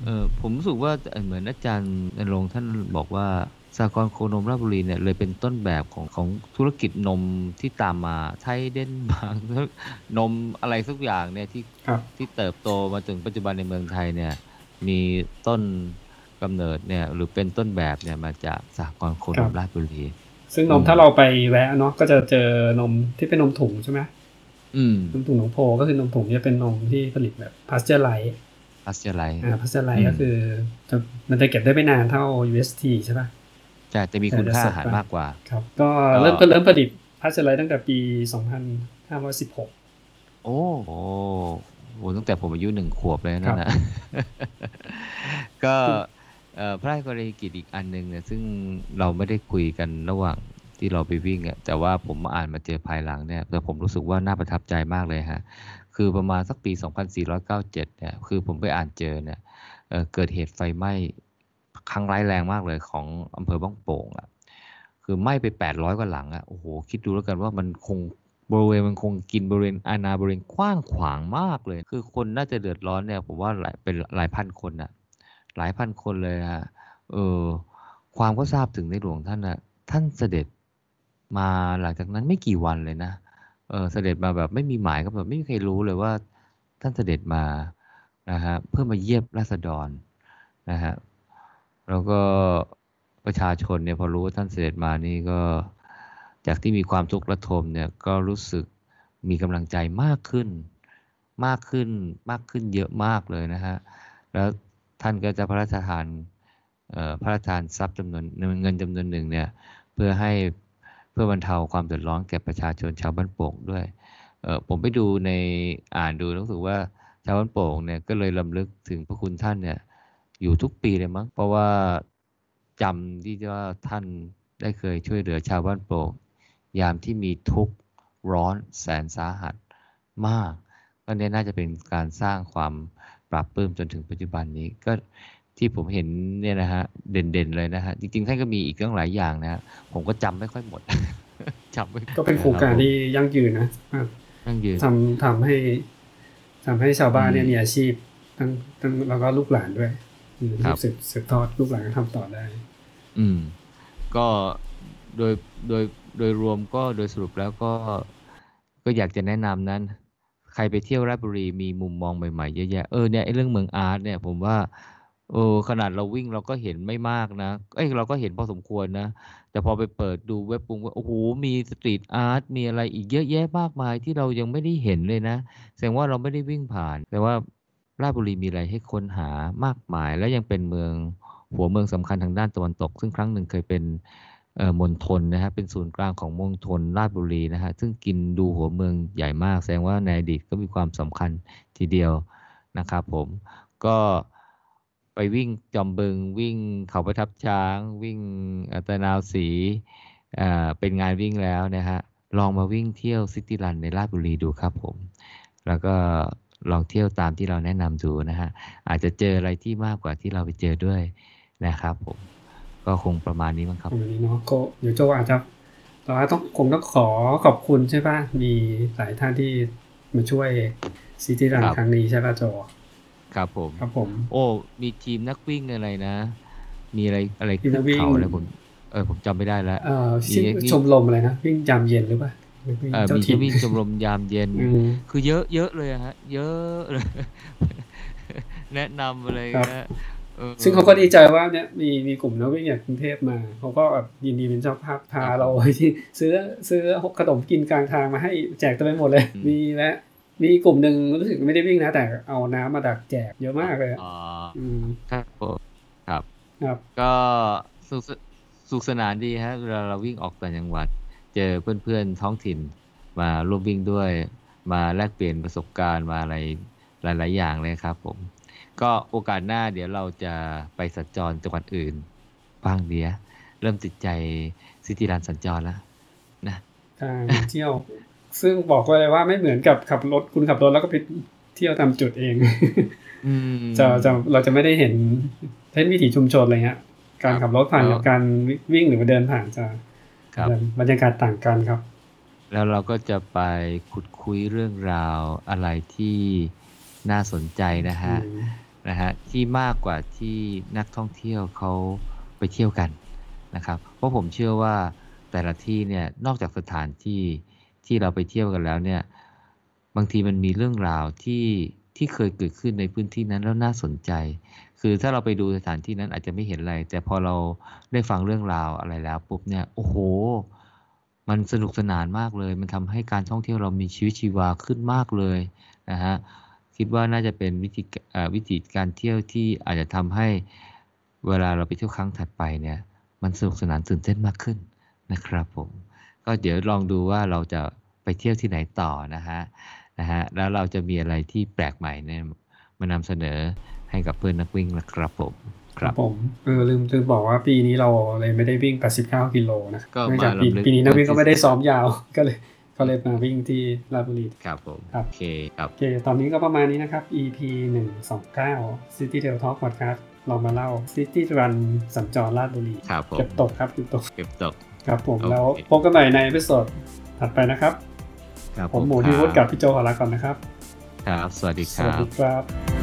Speaker 2: เออผมรู้สึกว่าเอ่อเหมือนอาจารย์นรงค์ท่านบอกว่า สากรณ์โคนมราชบุรีเนี่ยเลยเป็นต้นแบบของของธุรกิจนมที่ตามมาไทยเดนมาร์กนมอะไรสักอย่างเนี่ยที่
Speaker 1: ครับ
Speaker 2: ที่เติบโตมาถึงปัจจุบันในเมืองไทยเนี่ยมีต้นกำเนิดเนี่ยหรือเป็นต้นแบบเนี่ยมาจากสหกรณ์โคนมราชบุรี
Speaker 1: ซึ่งนม
Speaker 2: อืม
Speaker 1: ถ้าเราไปแวะเนาะก็จะเจอนมที่เป็นนมถุงใช่ไหม
Speaker 2: อืม
Speaker 1: นมถุงหนองโพก็คือนมถุงจะเป็นนมที่ผลิตแบบพาสเจอร์ไรส์
Speaker 2: พาสเจอร์ไรส์
Speaker 1: อ่าพาสเจอร์ไล
Speaker 2: อื
Speaker 1: ท์
Speaker 2: ม
Speaker 1: ก็คือจะมันจะเก็บได้ไม่นานเท่า UST ใช่ป่ะ
Speaker 2: จะจะมีคุณ
Speaker 1: แต่จะ
Speaker 2: ค่า
Speaker 1: สด
Speaker 2: อาหาร
Speaker 1: กว่า
Speaker 2: มากกว่า
Speaker 1: ครับก็
Speaker 2: ก็
Speaker 1: เริ่มก็เริ่มผลิตพาสเจอร์ไลท์ตั้งแต่ปี 2516
Speaker 2: โอ้โหโหตั้งแต่ผมอายุหนึ่งขวบเลยนั่นนะก็เอ่อพระราชกรณียกิจอีกอันหนึ่งเนี่ยซึ่งเราไม่ได้คุยกันระหว่างที่เราไปวิ่งอะแต่ว่าผมมาอ่านมาเจอภายหลังเนี่ยแต่ผมรู้สึกว่าน่าประทับใจมากเลยฮะ คือประมาณสักปี 2497 เนี่ย คือผมไปอ่านเจอเนี่ยเอ่อเกิดเหตุไฟไหม้ ครั้งร้ายแรงมากเลยของอำเภอบ้องโป่งอะคือไหม้ไป 800 กว่าหลังอะโอ้โห คิดดูแล้วกันว่ามันคงบริเวณมันคงกินบริเวณอาณาบริเวณกว้างขวางมากเลย คือคนน่าจะเดือดร้อนเนี่ยผมว่าหลายเป็นหลายพันคนอะหลายพันคนเลยฮะเออความก็ทราบถึงในหลวงท่านอะท่านเสด็จมาหลังจากนั้นไม่กี่วันเลยนะเออเสด็จมาแบบไม่มีหมายก็แบบไม่มีใครรู้เลยว่าท่านเสด็จมานะฮะเพื่อมาเยียมราษฎรนะฮะ แล้วก็ประชาชนเนี่ยพอรู้ว่าท่านเสด็จมานี่ก็จากที่มีความทุกข์ระทมเนี่ยก็รู้สึกมีกำลังใจมากขึ้น มากขึ้นมากขึ้นเยอะมากเลยนะฮะแล้วท่านก็จะพระราชทานเอ่อพระราชทานทรัพย์จำนวนเงินจำนวนหนึ่งเนี่ยเพื่อให้เพื่อบรรเทาความเดือดร้อนแก่ประชาชนชาวบ้านโป่งด้วยเออผมไปดูในอ่านดูรู้สึกว่าชาวบ้านโป่งเนี่ยก็เลยลำลึกถึงพระคุณท่านเนี่ย อยู่ทุกปีเลยมั้ง เพราะว่าจำที่ว่าท่านได้เคยช่วยเหลือชาวบ้านโป่งยามที่มีทุกข์ร้อนแสนสาหัสมากก็เนี่ยน่าจะเป็นการสร้างความปรับปลื้มจนถึงปัจจุบันนี้ก็ที่ผมเห็นเนี่ยนะฮะเด่นๆเลยนะฮะจริงๆท่านก็มีอีกเรื่องหลายอย่างนะฮะผมก็จำไม่ค่อยหมดจำไม่
Speaker 1: ก็เป็นโครงการที่ยั่งยืนนะอะ
Speaker 2: นั่งยืน
Speaker 1: ทำทำให้ทำให้ชาวบ้านเนี่ย
Speaker 2: อืม
Speaker 1: มีอาชีพทั้งทั้งแล้วก็ลูกหลานด้วยอืม
Speaker 2: ครับ
Speaker 1: สืบสืบทอดลูกหลานก็ทำต่อได้
Speaker 2: อืม ก็โดยโดยโดยรวมก็โดยสรุปแล้วก็ก็อยากจะแนะนำนั้น ใครไปเที่ยวราชบุรีมีมุมมองใหม่ๆเยอะแยะเออเนี่ยไอ้เรื่องเมืองอาร์ตเนี่ย ผมว่าเออขนาดเราวิ่งเราก็เห็นไม่มากนะ เอ้ยเราก็เห็นพอสมควรนะ แต่พอไปเปิดดูเว็บปุ้งว่าโอ้โหมีสตรีทอาร์ตมีอะไรอีกเยอะแยะมากมายที่เรายังไม่ได้เห็นเลยนะ แสดงว่าเราไม่ได้วิ่งผ่าน แต่ว่า ราชบุรีมีอะไรให้ค้นหามากมาย และยังเป็นเมืองหัวเมืองสำคัญทางด้านตะวันตก ซึ่งครั้งหนึ่งเคยเป็นมณฑลนะฮะเป็นศูนย์กลางของมณฑลราชบุรีนะฮะซึ่งกินดูหัวเมืองใหญ่มาก แสดงว่าในอดีตก็มีความสำคัญทีเดียวนะครับผมก็ไปวิ่งจอมบึงวิ่งเขาประทับช้าง วิ่งอ่อตะนาวสีอ่าเป็นงานวิ่งแล้วนะฮะลองมาวิ่งเที่ยวซิตี้รันในราชบุรีดูครับผม แล้วก็ ลองเที่ยวตามที่เราแนะนำดูนะฮะอาจจะเจออะไรที่มากกว่าที่เราไปเจอด้วยนะครับผมก็คงประมาณนี้มั้งครับ
Speaker 1: วันนี้เนาะก็เดี๋ยวโจอาจจะเราต้องคงต้องขอขอบคุณใช่ป่ะมีหลายท่านที่มาช่วยซิตี้รัน
Speaker 2: ครับ
Speaker 1: ครั้งนี้ใช่ป่ะโจ
Speaker 2: ครับผม
Speaker 1: ครับผม
Speaker 2: โอ้มีทีมนักวิ่งอะไรนะ มีอะไรอะไร
Speaker 1: ที
Speaker 2: ขึ้
Speaker 1: ม
Speaker 2: น
Speaker 1: นักวิ่ง
Speaker 2: เขาอะไรผมเออผมจำไม่ได้แล้ว
Speaker 1: เอ่อชื่อ
Speaker 2: มี
Speaker 1: ชมรมอะไรนะวิ่งยามเย็นหรือเปล่าวิ่ง
Speaker 2: เออ
Speaker 1: เจ้า
Speaker 2: มี
Speaker 1: ถิ่น
Speaker 2: จะวิ่งชมรมยามเย็น
Speaker 1: อืม
Speaker 2: คือเยอะเยอะเลยอะฮะ เยอะเลย แนะนำอะไร
Speaker 1: ครับ
Speaker 2: นะออ
Speaker 1: ซึ่งเขาก็ดีใจว่าเนี่ยมีมีกลุ่มนักวิ่งจากกรุงเทพมา เขาก็แบบยินดีเป็นเจ้าภาพพาเราที่ซื้อซื้อขนมกินกลางทางมาให้แจกเต็มไปหมดเลยมีและมีกลุ่มหนึ่งรู้สึกไม่ได้วิ่งนะ แต่เอาน้ำมาดักแจกเยอะมากเลยอะ
Speaker 2: อ๋อ
Speaker 1: อืม
Speaker 2: ครับผมครับ
Speaker 1: ครับ
Speaker 2: ก็สุขสสุขสนานดีฮะเวลาเราวิ่งออกต่างจังหวัด เจอเพื่อนๆท้องถิ่น มาร่วมวิ่งด้วย มาแลกเปลี่ยนประสบการณ์มาอะไรหลาย ๆ อย่างเลยครับ ผม ก็โอกาสหน้าเดี๋ยวเราจะไปสัญจรจังหวัดอื่นบ้างเดียเริ่มติดใจซิตี้รันสัญจรแล้วนะ
Speaker 1: การเที่ยว ซึ่งบอกไว้เลยว่าไม่เหมือนกับขับรถคุณขับรถแล้วก็ไปเที่ยวตามจุดเอง
Speaker 2: อืม
Speaker 1: จะจะเราจะไม่ได้เห็นเส้นวิถีชุมชนอะไรเงี้ย การขับรถผ่าน
Speaker 2: แล้ว
Speaker 1: กับการวิ่งหรือว่าเดินผ่านจะ
Speaker 2: ครั บ
Speaker 1: บรรยากาศต่างกันครับ
Speaker 2: แล้วเราก็จะไปขุดคุยเรื่องราวอะไรที่น่าสนใจนะฮะ
Speaker 1: อืม
Speaker 2: นะฮะที่มากกว่าที่นักท่องเที่ยวเขาไปเที่ยวกันนะครับ เพราะผมเชื่อว่าแต่ละที่เนี่ยนอกจากสถานที่ที่เราไปเที่ยวกันแล้วเนี่ยบางทีมันมีเรื่องราวที่ที่เคยเกิดขึ้นในพื้นที่นั้นแล้วน่าสนใจ คือถ้าเราไปดูสถานที่นั้นอาจจะไม่เห็นอะไร แต่พอเราได้ฟังเรื่องราวอะไรแล้วปุ๊บเนี่ยโอ้โห มันสนุกสนานมากเลย มันทำให้การท่องเที่ยวเรามีชีวิตชีวาขึ้นมากเลยนะฮะคิดว่าน่าจะเป็นวิธีวิธีการเที่ยวที่อาจจะทำให้เวลาเราไปเที่ยวครั้งถัดไปเนี่ย มันสนุกสนานตื่นเต้นมากขึ้นนะครับผมก็เดี๋ยวลองดูว่าเราจะไปเที่ยวที่ไหนต่อนะฮะนะฮะแล้วเราจะมีอะไรที่แปลกใหม่เนี่ยมานำเสนอ ให้กับเพื่อนนักวิ่งนะครับผมครับ
Speaker 1: ผมเออลืมลืมบอกว่าปีนี้เราเลยไม่ได้วิ่ง 89 กิโลนะ
Speaker 2: ก็
Speaker 1: เนื่องจาก
Speaker 2: มา
Speaker 1: ปี
Speaker 2: รำลึก
Speaker 1: ปีนี้นักวิ่งก็ไม่ได้ซ้อมยาวก็เลยก็เลยมาวิ่งที่ราชบุรี
Speaker 2: ครับผม
Speaker 1: ครับ
Speaker 2: โอเคครับ
Speaker 1: โอเค ตอนนี้ก็ประมาณนี้นะครับ EP 129 City Trail Talk Podcast เรามาเล่า City Run สัญจรราชบุรี
Speaker 2: ครับผม
Speaker 1: เก็บตกครับเก็บตก
Speaker 2: เก็บตก
Speaker 1: ครับผม
Speaker 2: โอเค
Speaker 1: แล้วพบกันใหม่ใน episode ถัดไปนะครับ
Speaker 2: ครับ
Speaker 1: ผมหมูที่วุฒิกับพี่โจขอลาก่อนนะครับ
Speaker 2: ครับ สวัสดี
Speaker 1: ส
Speaker 2: ครั
Speaker 1: วัส
Speaker 2: บ
Speaker 1: ดีครับ